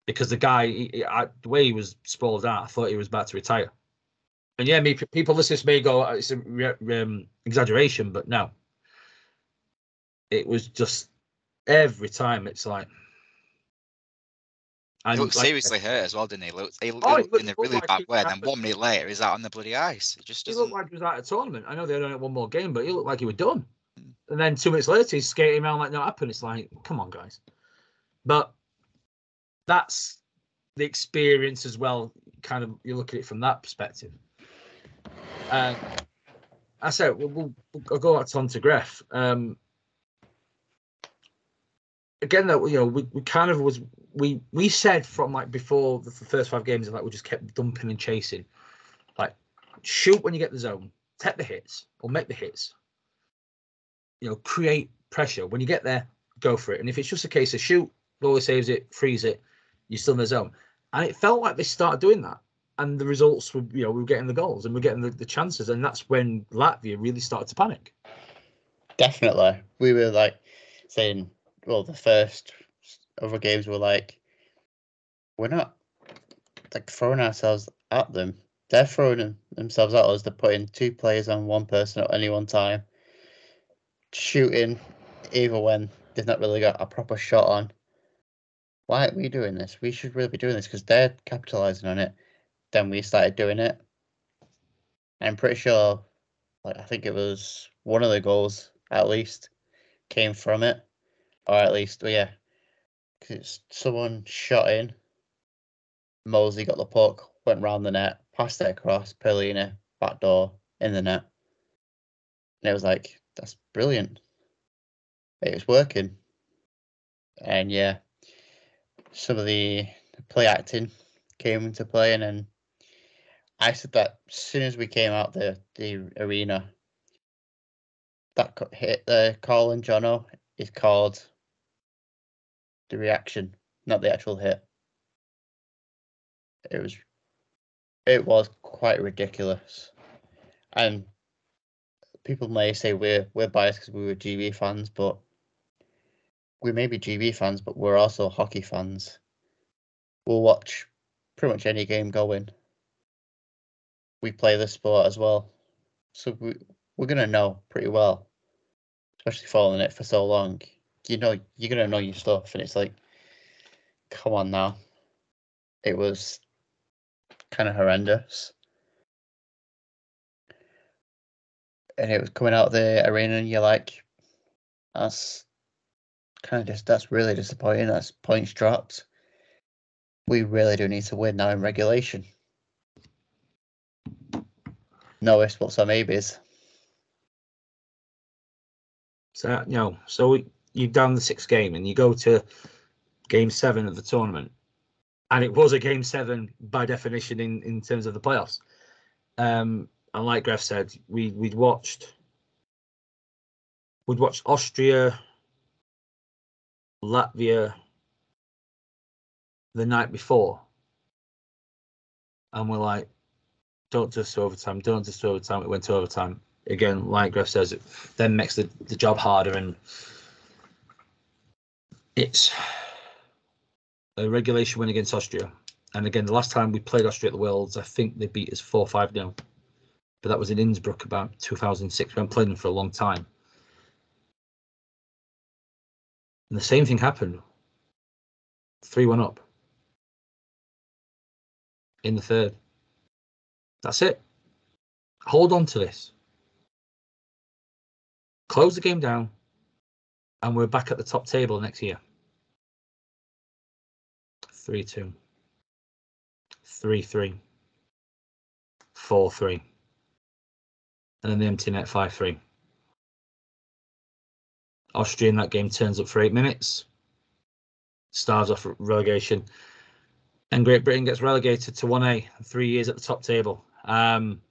Because the guy he, I, the way he was sprawled out i thought he was about to retire. And yeah me people listening to me go "Oh, it's a re- um, exaggeration but no. It was just every time it's like and looked like seriously hurt as well, didn't he? Looked, he, Oh, he he looked in a really like bad way. And then one minute later, he's out on the bloody ice. It just he doesn't. looked like he was out of tournament. I know they only had one more game, but he looked like he was done. Mm. And then two minutes later, he's skating around like no happened. It's like, come on, guys. But that's the experience as well. Kind of, you look at it from that perspective. Uh, I said we'll, we'll, I'll go back on to Gref. Um, again, though, you know, we, we kind of was we we said from like before the first five games, like we just kept dumping and chasing, like shoot when you get the zone, take the hits or make the hits. You know, create pressure when you get there, go for it. And if it's just a case of shoot, goalie saves it, freeze it, you're still in the zone. And it felt like they started doing that. And the results were, you know, we were getting the goals and we are getting the, the chances. And that's when Latvia really started to panic. Definitely. We were like saying, well, the first other games were like, we're not like throwing ourselves at them. They're throwing themselves at us. They're putting two players on one person at any one time, shooting, even when they've not really got a proper shot on. Why aren't we doing this? We should really be doing this because they're capitalizing on it. Then we started doing it. I'm pretty sure, like I think it was one of the goals at least came from it, or at least, well, yeah, 'cause it's someone shot in. Mosley got the puck, went round the net, passed it across, Perlini, back door, in the net. And it was like, that's brilliant. It was working. And yeah, some of the play acting came into play, and then I said that as soon as we came out the, the arena, that hit the and Jono is called the reaction, not the actual hit. It was it was quite ridiculous. And people may say we're we're biased because we were GB fans, but we may be GB fans, but we're also hockey fans. We'll watch pretty much any game going. We play the sport as well. So we we're gonna know pretty well. Especially following it for so long. You know you're gonna know your stuff and it's like come on now. It was kind of horrendous. And it was coming out the arena and you're like that's kind of just that's really disappointing. That's points dropped. We really do need to win now in regulation. No ifs, buts, or maybes. So you know, so we, you've done the sixth game and you go to game seven of the tournament, and it was a game seven by definition in in terms of the playoffs. Um, and like Gref said, we we'd watched we'd watched Austria, Latvia the night before, and we're like, don't just overtime, don't just overtime. It went to overtime again. Like Griff says, it then makes the, the job harder, and it's a regulation win against Austria. And again, the last time we played Austria at the Worlds, I think they beat us four five 0 but that was in Innsbruck about 2006. We haven't playing them for a long time. And the same thing happened. 3 1 up in the third. That's it. Hold on to this. Close the game down, and we're back at the top table next year. 3 2, 3 3, 4 3, and then the empty net 5 3. Austria in that game turns up for eight minutes, stars off relegation, and Great Britain gets relegated to 1A, three years at the top table. Um,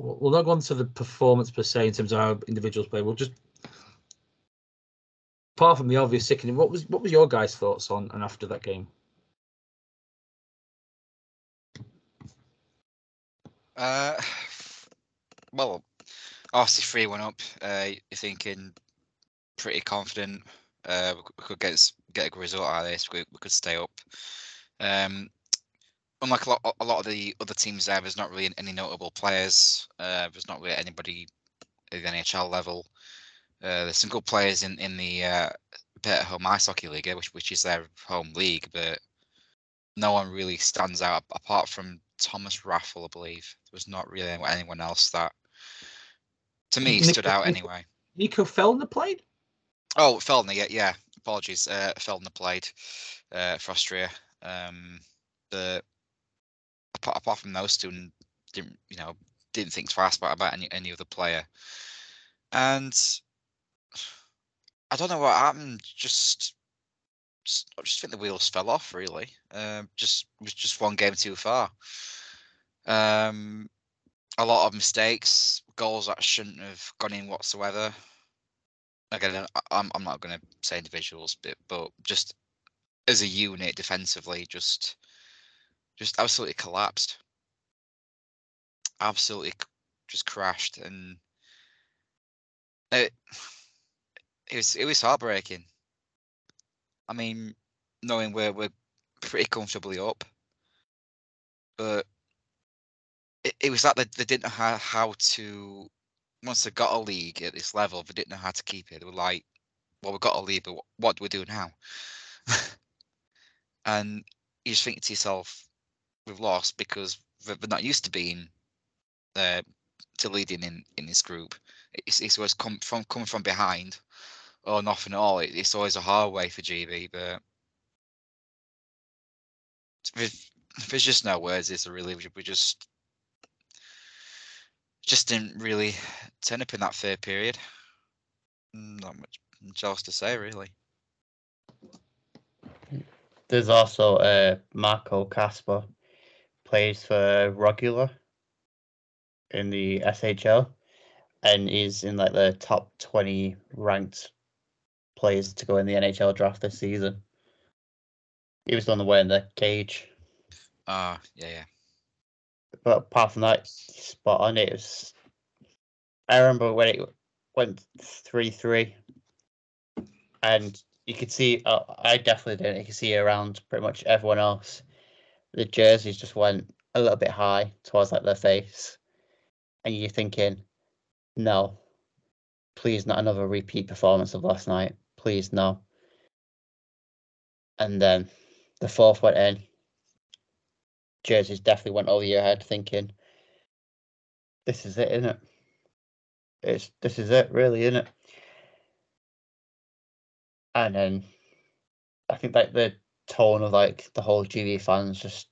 we'll not go on to the performance per se in terms of how individuals play. We'll just, apart from the obvious sickening, what was what was your guys' thoughts on and after that game? Uh, well, obviously three one up. Uh, you're thinking pretty confident. Uh, we could get get a good result out of this. We, we could stay up. Um, unlike a lot, a lot of the other teams there, there's not really any notable players. Uh, there's not really anybody at the NHL level. Uh, there's some good players in in the uh, bet-at-home Ice Hockey League, which which is their home league, but no one really stands out apart from Thomas Raffl, I believe. There was not really anyone else that, to me, Nico, stood out anyway. Nico Feldner played. Oh, Feldner, yeah, yeah. Apologies, uh, Feldner played uh, for Austria. Um, the apart, apart from those two, didn't you know didn't think twice about about any any other player, and I don't know what happened. Just, just I just think the wheels fell off. Really, um, just was just one game too far. Um, a lot of mistakes, goals that shouldn't have gone in whatsoever again, I'm I'm not going to say individuals, but but just as a unit defensively, just just absolutely collapsed, absolutely just crashed, and it it was it was heartbreaking. I mean, knowing we're we're pretty comfortably up, but it, it was like they, they didn't know how, how to once they got a league at this level, they didn't know how to keep it. They were like, "Well, we've got a league, but what do we do now?" *laughs* and you just think to yourself, "We've lost because they're not used to being uh, to leading in in this group. It's, it's always come from coming from behind, or nothing at all. It, it's always a hard way for GB, but." There's just no words. It's a really we just just didn't really turn up in that third period. Not much, much else to say, really. There's also uh, Marco Kasper plays for Rögle in the SHL, and is in like the top 20 ranked players to go in the NHL draft this season. He was on the way in the cage. Ah, uh, yeah, yeah but apart from that, spot on. It was. I remember when it went three three, and you could see. Uh, I definitely did. You could see around pretty much everyone else. The jerseys just went a little bit high towards like their face, and you're thinking, no, please not another repeat performance of last night. Please no. And then the fourth went in jerseys definitely went over your head thinking, this is it, isn't it? It's this is it, really, isn't it? And then I think like the tone of like the whole GB fans just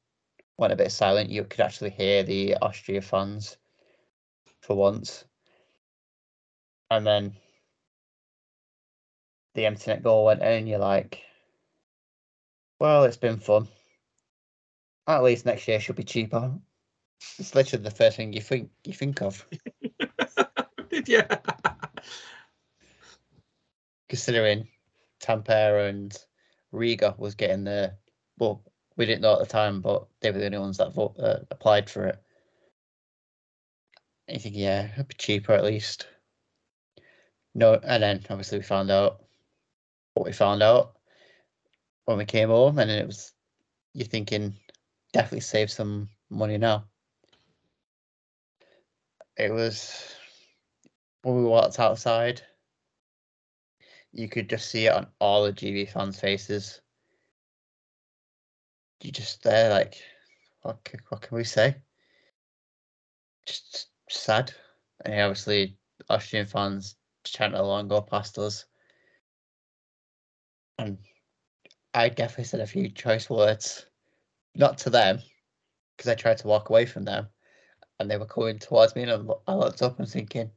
went a bit silent. You could actually hear the Austria fans for once. And then the empty net goal went in, and you're like, well, it's been fun. At least next year should be cheaper. It's literally the first thing you think you think of. *laughs* Did yeah. Considering Tampere and Riga was getting the well, we didn't know at the time, but they were the only ones that vote, uh, applied for it. You think, yeah, it'd be cheaper at least. No, and then obviously we found out what we found out when we came home, and it was you're thinking definitely save some money now. It was when we walked outside, you could just see it on all the GB fans' faces. You just there like, what c- what can we say? Just sad, and obviously Austrian fans chanting along, go past us, and I definitely said a few choice words, not to them, because I tried to walk away from them, and they were coming towards me, and I looked up and thinking,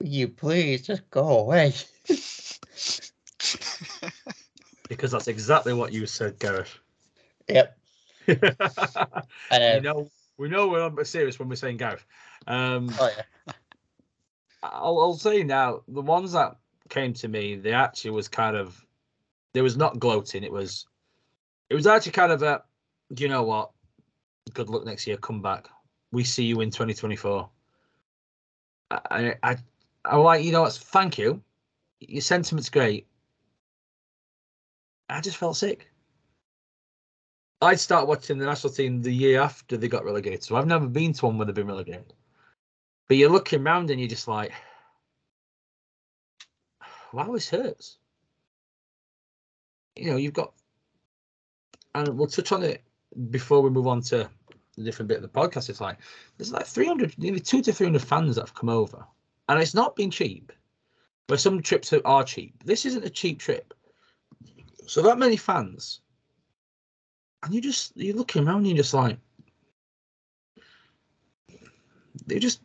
"Will you please just go away?" *laughs* because that's exactly what you said, Gareth. yep. you *laughs* And um, know, we know we're on serious when we're saying Gareth. Um, oh yeah, I'll, I'll say now, the ones that came to me, they actually was kind of, there was not gloating. It was, it was actually kind of a, you know what? Good luck next year. Come back. We see you in 2024. I, I, I, I like, you know what? Thank you. Your sentiment's great. I just felt sick. I'd start watching the national team the year after they got relegated. So I've never been to one where they've been relegated. But you're looking around and you're just like, wow, this hurts. You know, you've got, and we'll touch on it before we move on to the different bit of the podcast. It's like, there's like 300, nearly two to 300 fans that have come over. And it's not been cheap. but some trips are- are cheap. This isn't a cheap trip. So that many fans, and you just, you're looking around and you're just like, they just,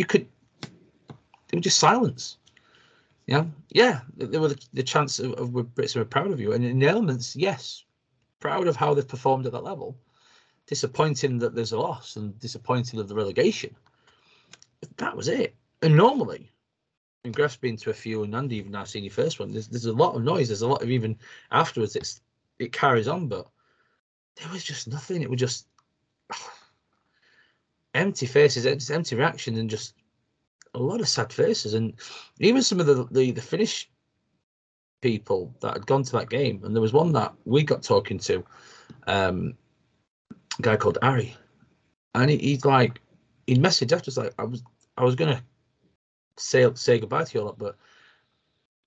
you could, it were just silence. Know, yeah, there were the, the chance of, of Brits were proud of you, and in the elements, yes, proud of how they've performed at that level. Disappointing that there's a loss and disappointing of the relegation. But that was it. And normally, and Graf's been to a few, and Andy even now seen your first one. There's there's a lot of noise. There's a lot of even afterwards. It's it carries on, but there was just nothing. It was just empty faces, it's empty reactions, and just a lot of sad faces. And even some of the the, the Finnish people that had gone to that game, and there was one that we got talking to, um, a guy called Ari, and he, he's like, he messaged after like, I was I was gonna say say goodbye to you all, but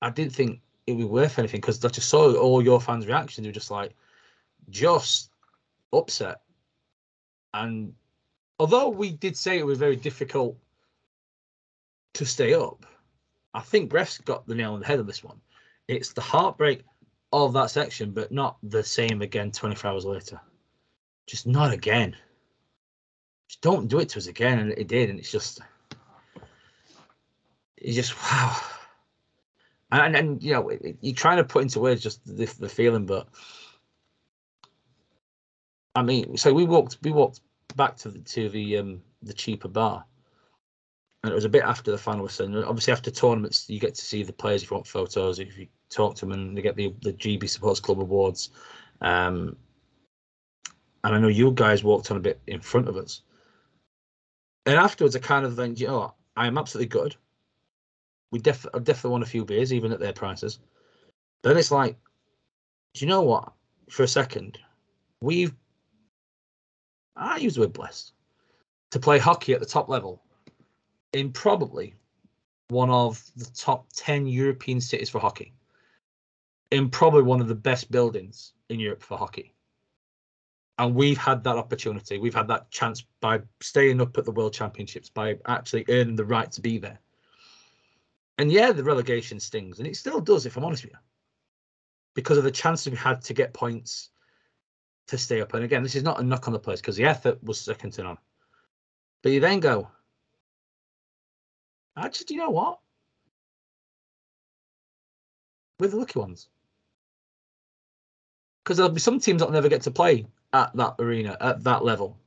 I didn't think it would be worth anything because I just saw all your fans' reactions. They were just like, just upset. And although we did say it was very difficult to stay up, I think Bref's got the nail on the head of this one. It's the heartbreak of that section, but not the same again 24 hours later. Just not again. Just don't do it to us again. And it did. And it's just, it's just, wow. And, and you know, it, it- you're trying to put into words just the, the feeling, but I mean, so we walked, we walked back to the, to the, um, the cheaper bar and it was a bit after the final was done. Obviously, after tournaments, you get to see the players if you want photos, if you talk to them, and they get the the GB Supporters Club awards. Um, and I know you guys walked on a bit in front of us. And afterwards, I kind of think, you know. I am absolutely good. We def- I definitely won a few beers, even at their prices. But then it's like, do you know what? For a second, we've, I use the word blessed, to play hockey at the top level in probably one of the top 10 European cities for hockey, in probably one of the best buildings in Europe for hockey. And we've had that opportunity. We've had that chance by staying up at the World Championships, by actually earning the right to be there. And yeah, the relegation stings, and it still does, if I'm honest with you, because of the chances we had to get points to stay up. And again, this is not a knock on the place because the effort was second to none. But you then go, Actually, do you know what? We're the lucky ones. Because there'll be some teams that'll never get to play at that arena, at that level.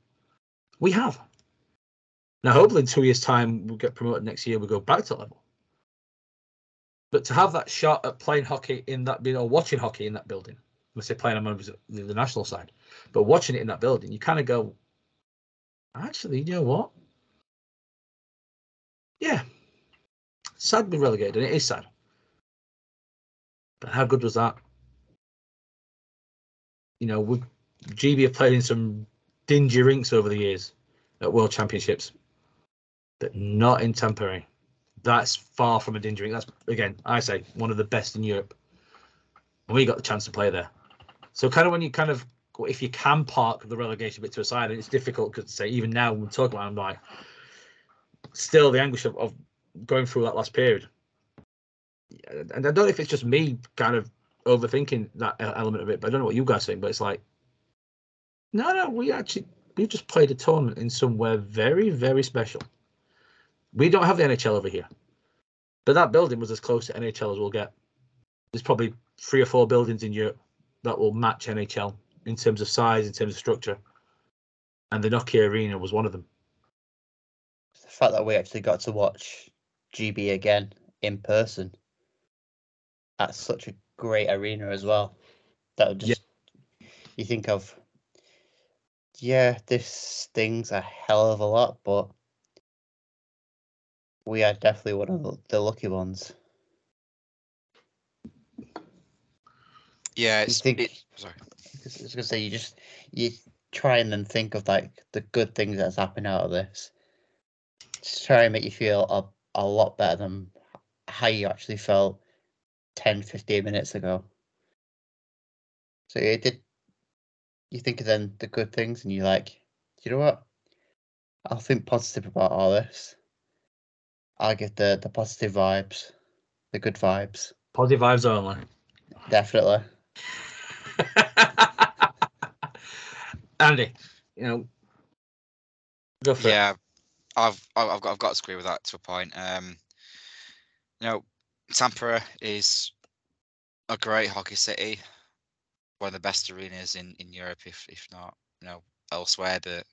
We have. Now, hopefully, in two years' time, we'll get promoted next year, we'll go back to level. But to have that shot at playing hockey in that, know, watching hockey in that building, I say playing on the, the national side, but watching it in that building, you kind of go, actually, you know what? Yeah, sad to be relegated, and it is sad. But how good was that? You know, we GB have played in some dingy rinks over the years at World Championships, but not in Tampere. That's far from a dingy rink. That's again, I say, one of the best in Europe. And we got the chance to play there. So kind of when you kind of if you can park the relegation bit to a side, and it's difficult because say even now when we talk about, it, I'm like, still the anguish of, of going through that last period. And I don't know if it's just me kind of overthinking that element of it, but I don't know what you guys think. But it's like, no, no, we actually we just played a tournament in somewhere very, very special. We don't have the NHL over here, but that building was as close to NHL as we'll get. There's probably three or four buildings in Europe that will match NHL in terms of size, in terms of structure, and the Nokia Arena was one of them. The fact that we actually got to watch GB again in person at such a great arena as well. That would just yeah. you think of yeah, this stings a hell of a lot, but we are definitely one of the lucky ones. Yeah, it's, think, it, sorry. I was gonna say you just you try and then think of like the good things that's happened out of this. Just try and make you feel a, a lot better than how you actually felt 10, 15 minutes ago. So it did you think of then the good things and you're like, you know what? I'll think positive about all this. I'll get the the positive vibes, the good vibes. Positive vibes only. Definitely. *laughs* Andy, you know, go for yeah, it. I've I've got I've got to agree with that to a point. Um, you know, Tampere is a great hockey city one of the best arenas in in Europe, if if not you know elsewhere. But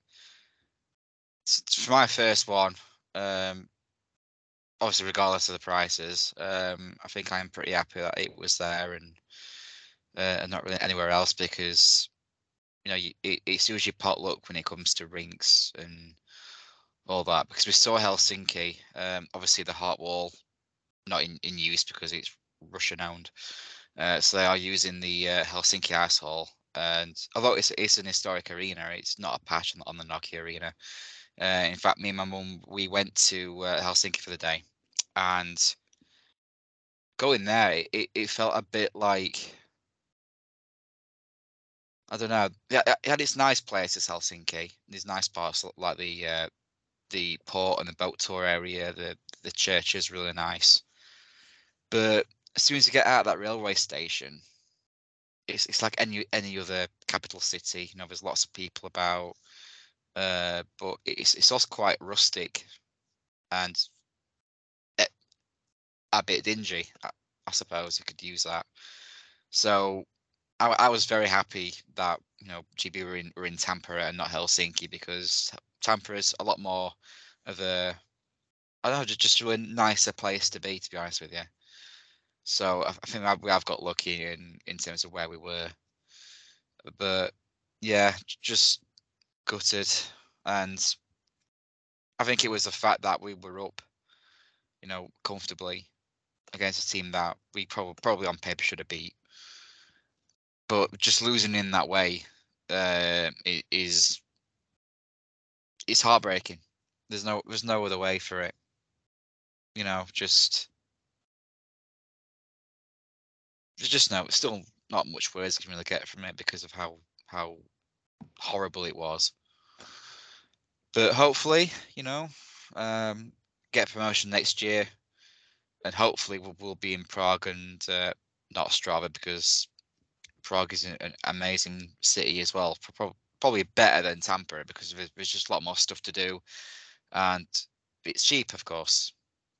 for my first one, um, obviously regardless of the prices, um, I think I'm pretty happy that it was there and uh, and not really anywhere else because you know you, it, it's usually potluck when it comes to rinks and all that because we saw Helsinki. Um, obviously the Hartwall not in, in use because it's Russian owned. Uh, so they are using the uh, Helsinki Ice Hall, and although it's it's an historic arena, it's not a patch on, the Nokia Arena. Uh, in fact, me and my mum we went to uh, Helsinki for the day, and going there, it, it felt a bit like I don't know. It had its nice places, Helsinki. These nice parts like the uh, the port and the boat tour area. The the church is really nice, but as soon as you get out of that railway station, it's it's like any any other capital city. You know, there's lots of people about, uh, but it's it's also quite rustic, and a, a bit dingy. I, I, suppose you could use that. So, I, I was very happy that you know GB were in were in Tampere and not Helsinki because Tampere is a lot more of a I don't know, just, just a nicer place to be, to be honest with you. So I, I think we have got lucky in in terms of where we were. But yeah, just gutted, and I think it was the fact that we were up, you know, comfortably against a team that we probably probably on paper should have beat. But just losing in that way uh, is it's heartbreaking. There's no there's no other way for it. You know, just there's just no, still not much words can really get from it because of how how horrible it was. But hopefully, you know, um, get promotion next year, and hopefully we'll, we'll be in Prague and uh, not Ostrava because Prague is an amazing city as well. Probably better than Tampere because there's just a lot more stuff to do, and it's cheap, of course,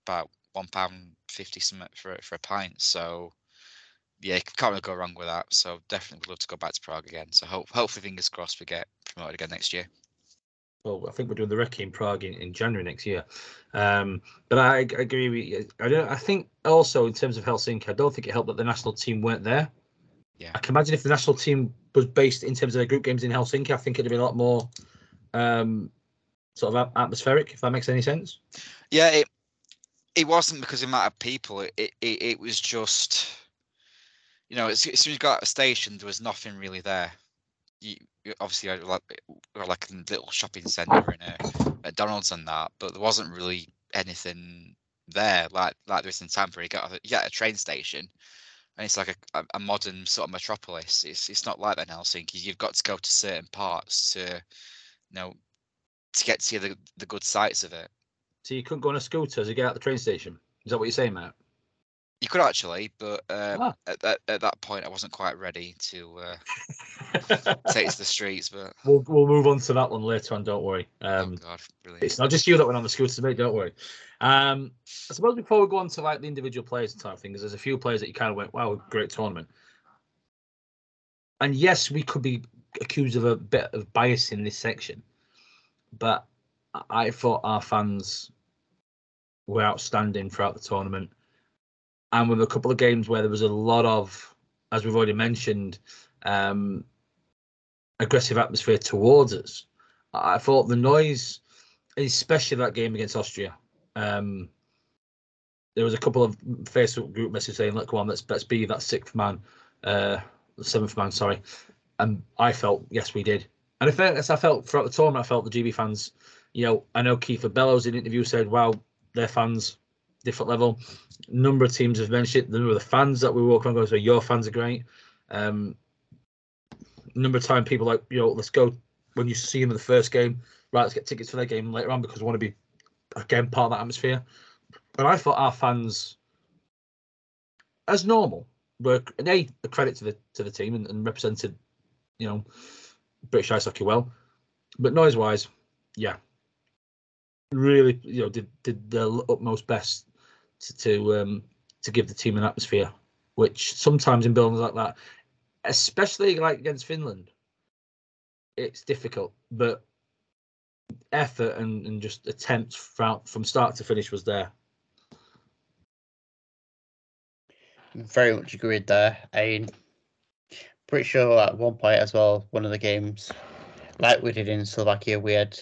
about one pound fifty for for a pint. So yeah, can't really go wrong with that. So definitely would love to go back to Prague again. So hope, hopefully, fingers crossed, we get promoted again next year. Well, I think we're doing the recce in Prague in, in January next year. Um, but I, I, agree with you. I don't. I think also in terms of Helsinki, I don't think it helped that the national team weren't there. Yeah. I can imagine if the national team was based in terms of their group games in Helsinki, I think it'd be a lot more um, sort of atmospheric, if that makes any sense. Yeah, it it wasn't because of the amount of people. It it, it was just, you know, as, as soon as you got out of station, there was nothing really there. You, you obviously had like like a little shopping centre and a McDonald's and that, but there wasn't really anything there like like there is in Tampa. You got you got a train station, and it's like a, a modern sort of metropolis. It's it's not like that in Helsinki. You've got to go to certain parts to, you know, to get to see the the good sights of it. So you couldn't go on a scooter to get out the train station. Is that what you're saying, Matt? You could actually, but uh, Ah. at, that, at that point, I wasn't quite ready to uh, take to the streets. But *laughs* we'll we'll move on to that one later on. Don't worry. oh Um, god, brilliant! it's not just you that went on the scooters, mate. Don't worry. Um, I suppose before we go on to like the individual players and type things, there's a few players that you kind of went, "Wow, great tournament." And yes, we could be accused of a bit of bias in this section, but I thought our fans were outstanding throughout the tournament, and with a couple of games where there was a lot of, as we've already mentioned, um, aggressive atmosphere towards us. I thought the noise, especially that game against Austria, um, there was a couple of Facebook group messages saying, "Look, come on, let's let's be that sixth man, uh, seventh man." Sorry, and I felt yes, we did. And in fairness, I felt throughout the tournament, I felt the GB fans. You know, I know Kieffer Bellows in an interview said, "Wow, their fans, different level." number of teams have mentioned it. The number of the fans that we walk around going, "So your fans are great." Um, number of time people like, you know, let's go when you see them in the first game. Right, let's get tickets for their game later on because we want to be again part of that atmosphere. And I thought our fans, as normal, were a, a credit to the to the team and, and represented, you know, British ice hockey well. But noise wise, yeah, really, you know, did did their utmost best to to, um, to give the team an atmosphere, which sometimes in buildings like that, especially like against Finland, it's difficult. But effort and, and just attempts from from start to finish was there. Very much agreed there. I pretty sure at one point as well, one of the games, like we did in Slovakia, we had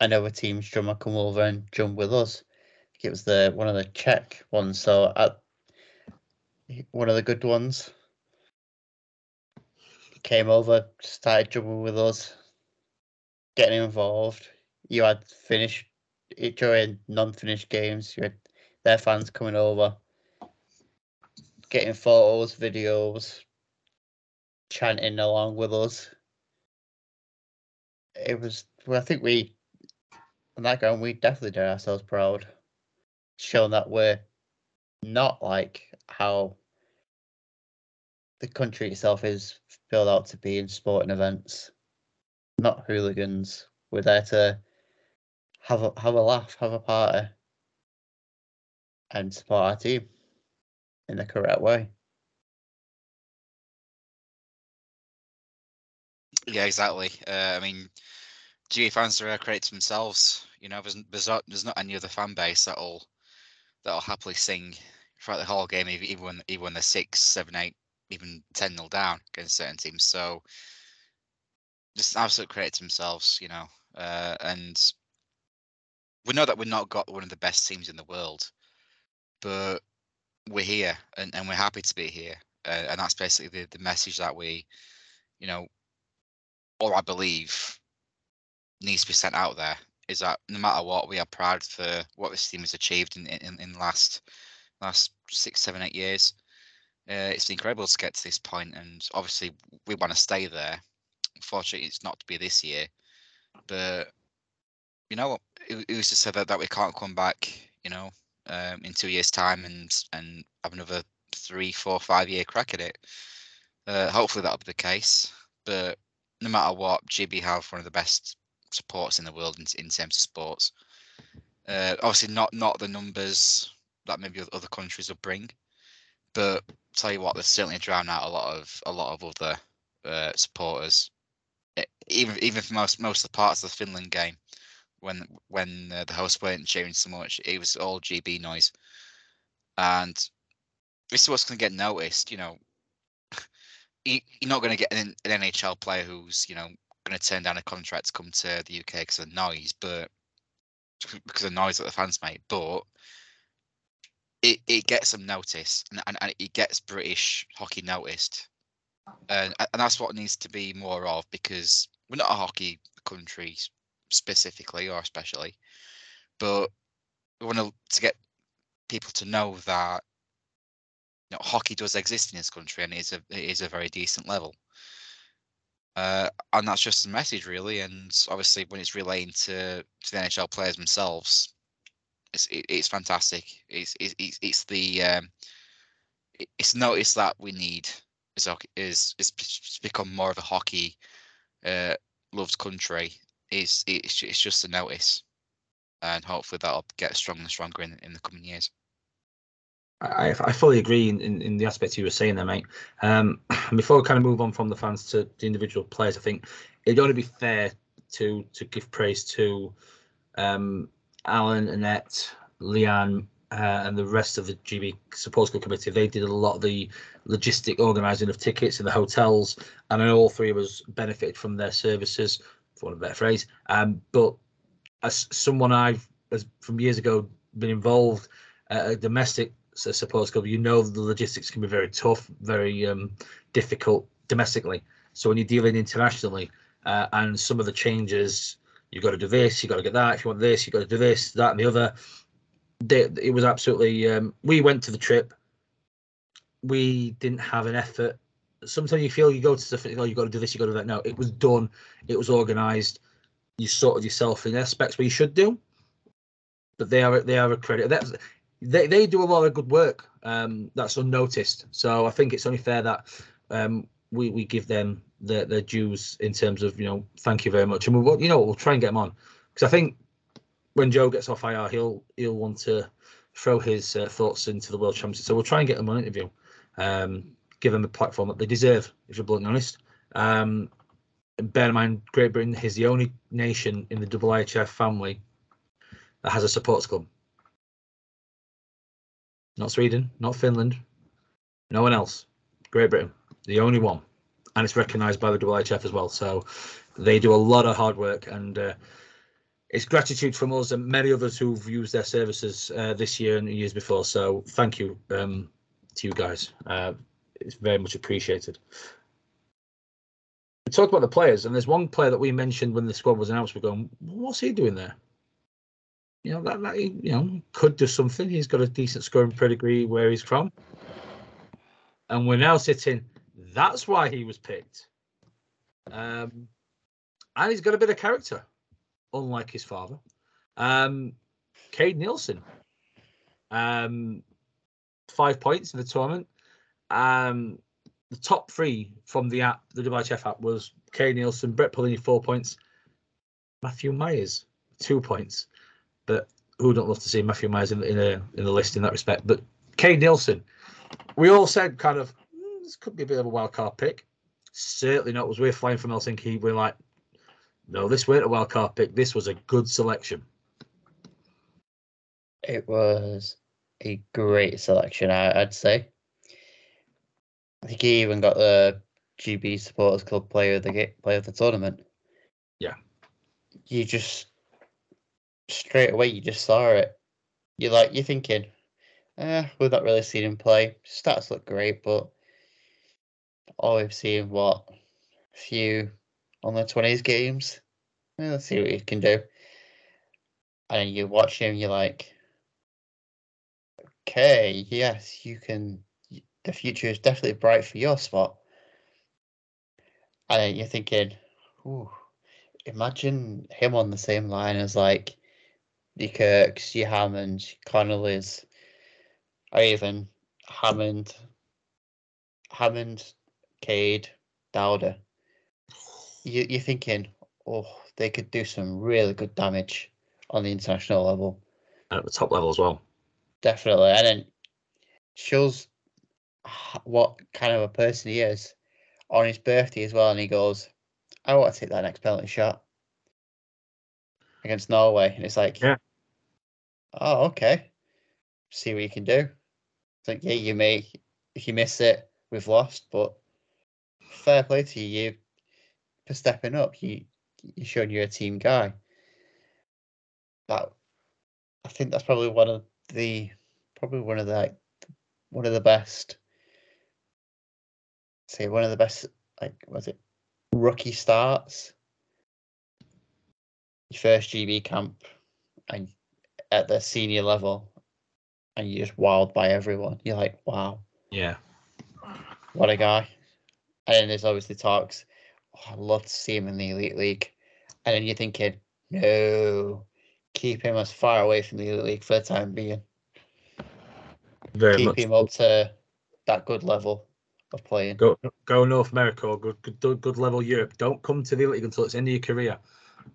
another team's drummer come over and jump with us. It was the one of the Czech ones. So at one of the good ones came over, started jumping with us, getting involved. You had finished during non-finished games. You had their fans coming over, getting photos, videos, chanting along with us. It was. Well, I think we on that ground we definitely did ourselves proud, showing that we're not like how the country itself is filled out to be in sporting events. Not hooligans. We're there to have a have a laugh, have a party, and support our team in the correct way. Yeah, exactly. Uh, I mean, GA fans are a credit to themselves. You know, there's there's not there's not any other fan base that'll that'll happily sing throughout the whole game, even even when even when they're six, seven, eight, even ten nil down against certain teams. So just absolute credit to themselves, you know. Uh, and we know that we're not got one of the best teams in the world, but we're here and, and we're happy to be here. Uh, and that's basically the, the message that we, you know, or I believe needs to be sent out there is that no matter what, we are proud for what this team has achieved in in, in last last six, seven, eight years. Uh, it's been incredible to get to this point, and obviously we want to stay there. Unfortunately, it's not to be this year, but you know, it, it was just said that, that we can't come back, you know, um, in two years' time and and have another three, four, five year crack at it. Uh, hopefully that'll be the case, but no matter what, GB have one of the best supports in the world in, in terms of sports. Uh, obviously, not not the numbers that maybe other countries will bring, but tell you what, they're certainly drown out a lot of a lot of other uh, supporters. E- Even even for most most of the parts of the Finland game, when when uh, the hosts weren't cheering so much, it was all GB noise, and this is what's going to get noticed. You know, *laughs* you, you're not going to get an, an NHL player who's you know going to turn down a contract to come to the UK because of noise, but because of noise that the fans make. But it, it gets them notice and, and, and it gets British hockey noticed. And, and that's what needs to be more of because we're not a hockey country specifically or especially, but we want to, to get people to know that you know, hockey does exist in this country and it is a it is a very decent level. Uh, and that's just a message, really. And obviously, when it's relaying to, to the NHL players themselves, it's it, it's fantastic. It's it's it's the um, it's notice that we need is is is become more of a hockey uh, loved country. Is it's it's just a notice, and hopefully that'll get stronger and stronger in in the coming years. I, I fully agree in, in, in, the aspects you were saying there, mate. Um, *clears throat* before we kind of move on from the fans to the individual players, I think it'd only be fair to to give praise to um, Alan, Annette, Leanne, uh, and the rest of the GB Supporters Club committee. They did a lot of the logistic organising of tickets in the hotels, and I know all three of us benefited from their services, for want of a better phrase. Um, but as someone I've, as from years ago, been involved uh, a domestic supporters club, you know the logistics can be very tough, very um, difficult domestically. So when you're dealing internationally, uh, and some of the changes, you've got to do this, you've got to get that. If you want this, you've got to do this, that, and the other. They, it was absolutely. Um, we went to the trip. We didn't have an effort. Sometimes you feel you go to something, oh, you've got to do this, you've got to do that. No, it was done. It was organised. You sorted yourself in aspects where you should do, but they are they are a credit. That's they, they do a lot of good work um, that's unnoticed. So I think it's only fair that um, we, we give them their, their dues in terms of, you know, thank you very much. And we'll, you know, we'll try and get them on because I think when Joe gets off IR, he'll he'll want to throw his uh, thoughts into the World Championship. So we'll try and get them on interview, um, give them a platform that they deserve, if you're bluntly honest. Um, bear in mind, Great Britain is the only nation in the IIHF family that has a supporters club not Sweden, not Finland, no one else. Great Britain, the only one, and it's recognised by the IIHF as well. So they do a lot of hard work, and uh, it's gratitude from us and many others who've used their services uh, this year and years before. So thank you um, to you guys. Uh, it's very much appreciated. We talked about the players, and there's one player that we mentioned when the squad was announced. We're going, what's he doing there? You know that, that you know could do something. He's got a decent scoring pedigree where he's from, and we're now sitting. That's why he was picked. Um, and he's got a bit of character, unlike his father. Um, Cade Neilson, um, five points in the tournament. Um, the top three from the app, the Dubai Chef app, was Cade Neilson, Brett Perlini, four points, Matthew Myers, two points. But who don't love to see Matthew Myers in, in a in the list in that respect? But Cade Neilson, we all said kind of mm, this could be a bit of a wild card pick. Certainly not. Was we're flying from Helsinki, we're like, no, this weren't a wild card pick. This was a good selection. It was a great selection, I, would say. I think he even got the GB Supporters Club player of the player of the tournament. Yeah. You just straight away you just saw it. You're like you're thinking, eh, we've not really seen him play. Stats look great, but all we've seen what a few on the twenties games. Yeah, let's see what he can do. And you watch him, you're like, okay, yes, you can. The future is definitely bright for your spot. And you're thinking, ooh, imagine him on the same line as like your Kirks, your Hammonds, Connolly's, or even Hammond, Hammond, Cade, Dowder. You, you're thinking, oh, they could do some really good damage on the international level. And at the top level as well. Definitely. And then shows what kind of a person he is on his birthday as well. And he goes, I want to take that next penalty shot against Norway. And it's like, yeah oh, okay, see what you can do. It's like, yeah, you may, if you miss it, we've lost, but fair play to you, you for stepping up. You you showing you're a team guy. That I think that's probably one of the probably one of the like, one of the best. Say one of the best like was it rookie starts. Your first GB camp and at the senior level and you're just wowed by everyone. You're like, wow, Yeah. what a guy. And then there's obviously talks, oh, I'd love to see him in the Elite League. And then you're thinking, no, keep him as far away from the Elite League for the time being. Very keep much. him up to that good level of playing. Go go North America or good good, good level Europe. Don't come to the Elite League until it's the end of your career.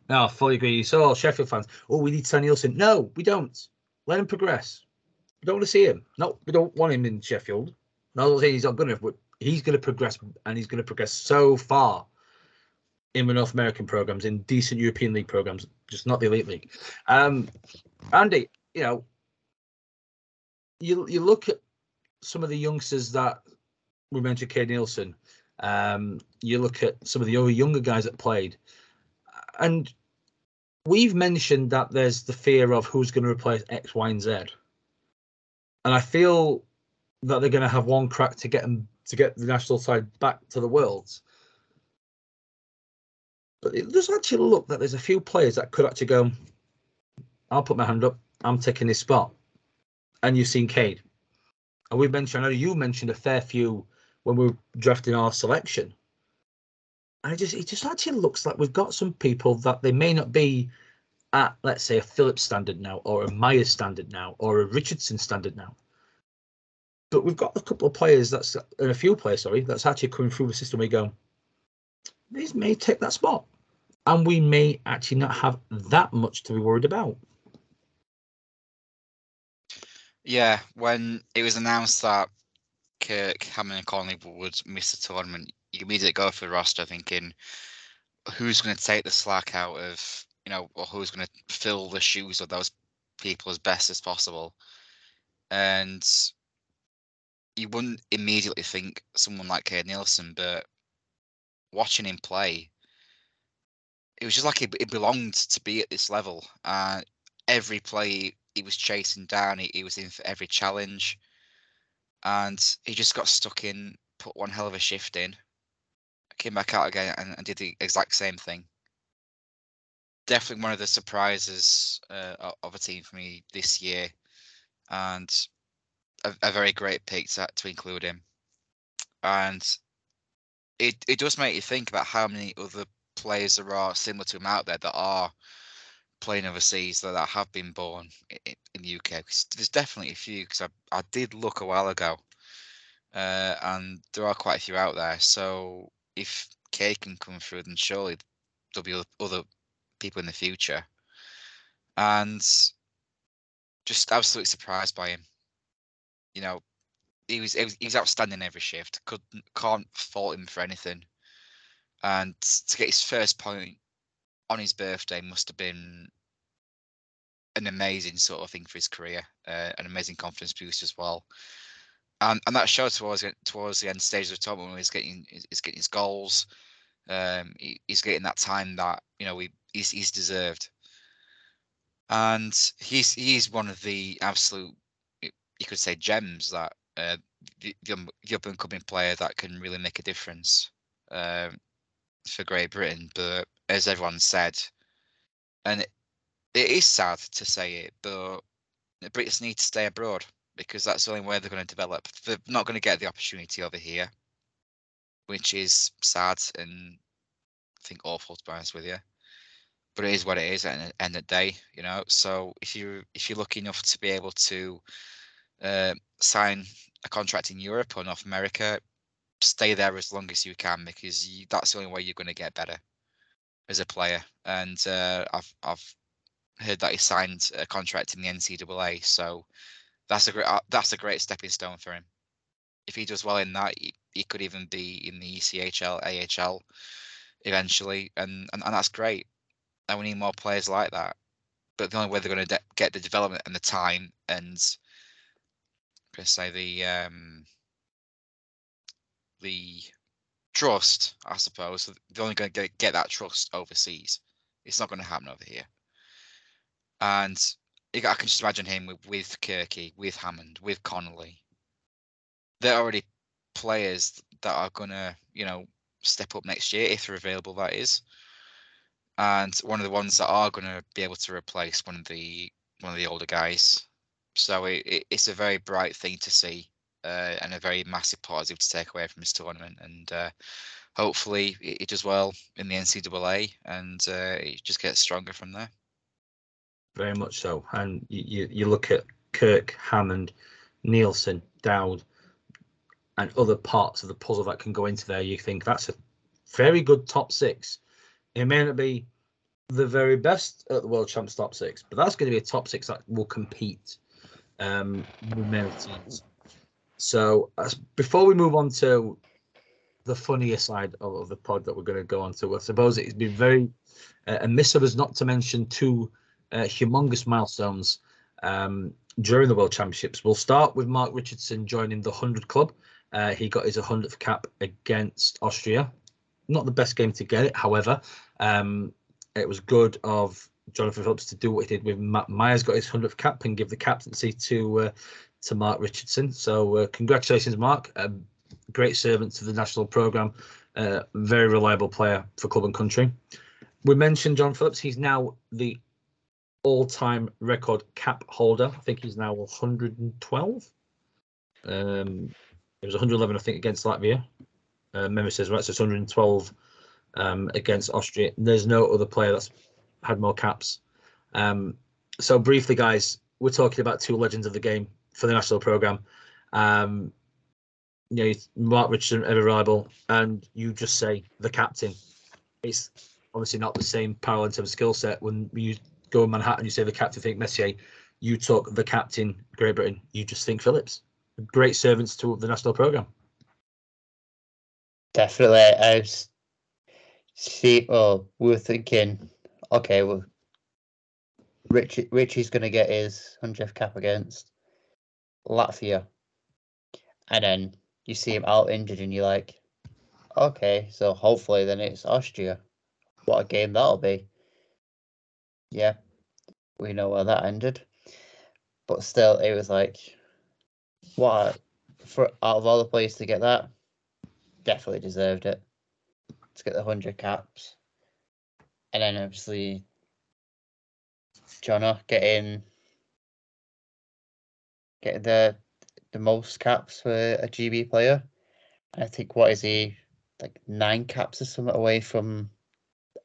No, I fully agree. So all Sheffield fans, oh, we need Sam Neilson. No, we don't. Let him progress. We don't want to see him. No, we don't want him in Sheffield. No, I'm saying he's not good enough, but he's going to progress and he's going to progress so far in the North American programs, in decent European League programs, just not the Elite League. Um, Andy, you know, you you look at some of the youngsters that we mentioned, Kay Neilson. Um, you look at some of the other younger guys that played, and we've mentioned that there's the fear of who's going to replace X, Y, and Z. And I feel that they're going to have one crack to get them to get the national side back to the worlds. But it does actually look that there's a few players that could actually go. I'll put my hand up. I'm taking this spot. And you've seen Cade. And we've mentioned, I know you mentioned a fair few when we were drafting our selection. It just it just actually looks like we've got some people that they may not be at, let's say, a Phillips standard now, or a Myers standard now, or a Richardson standard now. But we've got a couple of players that's and a few players, sorry, that's actually coming through the system. We go, these may take that spot, and we may actually not have that much to be worried about. Yeah, when it was announced that Kirk, Hammond, and Connolly would miss the tournament, you immediately go for the roster thinking, who's going to take the slack out of, you know, or who's going to fill the shoes of those people as best as possible. And you wouldn't immediately think someone like Cade Neilson, but watching him play, it was just like it, belonged to be at this level. Uh, every play he was chasing down, he, he was in for every challenge, and he just got stuck in, put one hell of a shift in, came back out again and, and did the exact same thing. Definitely one of the surprises uh, of a team for me this year, and a, a very great pick to, to include him. And it it does make you think about how many other players there are similar to him out there that are playing overseas that, have been born in, in the UK. there's definitely a few because I, I did look a while ago, uh, and there are quite a few out there. So if K can come through, then surely there'll be other people in the future. And just absolutely surprised by him. You know, he was he was, he was outstanding every shift. Couldn't can't fault him for anything. And to get his first point on his birthday must have been an amazing sort of thing for his career, uh, an amazing confidence boost as well. And and that showed towards towards the end stage of the tournament when he's getting he's getting his goals. Um, he, he's getting that time that you know we he's he's deserved. And he's he's one of the absolute you could say gems that uh, the, the up and coming player that can really make a difference um, for Great Britain. But as everyone said, and it, it is sad to say it, but the Brits need to stay abroad because that's the only way they're going to develop. They're not going to get the opportunity over here, which is sad and I think awful to be honest with you. But it is what it is at the end of the day, you know. So if you if you're lucky enough to be able to uh, sign a contract in Europe or North America, stay there as long as you can because you, that's the only way you're going to get better as a player. And uh, I've I've heard that he signed a contract in the NCAA, so that's a great uh, that's a great stepping stone for him. If he does well in that, he, he could even be in the ECHL, AHL eventually, and, and and that's great. And we need more players like that. But the only way they're going to de- get the development and the time and I say the um, the trust, I suppose. They're only going to get that trust overseas. It's not going to happen over here. And I can just imagine him with, with Kirky, with Hammond, with Connolly. They're already players that are going to, you know, step up next year if they're available. That is, and one of the ones that are going to be able to replace one of the one of the older guys. So it, it, it's a very bright thing to see uh, and a very massive positive to take away from this tournament. And uh, hopefully it, it, does well in the NCAA and uh, it just gets stronger from there. Very much so. And you, you look at Kirk, Hammond, Neilson, Dowd, and other parts of the puzzle that can go into there. You think that's a very good top six. It may not be the very best at the World Champs top six, but that's going to be a top six that will compete um, with many teams. So before we move on to the funnier side of, of, the pod that we're going to go on to, I suppose it's been very uh, amiss of us not to mention two uh, humongous milestones um, during the World Championships. We'll start with Mark Richardson joining the 100 Club. Uh, he got his 100th cap against Austria. Not the best game to get it, however. Um, it was good of Jonathan Phillips to do what he did with Matt Myers, got his 100th cap and give the captaincy to uh, to Mark Richardson. So uh, congratulations, Mark. Great servant to the national program. Uh, very reliable player for club and country. We mentioned John Phillips. He's now the all-time record cap holder. I think he's now 112. Um, it was 111, I think, against Latvia. Uh, memory says right, so it's 112 um, against Austria. There's no other player that's had more caps. Um, so briefly, guys, we're talking about two legends of the game for the national program. Um, you know, Mark Richardson, ever reliable, and you just say the captain. It's obviously not the same parallel in terms of skill set. When you go in Manhattan, you say the captain, think Messier. You talk the captain, Great Britain. You just think Phillips. Great servants to the national program. Definitely, I see. Well, we were thinking, okay, well, Richie Richie's going to get his hundredth cap against Latvia, and then you see him out injured, and you're like, okay, so hopefully then it's Austria. What a game that'll be. Yeah, we know where that ended, but still, it was like, what for out of all the players to get that, definitely deserved it. To get the hundred caps, and then obviously Jono getting getting the the most caps for a GB player. I think what is he like nine caps or something away from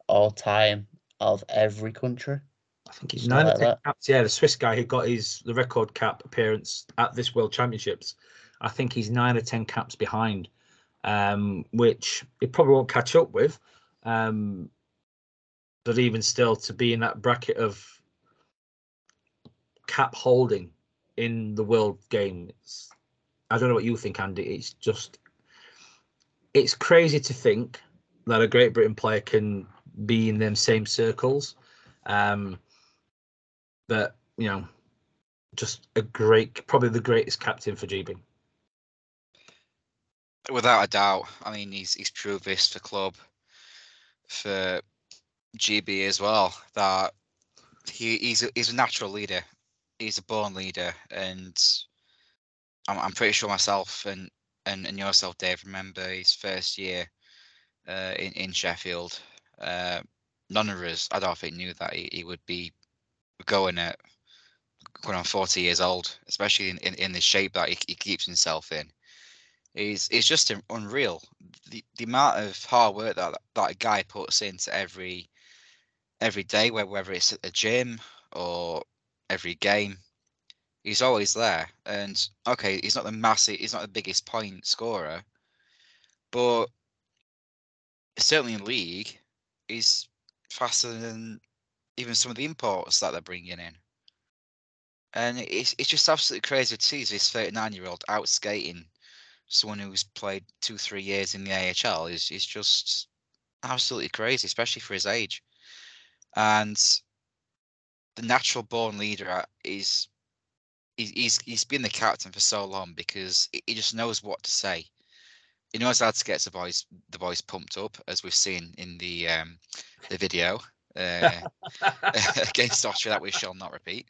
all time of every country. I think he's nine like ten caps. Yeah, the Swiss guy who got his the record cap appearance at this World Championships. I think he's nine or ten caps behind, um, which he probably won't catch up with. Um, but even still, to be in that bracket of cap holding in the world game. It's, I don't know what you think, Andy. It's just it's crazy to think that a Great Britain player can be in them same circles. Um, but you know, just a great, probably the greatest captain for GB. Without a doubt. I mean, he's he's proved this for club, for GB as well. That he, he's a, he's a natural leader he's a born leader, and I'm, I'm pretty sure myself and, and and yourself, Dave, remember his first year uh, in in Sheffield. Uh, none of us, I don't think, knew that he, he would be going at going on 40 years old, especially in, in, in the shape that he, he keeps himself in. Is it's just unreal. The the amount of hard work that that guy puts into every every day, whether it's at the gym or every game. He's always there. And okay, he's not the massive, he's not the biggest point scorer, but certainly in league, he's faster than even some of the imports that they're bringing in. And it's it's just absolutely crazy to see this 39 year old out skating someone who's played two, three years in the AHL is is just absolutely crazy, especially for his age. And the natural born leader is he's he's been the captain for so long because he just knows what to say. He knows how to get the boys the boys pumped up, as we've seen in the um, the video uh, *laughs* *laughs* against Austria that we shall not repeat.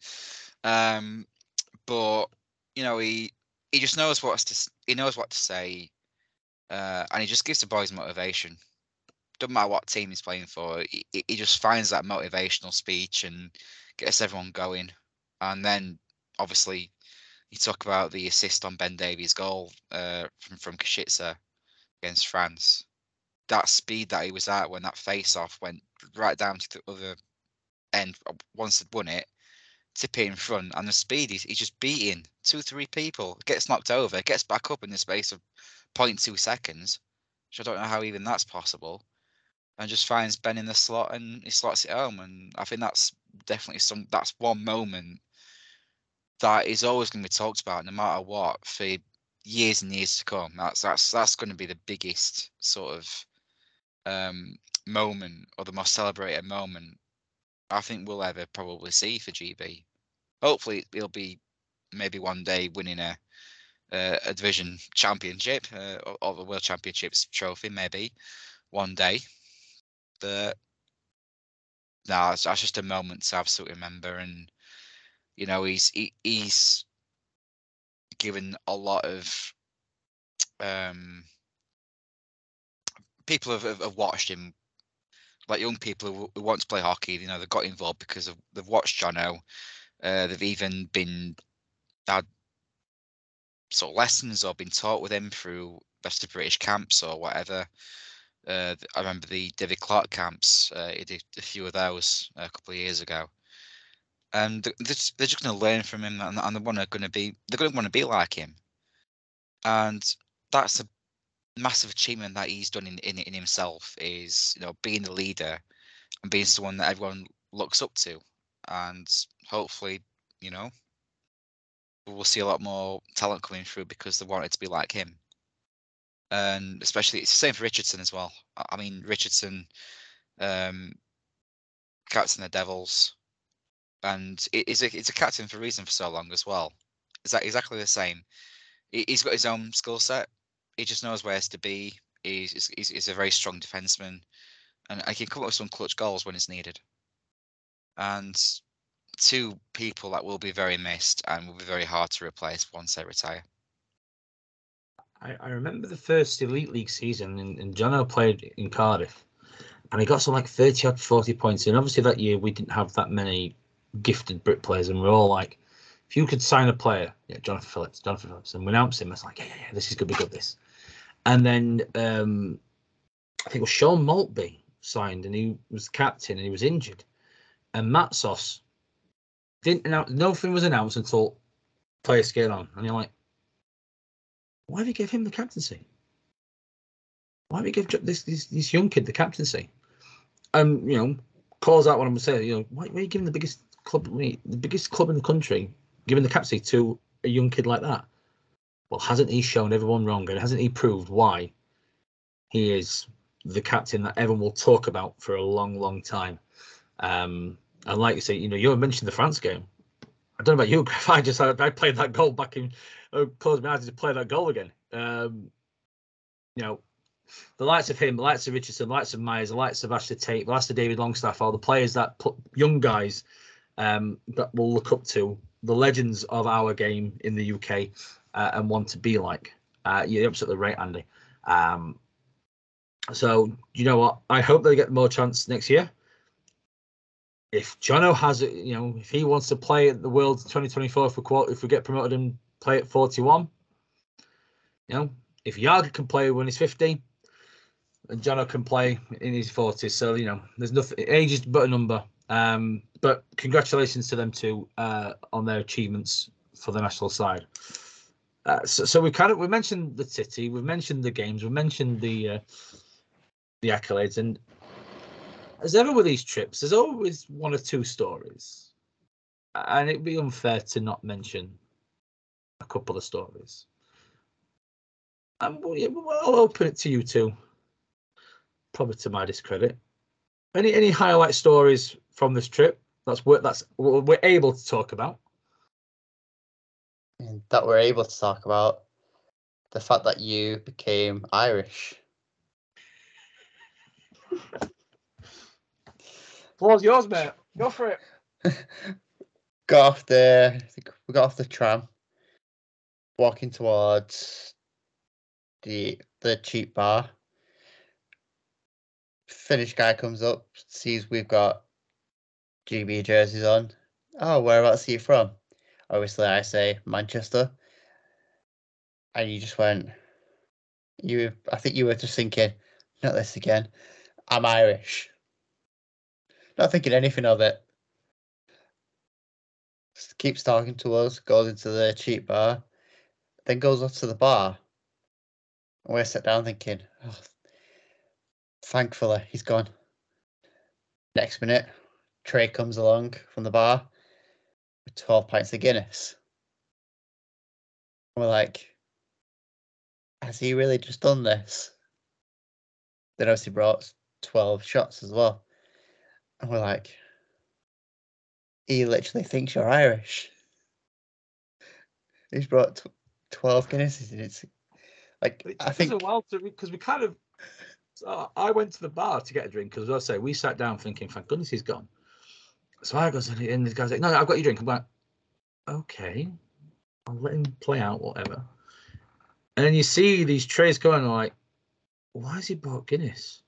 Um, but you know, he he just knows what to he knows what to say, uh, and he just gives the boys motivation. Doesn't matter what team he's playing for, he, he just finds that motivational speech and gets everyone going. And then, obviously, you talk about the assist on Ben Davies' goal uh, from from Košice against France. That speed that he was at when that face off went right down to the other end uh, once he'd won it, tip it in front, and the speed he's, he's just beating two, three people, gets knocked over, gets back up in the space of 0.2 seconds, which I don't know how even that's possible, and just finds Ben in the slot and he slots it home. And I think that's definitely some that's one moment that is always going to be talked about no matter what for years and years to come. That's that's that's going to be the biggest sort of um, moment or the most celebrated moment I think we'll ever probably see for GB. Hopefully, it'll be maybe one day winning a a, a division championship uh, or, the world championships trophy, maybe one day. But no, it's, that's just a moment to absolutely remember. And you know, he's he, he's given a lot of um people have, have, have watched him like young people who, want to play hockey you know they've got involved because of, they've watched Jono uh, they've even been had sort of lessons or been taught with him through best of British camps or whatever uh, I remember the David Clarke camps. Uh, he did a few of those a couple of years ago, and they're just, they're just going to learn from him, and, and they're going to be they're going to want to be like him, and that's a massive achievement that he's done in, in in himself. Is you know being the leader and being someone that everyone looks up to, and hopefully you know we'll see a lot more talent coming through because they wanted to be like him and especially it's the same for Richardson as well. I mean, Richardson, um, captain the Devils, and it's a it's a captain for a reason for so long as well. Is that exactly the same? He's got his own skill set. He just knows where to be. He's, he's, he's a very strong defenseman, and he can come up with some clutch goals when it's needed. And two people that will be very missed and will be very hard to replace once they retire. I, I remember the first Elite League season, and, and Jono played in Cardiff, and he got some like 30 or 40 points. And obviously, that year we didn't have that many gifted Brit players, and we're all like, if you could sign a player, yeah, Jonathan Phillips, Jonathan Phillips, and we announced him, I was like, yeah, yeah, yeah, this is to be good, this. And then um, I think it was Sean Maltby signed, and he was captain, and he was injured. And Matsos didn't announce, nothing was announced until players get on. And you're like, why do you give him the captaincy? Why do you give this, this this young kid the captaincy? Um, you know, calls out what I'm saying. You know, why, why are you giving the biggest club, the biggest club in the country, giving the captaincy to a young kid like that? Well, hasn't he shown everyone wrong, and hasn't he proved why he is the captain that everyone will talk about for a long, long time? Um, and like you say, you know, you mentioned the France game. I don't know about you, *laughs* Griff. I just I played that goal back in oh, closed my eyes to play that goal again. Um, you know, the likes of him, the likes of Richardson, the likes of Myers, the likes of Ashley Tate, the likes of David Longstaff, all the players that put young guys um, that will look up to, the legends of our game in the UK uh, and want to be like. Uh, you're absolutely right, Andy. Um, so you know what? I hope they get more chance next year. If Jono has it, you know, if he wants to play at the World 2024, if we if we get promoted and play at 41. You know, if Jagr can play when he's 50, and Jono can play in his 40s. So, you know, there's nothing, age is but a number. Um, but congratulations to them too uh, on their achievements for the national side. Uh, so, so we kind of we mentioned the city, we've mentioned the games, we've mentioned the uh, the accolades, and as ever with these trips, there's always one or two stories, and it'd be unfair to not mention a couple of stories. And I'll open it to you two. Probably to my discredit. Any any highlight stories from this trip? That's what that's what we're able to talk about. Mm, that we're able to talk about. the fact that you became Irish. *laughs* Floor's yours, mate. Go for it. *laughs* got off the I think we got off the tram, walking towards the the cheap bar. Finnish guy comes up, sees we've got GB jerseys on. Oh, whereabouts are you from? Obviously, I say Manchester, and you just went. You, I think you were just thinking, not this again. I'm Irish. Not thinking anything of it keeps talking to us, goes into the cheap bar, then goes off to the bar. And we're sat down thinking, oh, thankfully, he's gone. Next minute, Tray comes along from the bar with 12 pints of Guinness. And we're like, has he really just done this? Then obviously brought 12 shots as well. And we're like, he literally thinks you're Irish. *laughs* He's brought tw- 12 Guinnesses and it's like, It I think, us a while to because we kind of. So I went to the bar to get a drink because, as I say, we sat down thinking, "Thank goodness he's gone." So I goes in, and the guy's like, "No, I've got your drink." I'm like, "Okay, I'll let him play out, whatever." And then you see these trays going, like, "Why has he bought Guinness?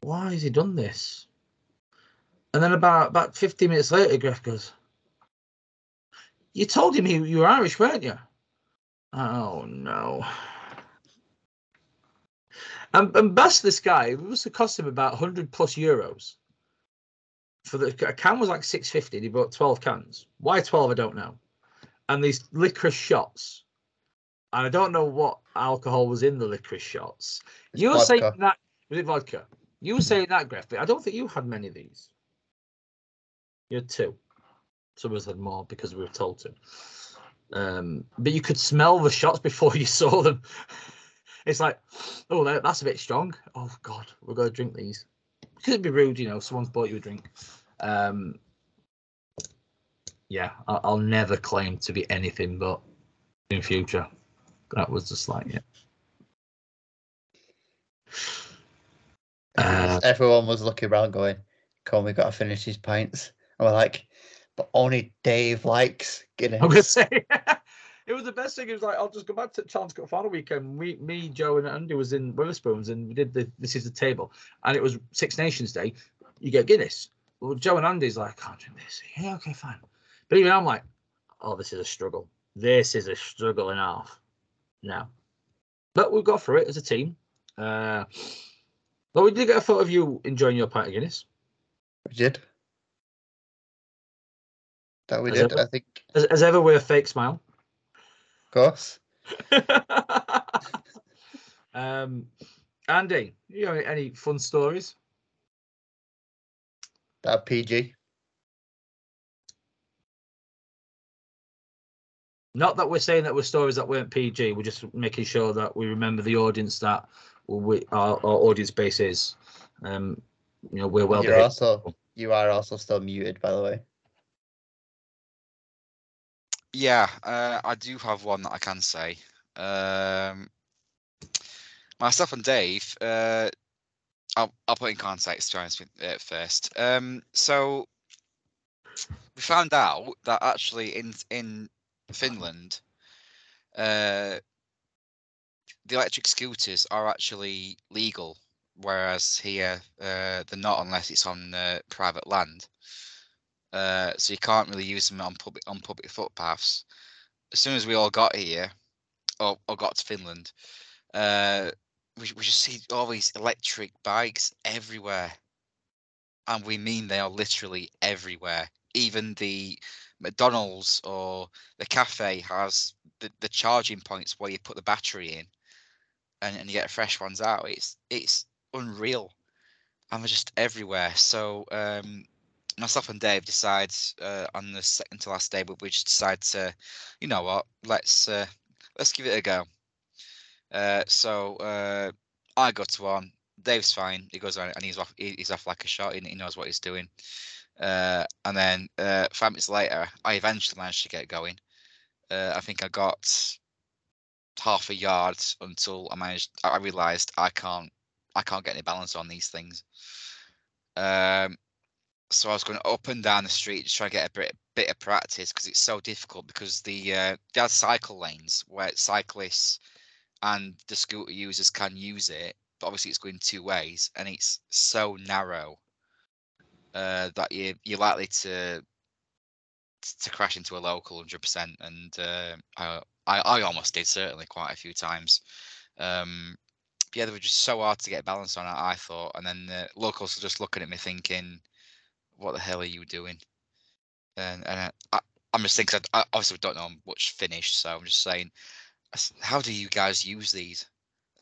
Why has he done this?" And then about about 15 minutes later, Griff goes, "You told him you, you were Irish, weren't you?" Oh no. And, and best this guy, it must have cost him about 100 plus euros. For the a can was like 650. He bought 12 cans. Why 12? I don't know. And these licorice shots. And I don't know what alcohol was in the licorice shots. It's You were saying that was it vodka? You were saying that, Griff, but I don't think you had many of these. You had two. Some of us had more because we were told to. Um, but you could smell the shots before you saw them. *laughs* It's like, oh, that's a bit strong. Oh God, we're gonna drink these. It'd be rude, you know. Someone's bought you a drink. Um, yeah, I- I'll never claim to be anything but in future. That was just like, yeah. Uh, everyone was looking around going, come on, we got to finish these pints. And we're like, but only Dave likes Guinness. I'm gonna say *laughs* it was the best thing. It was like I'll just go back to Challenge Cup final weekend. We, me, Joe, and Andy was in Wetherspoons, and we did the this is the table, and it was Six Nations Day. You get Guinness. Well, Joe and Andy's like, I can't drink this. Yeah, okay, fine. But even I'm like, oh, this is a struggle. This is a struggle and a half. No, but we got through it as a team. Uh, but we did get a photo of you enjoying your pint of Guinness. We did. That we As did, ever. I think. As, as ever, with a fake smile. Of course. *laughs* um, Andy, you have any fun stories? That PG. Not that we're saying that were stories that weren't PG. We're just making sure that we remember the audience that we our, our audience base is. Um, you know, we're well You're also you are also still muted, by the way. Yeah, uh, I do have one that I can say. Um, myself and Dave, uh, I'll, I'll put in context to uh, first. Um, so we found out that actually in in Finland, uh, the electric scooters are actually legal, whereas here uh, they're not unless it's on uh, private land. Uh, so you can't really use them on public on public footpaths. As soon as we all got here, or, or got to Finland, uh, we, we just see all these electric bikes everywhere, and we mean they are literally everywhere. Even the McDonald's or the cafe has the, the charging points where you put the battery in, and, and you get fresh ones out. It's it's unreal, and they're just everywhere. So um, myself and Dave decide uh, on the second to last day, but we just decide to, you know what, let's uh, let's give it a go. Uh, so uh, I go to one. Dave's fine. He goes on and he's off. He's off like a shot. He, he knows what he's doing. Uh, and then uh, five minutes later, I eventually managed to get going. Uh, I think I got half a yard until I managed. I realised I can't. I can't get any balance on these things. Um, so I was going up and down the street just trying to get a bit, bit of practice because it's so difficult because the uh, they have cycle lanes where cyclists and the scooter users can use it, but obviously it's going two ways and it's so narrow uh, that you you're likely to to crash into a local 100% and uh, I, I I almost did certainly quite a few times. Um yeah they were just so hard to get balance on I thought and then the locals were just looking at me thinking what the hell are you doing and and I, I'm just thinking I, I obviously don't know much Finnish so I'm just saying how do you guys use these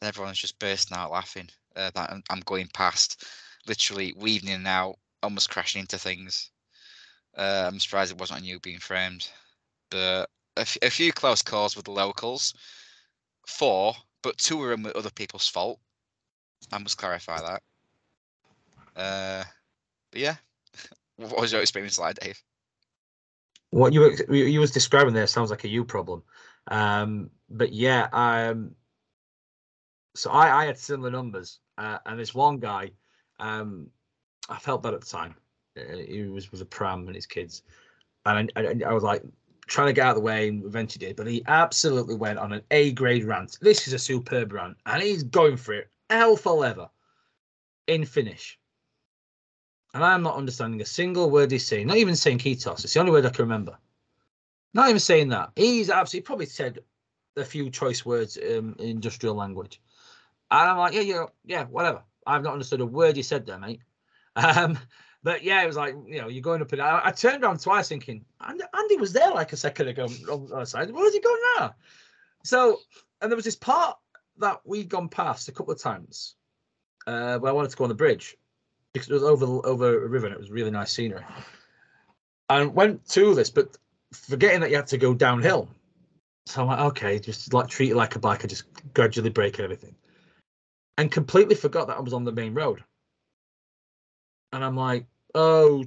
and everyone's just bursting out laughing uh, that I'm, I'm going past literally weaving in and out almost crashing into things uh, I'm surprised it wasn't on you being framed. But a, f- a few close calls with the locals. Four, but two of them were other people's fault. I must clarify that. Uh, but yeah, what was your experience like, Dave? What you were you was describing there sounds like a you problem. Um, but yeah, um, so I, I had similar numbers, uh, and this one guy, um, I felt bad at the time uh, he was with a pram and his kids, and I, I, I, was like trying to get out of the way, and eventually did. But he absolutely went on an A grade rant. This is a superb rant, and he's going for it, hell for leather, in Finnish. And I'm not understanding a single word he's saying. Not even saying Kiitos. It's the only word I can remember. Not even saying that. He's absolutely probably said a few choice words um, in industrial language. And I'm like, yeah, yeah, yeah, whatever. I've not understood a word you said there, mate. *laughs* Um, but yeah, it was like you know you're going up and I, I turned around twice thinking Andy, Andy, was there like a second ago on the other side. Where's he going now? So and there was this part that we'd gone past a couple of times uh, where I wanted to go on the bridge because it was over over a river and it was really nice scenery. And went to this, but forgetting that you had to go downhill. So I'm like, okay, just like treat it like a bike and just gradually break everything. And completely forgot that I was on the main road. And I'm like, oh,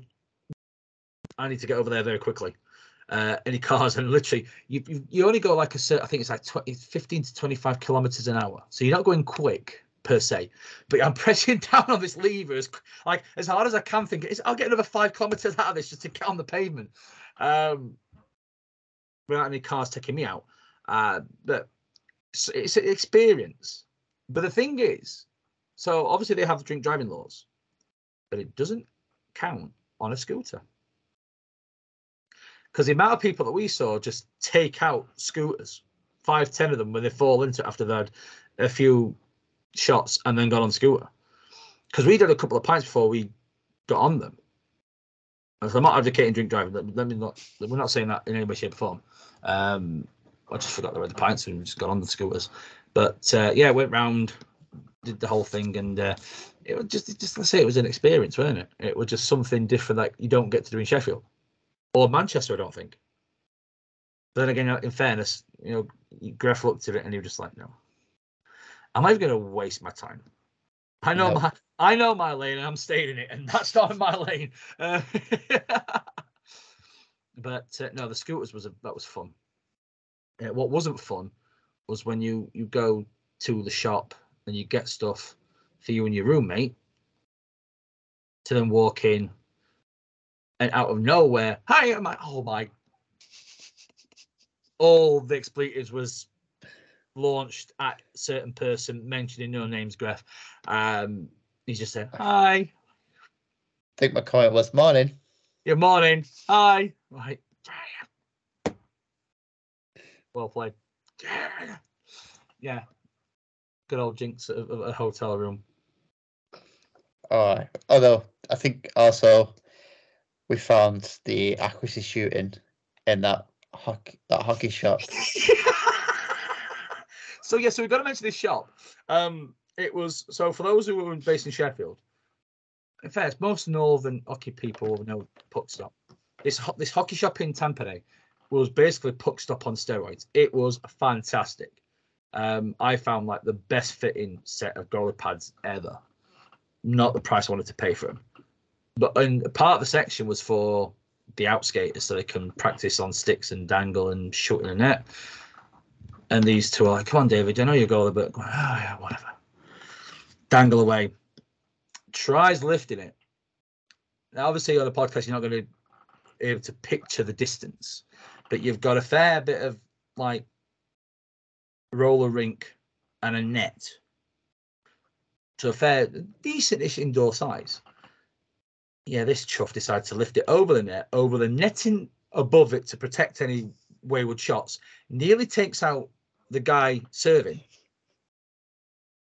I need to get over there very quickly. Uh, *laughs* any cars and literally you, you, only go like a certain, I think it's like 20, 15 to 25 kilometers an hour. So you're not going quick per se, but I'm *laughs* pressing down on this lever as like as hard as I can think I'll get another five kilometers out of this just to get on the pavement. Um, without any cars taking me out. Uh, but it's, it's an experience. But the thing is, so obviously they have the drink driving laws, but it doesn't count on a scooter. Because the amount of people that we saw just take out scooters, five, ten of them, when they fall into it after they had a few shots and then got on scooter. Because we did a couple of pints before we got on them. And so I'm not advocating drink driving. Let, let me not. We're not saying that in any way, shape, or form. Um, I just forgot they were the pints and we just got on the scooters. But uh, yeah, went round, did the whole thing, and uh, it was just just let's say it was an experience, wasn't it? It was just something different that you don't get to do in Sheffield or Manchester. I don't think. But then again, in fairness, you know, Gref looked at it and he was just like, "No, am I going to waste my time? I know my I know my lane. I'm staying in it, and that's not my lane." Uh, *laughs* but uh, no, the scooters was a, that was fun. Uh, what wasn't fun was when you you go to the shop and you get stuff for you and your roommate to then walk in and out of nowhere, hi, I'm like, oh my. All the expletives was launched at certain person mentioning no names, Gref. Um, he just said, hi. I think my comment was morning. Good morning. Hi. Right. Well played. Yeah. Good old jinx of, of a hotel room. All right. Although I think also we found the accuracy shooting in that hockey that hockey shop. *laughs* so yeah, so we've got to mention this shop. Um, it was so for those who were based in Sheffield. In fact, most northern hockey people know puck stop. This this hockey shop in Tampere was basically puck stop on steroids. It was fantastic. Um, I found like the best fitting set of goalie pads ever not the price I wanted to pay for them. But and part of the section was for the outskaters so they can practice on sticks and dangle and shoot in the net. And these two are like, come on, David, I know you go but going, oh, yeah, whatever. Dangle away. Tries lifting it. Now, obviously, on the podcast, you're not going to be able to picture the distance, but you've got a fair bit of like roller rink and a net. So a fair, decentish indoor size. Yeah, this chuff decided to lift it over the net, over the netting above it to protect any wayward shots. Nearly takes out the guy serving.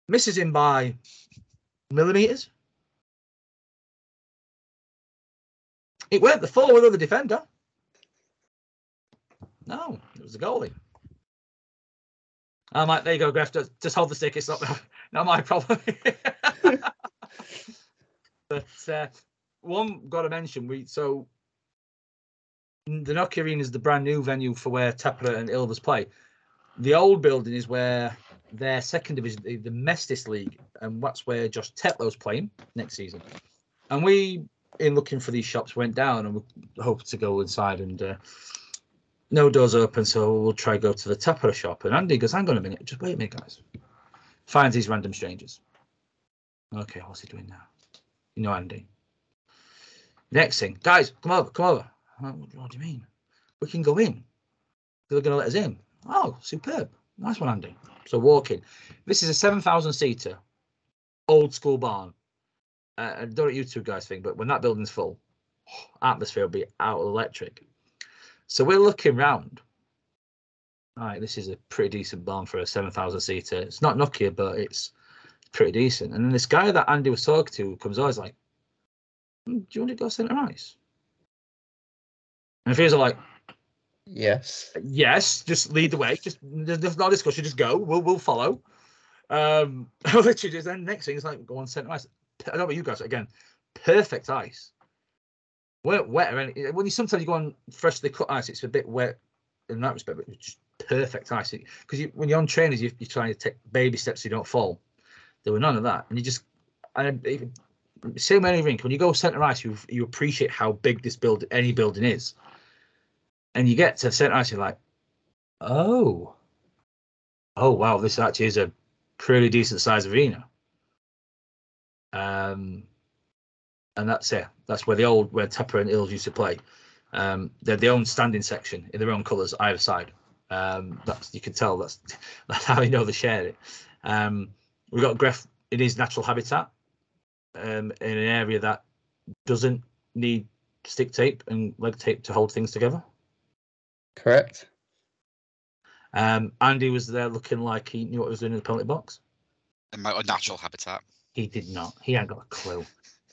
Misses him by millimeters. It weren't the forward or the defender. No, it was the goalie. I'm like, there you go, Gref. Just, just hold the stick. It's not *laughs* not my problem. *laughs* but uh, one got to mention we so the Nokia Arena is the brand new venue for where Tappara and Ilves play. The old building is where their second division, the, the Mestis League, and that's where Josh Tetlow's playing next season. And we, in looking for these shops, went down and we hoped to go inside and uh, no doors open, so we'll try go to the Tappara shop. And Andy goes, hang on a minute, just wait a minute, guys. Finds these random strangers. Okay, what's he doing now? You know Andy. Next thing, guys, come over, come over. What, what do you mean? We can go in. They're going to let us in. Oh, superb. Nice one, Andy. So walking. This is a 7,000 seater, old school barn. Uh, I don't know what you two guys think, but when that building's full, atmosphere will be out of electric. So we're looking round. All right, this is a pretty decent barn for a 7,000 seater. It's not Nokia, but it's pretty decent. And then this guy that Andy was talking to comes over, he's like, "Hmm, Do you want to go centre ice? And if he was like, Yes. Yes, just lead the way. Just there's no discussion. Just go. We'll we'll follow. Um, *laughs* literally, then next thing is like go on centre ice. I don't know about you guys again. Perfect ice. Weren't wet when you sometimes you go on freshly cut ice, it's a bit wet in that respect, but it's perfect ice. Because you, when you're on trainers, you, you're trying to take baby steps so you don't fall. There were none of that, and you just and even same any rink. When you go centre ice, you you appreciate how big this build any building is and you get to centre ice, you're like, oh, oh wow, this actually is a pretty decent sized arena. Um, and that's it. That's where the old where Tappara and Ilves used to play. Um, they're their own standing section in their own colours either side. Um, that's you can tell that's *laughs* that's how you know they share it. Um, we've got Gref in his natural habitat um, in an area that doesn't need stick tape and leg tape to hold things together. Correct. Um, Andy was there looking like he knew what he was doing in the penalty box. In my natural habitat. He did not. He hadn't got a clue.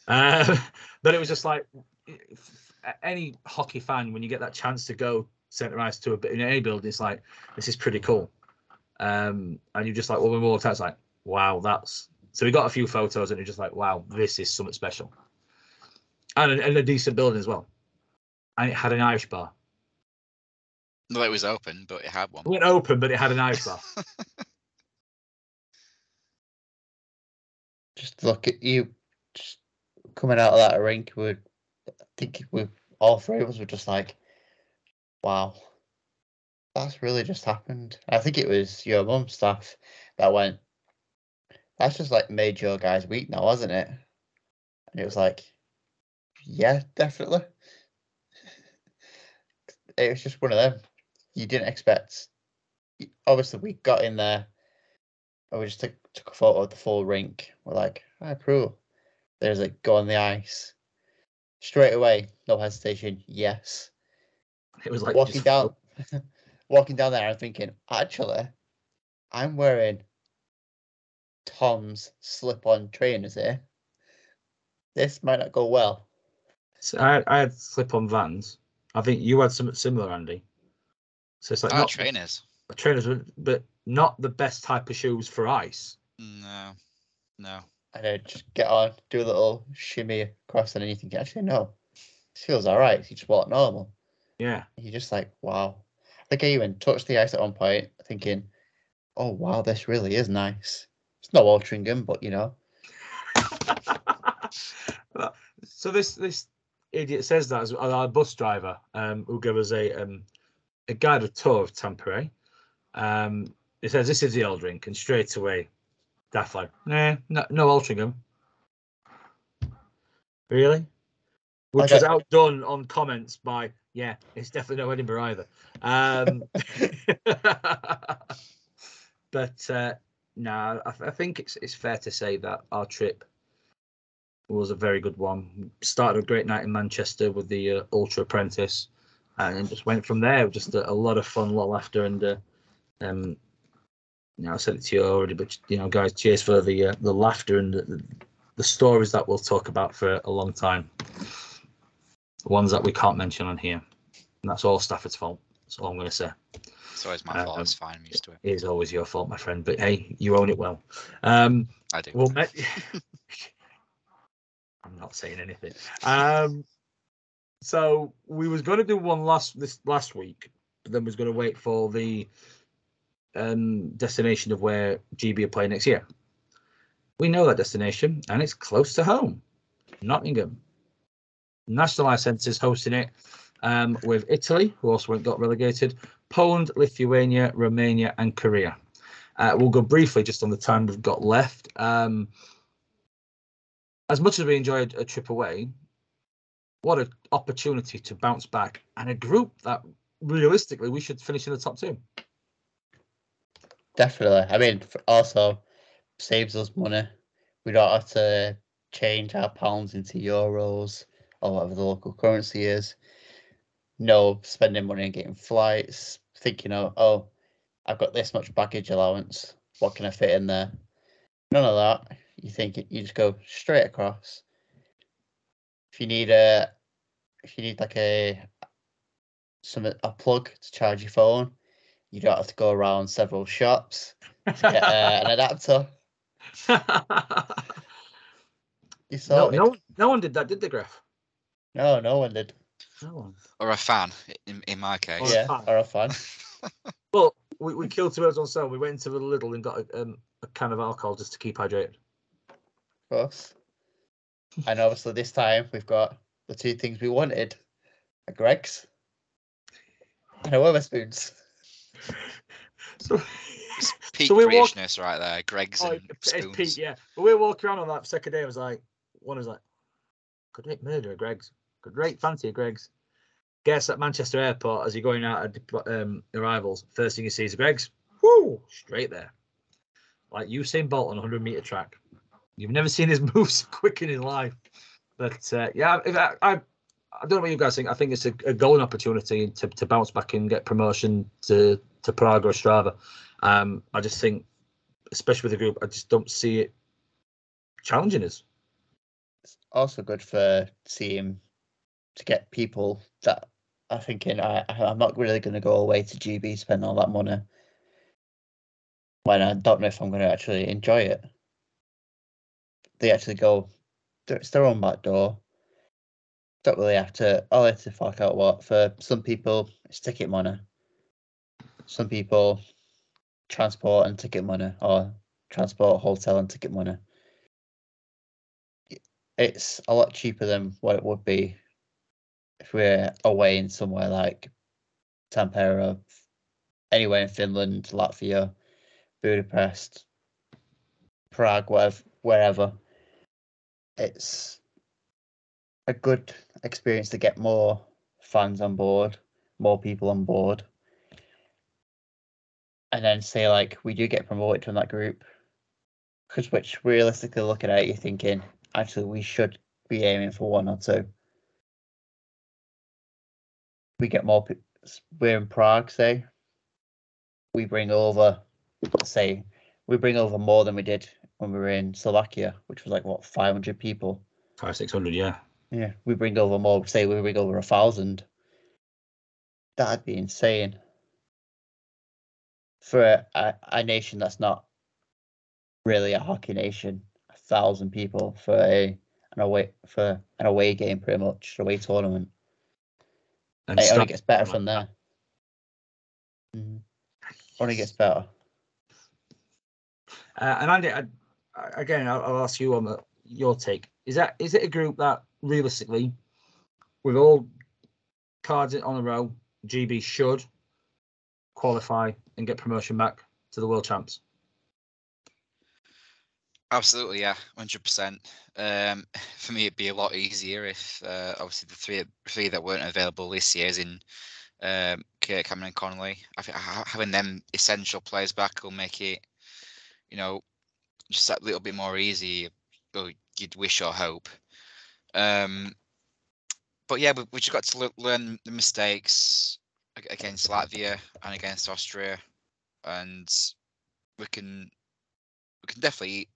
Uh, *laughs* but it was just like if- any hockey fan when you get that chance to go centre ice to a bit in any building, it's like this is pretty cool. Um, and you're just like, well, when we walked out, it's like, wow, that's. So we got a few photos, and you're just like, wow, this is something special. And a, and a decent building as well. And it had an Irish bar. No, it was open, but it had one. It went open, but it had an Irish *laughs* bar. Just look at you just coming out of that rink. We, I think we all three of us were just like, "Wow, that's really just happened." I think it was your mum staff that went. That's just like made your guys weak now, wasn't it? And it was like, yeah, definitely. *laughs* It was just one of them. You didn't expect. Obviously, we got in there and we just took took a photo of the full rink. We're like, "I approve." There's like go on the ice straight away, no hesitation. Yes, It was like walking down, *laughs* walking down there. I'm thinking, actually, I'm wearing Tom's slip-on trainers here. This might not go well. So I, I had slip-on vans. I think you had something similar, Andy. So it's like Ah, not trainers. trainers, but- but not the best type of shoes for ice. No, no. And then just get on, do a little shimmy across, and then you think, actually, no, this feels all right. You just walk normal. Yeah, You're just like, wow. I think I even touched the ice at one point, thinking, oh, wow, this really is nice. It's not Altrincham, but you know, *laughs* so this this idiot says that as our bus driver, um, who gave us a um, a guided tour of Tampere. Um, It says this is the old drink, and straight away, Daft like, nah, no, no Altrincham. Really? Which was outdone on comments by, yeah, it's definitely no Edinburgh either. Um, *laughs* but uh, no, I, I think it's it's fair to say that our trip was a very good one. Started a great night in Manchester with the uh, Ultra Apprentice, and just went from there. Just a, a lot of fun, a lot of laughter, and uh, um, you know, I said it to you already, but you know, guys, cheers for the uh, the laughter and the, the stories that we'll talk about for a long time. Ones that we can't mention on here, and that's all Stafford's fault. That's all I'm going to say. It's always my fault. Um, It's fine. I'm used to it. It is always your fault, my friend. But hey, you own it well. Um, I do. well. *laughs* I'm not saying anything. Um, so we was going to do one last this last week, but then was going to wait for the um, destination of where GB are playing next year. We know that destination, and it's close to home, Nottingham. National Ice Centres hosting it um, with Italy, who also went got relegated, Poland, Lithuania, Romania, and Korea. Uh, we'll go briefly just on the time we've got left. Um, as much as we enjoyed a trip away, what an opportunity to bounce back and a group that realistically we should finish in the top two. Definitely. I mean, also saves us money. We don't have to change our pounds into euros or whatever the local currency is. No spending money on getting flights, thinking, oh, oh, I've got this much baggage allowance. What can I fit in there? None of that. You think you just go straight across. If you need a, if you need like a, some a plug to charge your phone, you don't have to go around several shops to get uh, an adapter. *laughs* You no, saw no, one- no one did that, did they, Graf? no, no one did. No one. Or a fan, in, in my case. Or yeah, fan. or a fan. *laughs* Well, we, we killed two birds on stone. We went into the Lidl and got a, um, a can of alcohol just to keep hydrated. Of course. And obviously this time we've got the two things we wanted: a Greggs and a Wetherspoons. *laughs* So, Peak So we walk- Britishness right there. Greggs oh, and it's spoons. Pete, yeah. But we were walking around on that second day. I was like, one was like, could rate murder at Greggs. Could rate fancy at Greggs. Guess at Manchester Airport as you're going out at um, arrivals, first thing you see is a Greggs. Woo! Straight there. Like Usain Bolt on a 100 meter track. You've never seen his *laughs* moves quick in his life. But uh, yeah, I, I, I don't know what you guys think. I think it's a, a golden opportunity to, to bounce back and get promotion to, to Prague or Ostrava. Um, I just think, especially with the group, I just don't see it challenging us. It's also good for seeing to get people that are thinking I- I'm not really going to go away to GB spend all that money when I don't know if I'm going to actually enjoy it. They actually go, it's their own back door. Don't really have to. They have to fork out what for some people it's ticket money. Some people transport and ticket money, or transport, hotel and ticket money it's a lot cheaper than what it would be if we're away in somewhere like Tampere, or anywhere in Finland, Latvia, Budapest, Prague, whatever, wherever. It's a good experience to get more fans on board, more people on board. And then say like we do get promoted from that group. Because which realistically looking at it, you're thinking, actually we should be aiming for one or two. We get more. We're in Prague, say. We bring over, say, we bring over more than we did when we were in Slovakia, which was like what 500 people. Five, six hundred, yeah. Yeah, we bring over more. Say we bring over a thousand. That'd be insane for a, a, a nation that's not really a hockey nation. A thousand people for a an away for an away game, pretty much away tournament. And It only gets better from there. Mhm. Only gets better. Uh, and Andy, I- again, I'll, I'll ask you on the, your take. Is that is it a group that realistically, with all cards on a row, GB should qualify and get promotion back to the world champs? Absolutely, yeah, hundred percent. Um, for me, it'd be a lot easier if uh, obviously the three three that weren't available this year is in um, Kirk Cameron and Connolly. I think having them essential players back will make it, you know, just that little bit more easy. Or you'd wish or hope. Um, but yeah, we, we just got to learn the mistakes against Latvia and against Austria, and we can we can definitely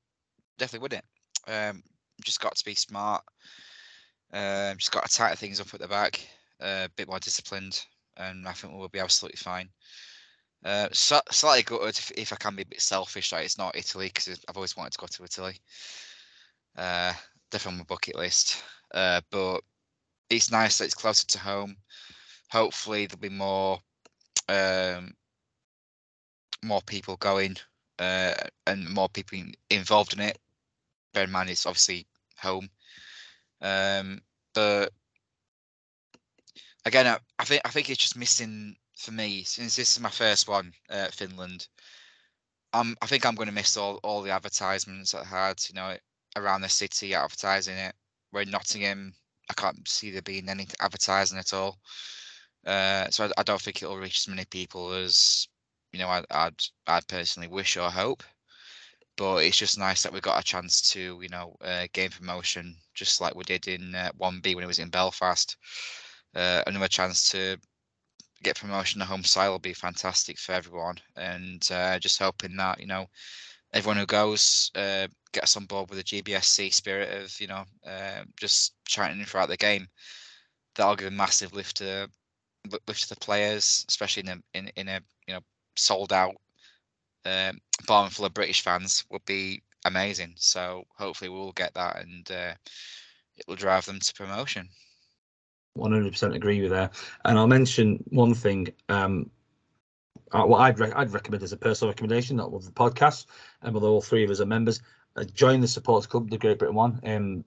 definitely win it. Um, just got to be smart. Uh, just got to tighten things up at the back, uh, a bit more disciplined, and I think we'll be absolutely fine. Uh, so, slightly gutted if, if, I can be a bit selfish that it's not Italy because I've always wanted to go to Italy. Uh, definitely on my bucket list. Uh, but it's nice that it's closer to home. Hopefully there'll be more um, more people going uh, and more people involved in it. Bear in mind it's obviously home. Um, but again, I, I, think I think it's just missing for me since this is my first one, uh, Finland. I'm I think I'm going to miss all all the advertisements I had, you know, around the city advertising it. We're in Nottingham. I can't see there being any advertising at all. Uh, so I, I, don't think it'll reach as many people as you know I'd, I'd I'd personally wish or hope. But it's just nice that we got a chance to you know uh, gain promotion just like we did in uh, 1B when it was in Belfast. Uh, another chance to get promotion to home side will be fantastic for everyone, and uh, just hoping that you know everyone who goes uh, gets on board with the GBSC spirit of you know uh, just chanting throughout the game. That'll give a massive lift to lift to the players, especially in a in, in a you know sold out um, barn full of British fans would be amazing. So hopefully we'll get that and uh, it will drive them to promotion. 100% agree with that. And I'll mention one thing. Um, uh, what I'd re- I'd recommend as a personal recommendation, not with the podcast, and with all three of us are members, uh, join the supporters club, the Great Britain one. Um,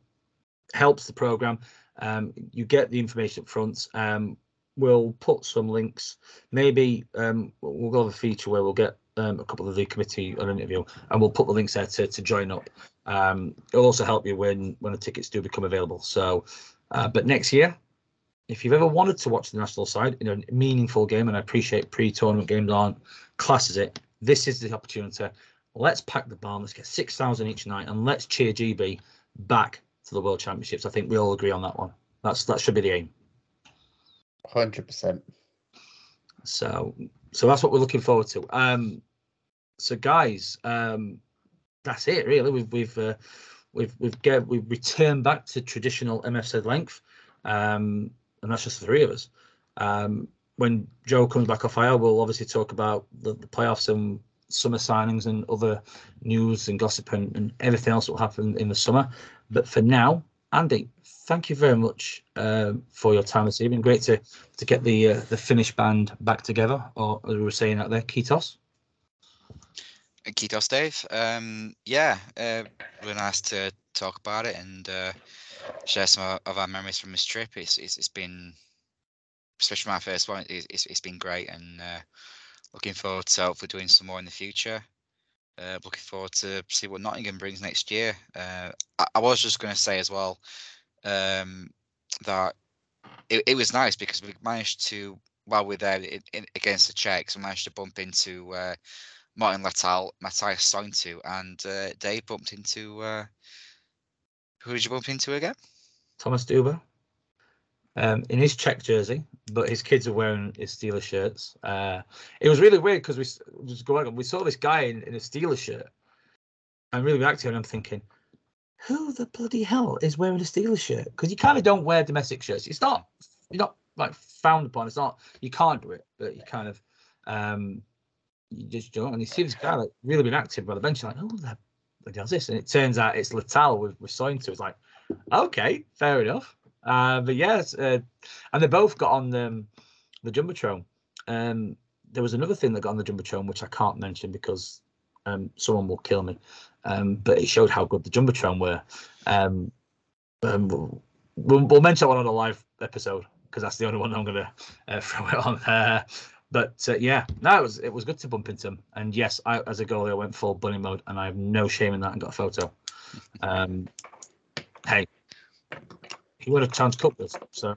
helps the program. Um, you get the information up front. Um, we'll put some links. Maybe um, we'll have a feature where we'll get um, a couple of the committee on an interview, and we'll put the links there to, to join up. Um, it'll also help you when when the tickets do become available. So, uh, but next year, if you've ever wanted to watch the national side in a meaningful game, and I appreciate pre-tournament games aren't classes it, this is the opportunity. Let's pack the barn. Let's get six thousand each night, and let's cheer GB back to the World Championships. I think we all agree on that one. That's that should be the aim. Hundred percent. So, so that's what we're looking forward to. Um, so guys, um, that's it really. We've we've uh, we've we've get we've returned back to traditional MFZ length. Um, and that's just the three of us. Um, when Joe comes back off air, we'll obviously talk about the, the playoffs and summer signings and other news and gossip and, and everything else that will happen in the summer. But for now, Andy, thank you very much uh, for your time this evening. Great to to get the uh, the Finnish band back together, or as we were saying out there, Kiitos. Kiitos, Dave. Um, yeah, uh, really nice to talk about it and uh, share some of our memories from this trip. It's it's, it's been, especially my first one, it's, it's been great and uh, looking forward to hopefully doing some more in the future. Uh, looking forward to see what Nottingham brings next year. Uh, I, I, was just going to say as well um, that it, it, was nice because we managed to, while we're there in, in, against the Czechs, we managed to bump into uh, Martin Letal, Matthias Sointu, and uh, Dave bumped into uh, who did you bump into again? Thomas Duba. Um, in his Czech jersey, but his kids are wearing his Steelers shirts. Uh, it was really weird because we just going on, we saw this guy in, in a Steelers shirt. I'm really reacting and I'm thinking, who the bloody hell is wearing a Steelers shirt? Because you kind of don't wear domestic shirts. It's not you're not like frowned upon. It's not you can't do it, but you kind of um you just don't. And you see this guy like really been active by the bench, like, oh, the does this, and it turns out it's Letal with Sointu. It's like, okay, fair enough. Uh, but yes, uh, and they both got on the the jumbotron. Um, there was another thing that got on the jumbotron which I can't mention because um, someone will kill me. Um, but it showed how good the jumbotron were. Um, um, we'll, we'll mention one on a live episode because that's the only one I'm going to uh, *laughs* throw it on. Uh, but uh, yeah, no, it was it was good to bump into him. And yes, I as a goalie, I went full bunny mode, and I have no shame in that, and got a photo. *laughs* Um, hey, he would have chance cup us, so.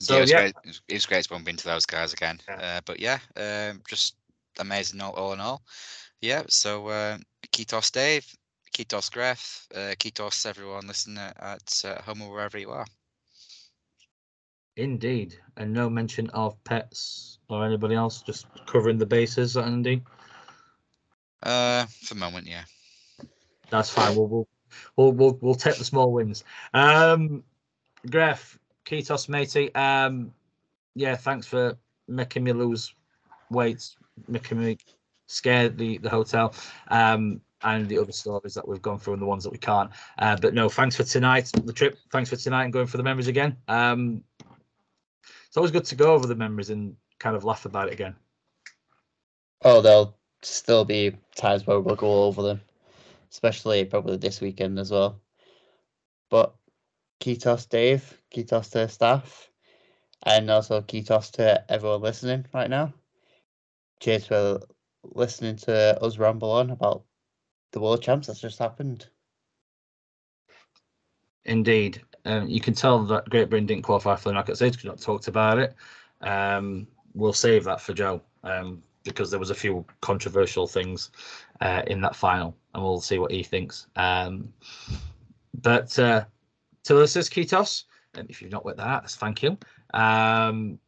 So yeah, it was, yeah, Great, it, was, great to bump into those guys again. Yeah. Uh, but yeah, um, just amazing all, all in all. Yeah, so uh, Kiitos Dave, Kiitos Gref, uh, Kiitos everyone listening at, at uh, home or wherever you are. Indeed, and no mention of pets or anybody else, just covering the bases, Andy. Uh, for the moment, yeah. That's fine. We'll we'll we'll we'll, we'll take the small wins. Um, Gref, Kiitos, matey. Um, yeah, thanks for making me lose weight, making me scare the the hotel. Um, and the other stories that we've gone through and the ones that we can't. Uh, but no, thanks for tonight, the trip. Thanks for tonight and going for the memories again. Um, it's always good to go over the memories and kind of laugh about it again. Oh, there'll still be times where we'll go over them, especially probably this weekend as well. But Kiitos Dave, Kiitos to staff, and also Kiitos to everyone listening right now. Cheers for listening to us ramble on about the world champs that's just happened. Indeed, um, you can tell that Great Britain didn't qualify for the knockout stage because not talked about it. Um, we'll save that for Joe um, because there was a few controversial things uh, in that final, and we'll see what he thinks. Um, but uh, listeners, Kiitos, and if you've not with that, thank you. Um,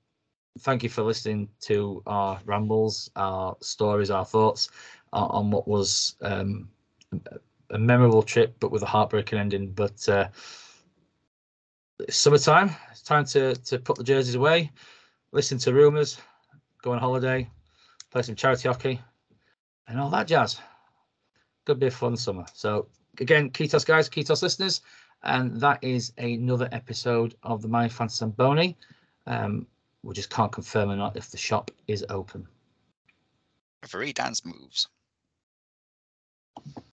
thank you for listening to our rambles, our stories, our thoughts on, on what was um, a memorable trip, but with a heartbreaking ending. But uh, it's summertime. It's time to to put the jerseys away, listen to rumours, go on holiday, play some charity hockey, and all that jazz. Could be a fun summer. So again, Kiitos guys, Kiitos listeners, and that is another episode of the My Fantasy Zamboni. Um, we just can't confirm or not if the shop is open. Free dance moves.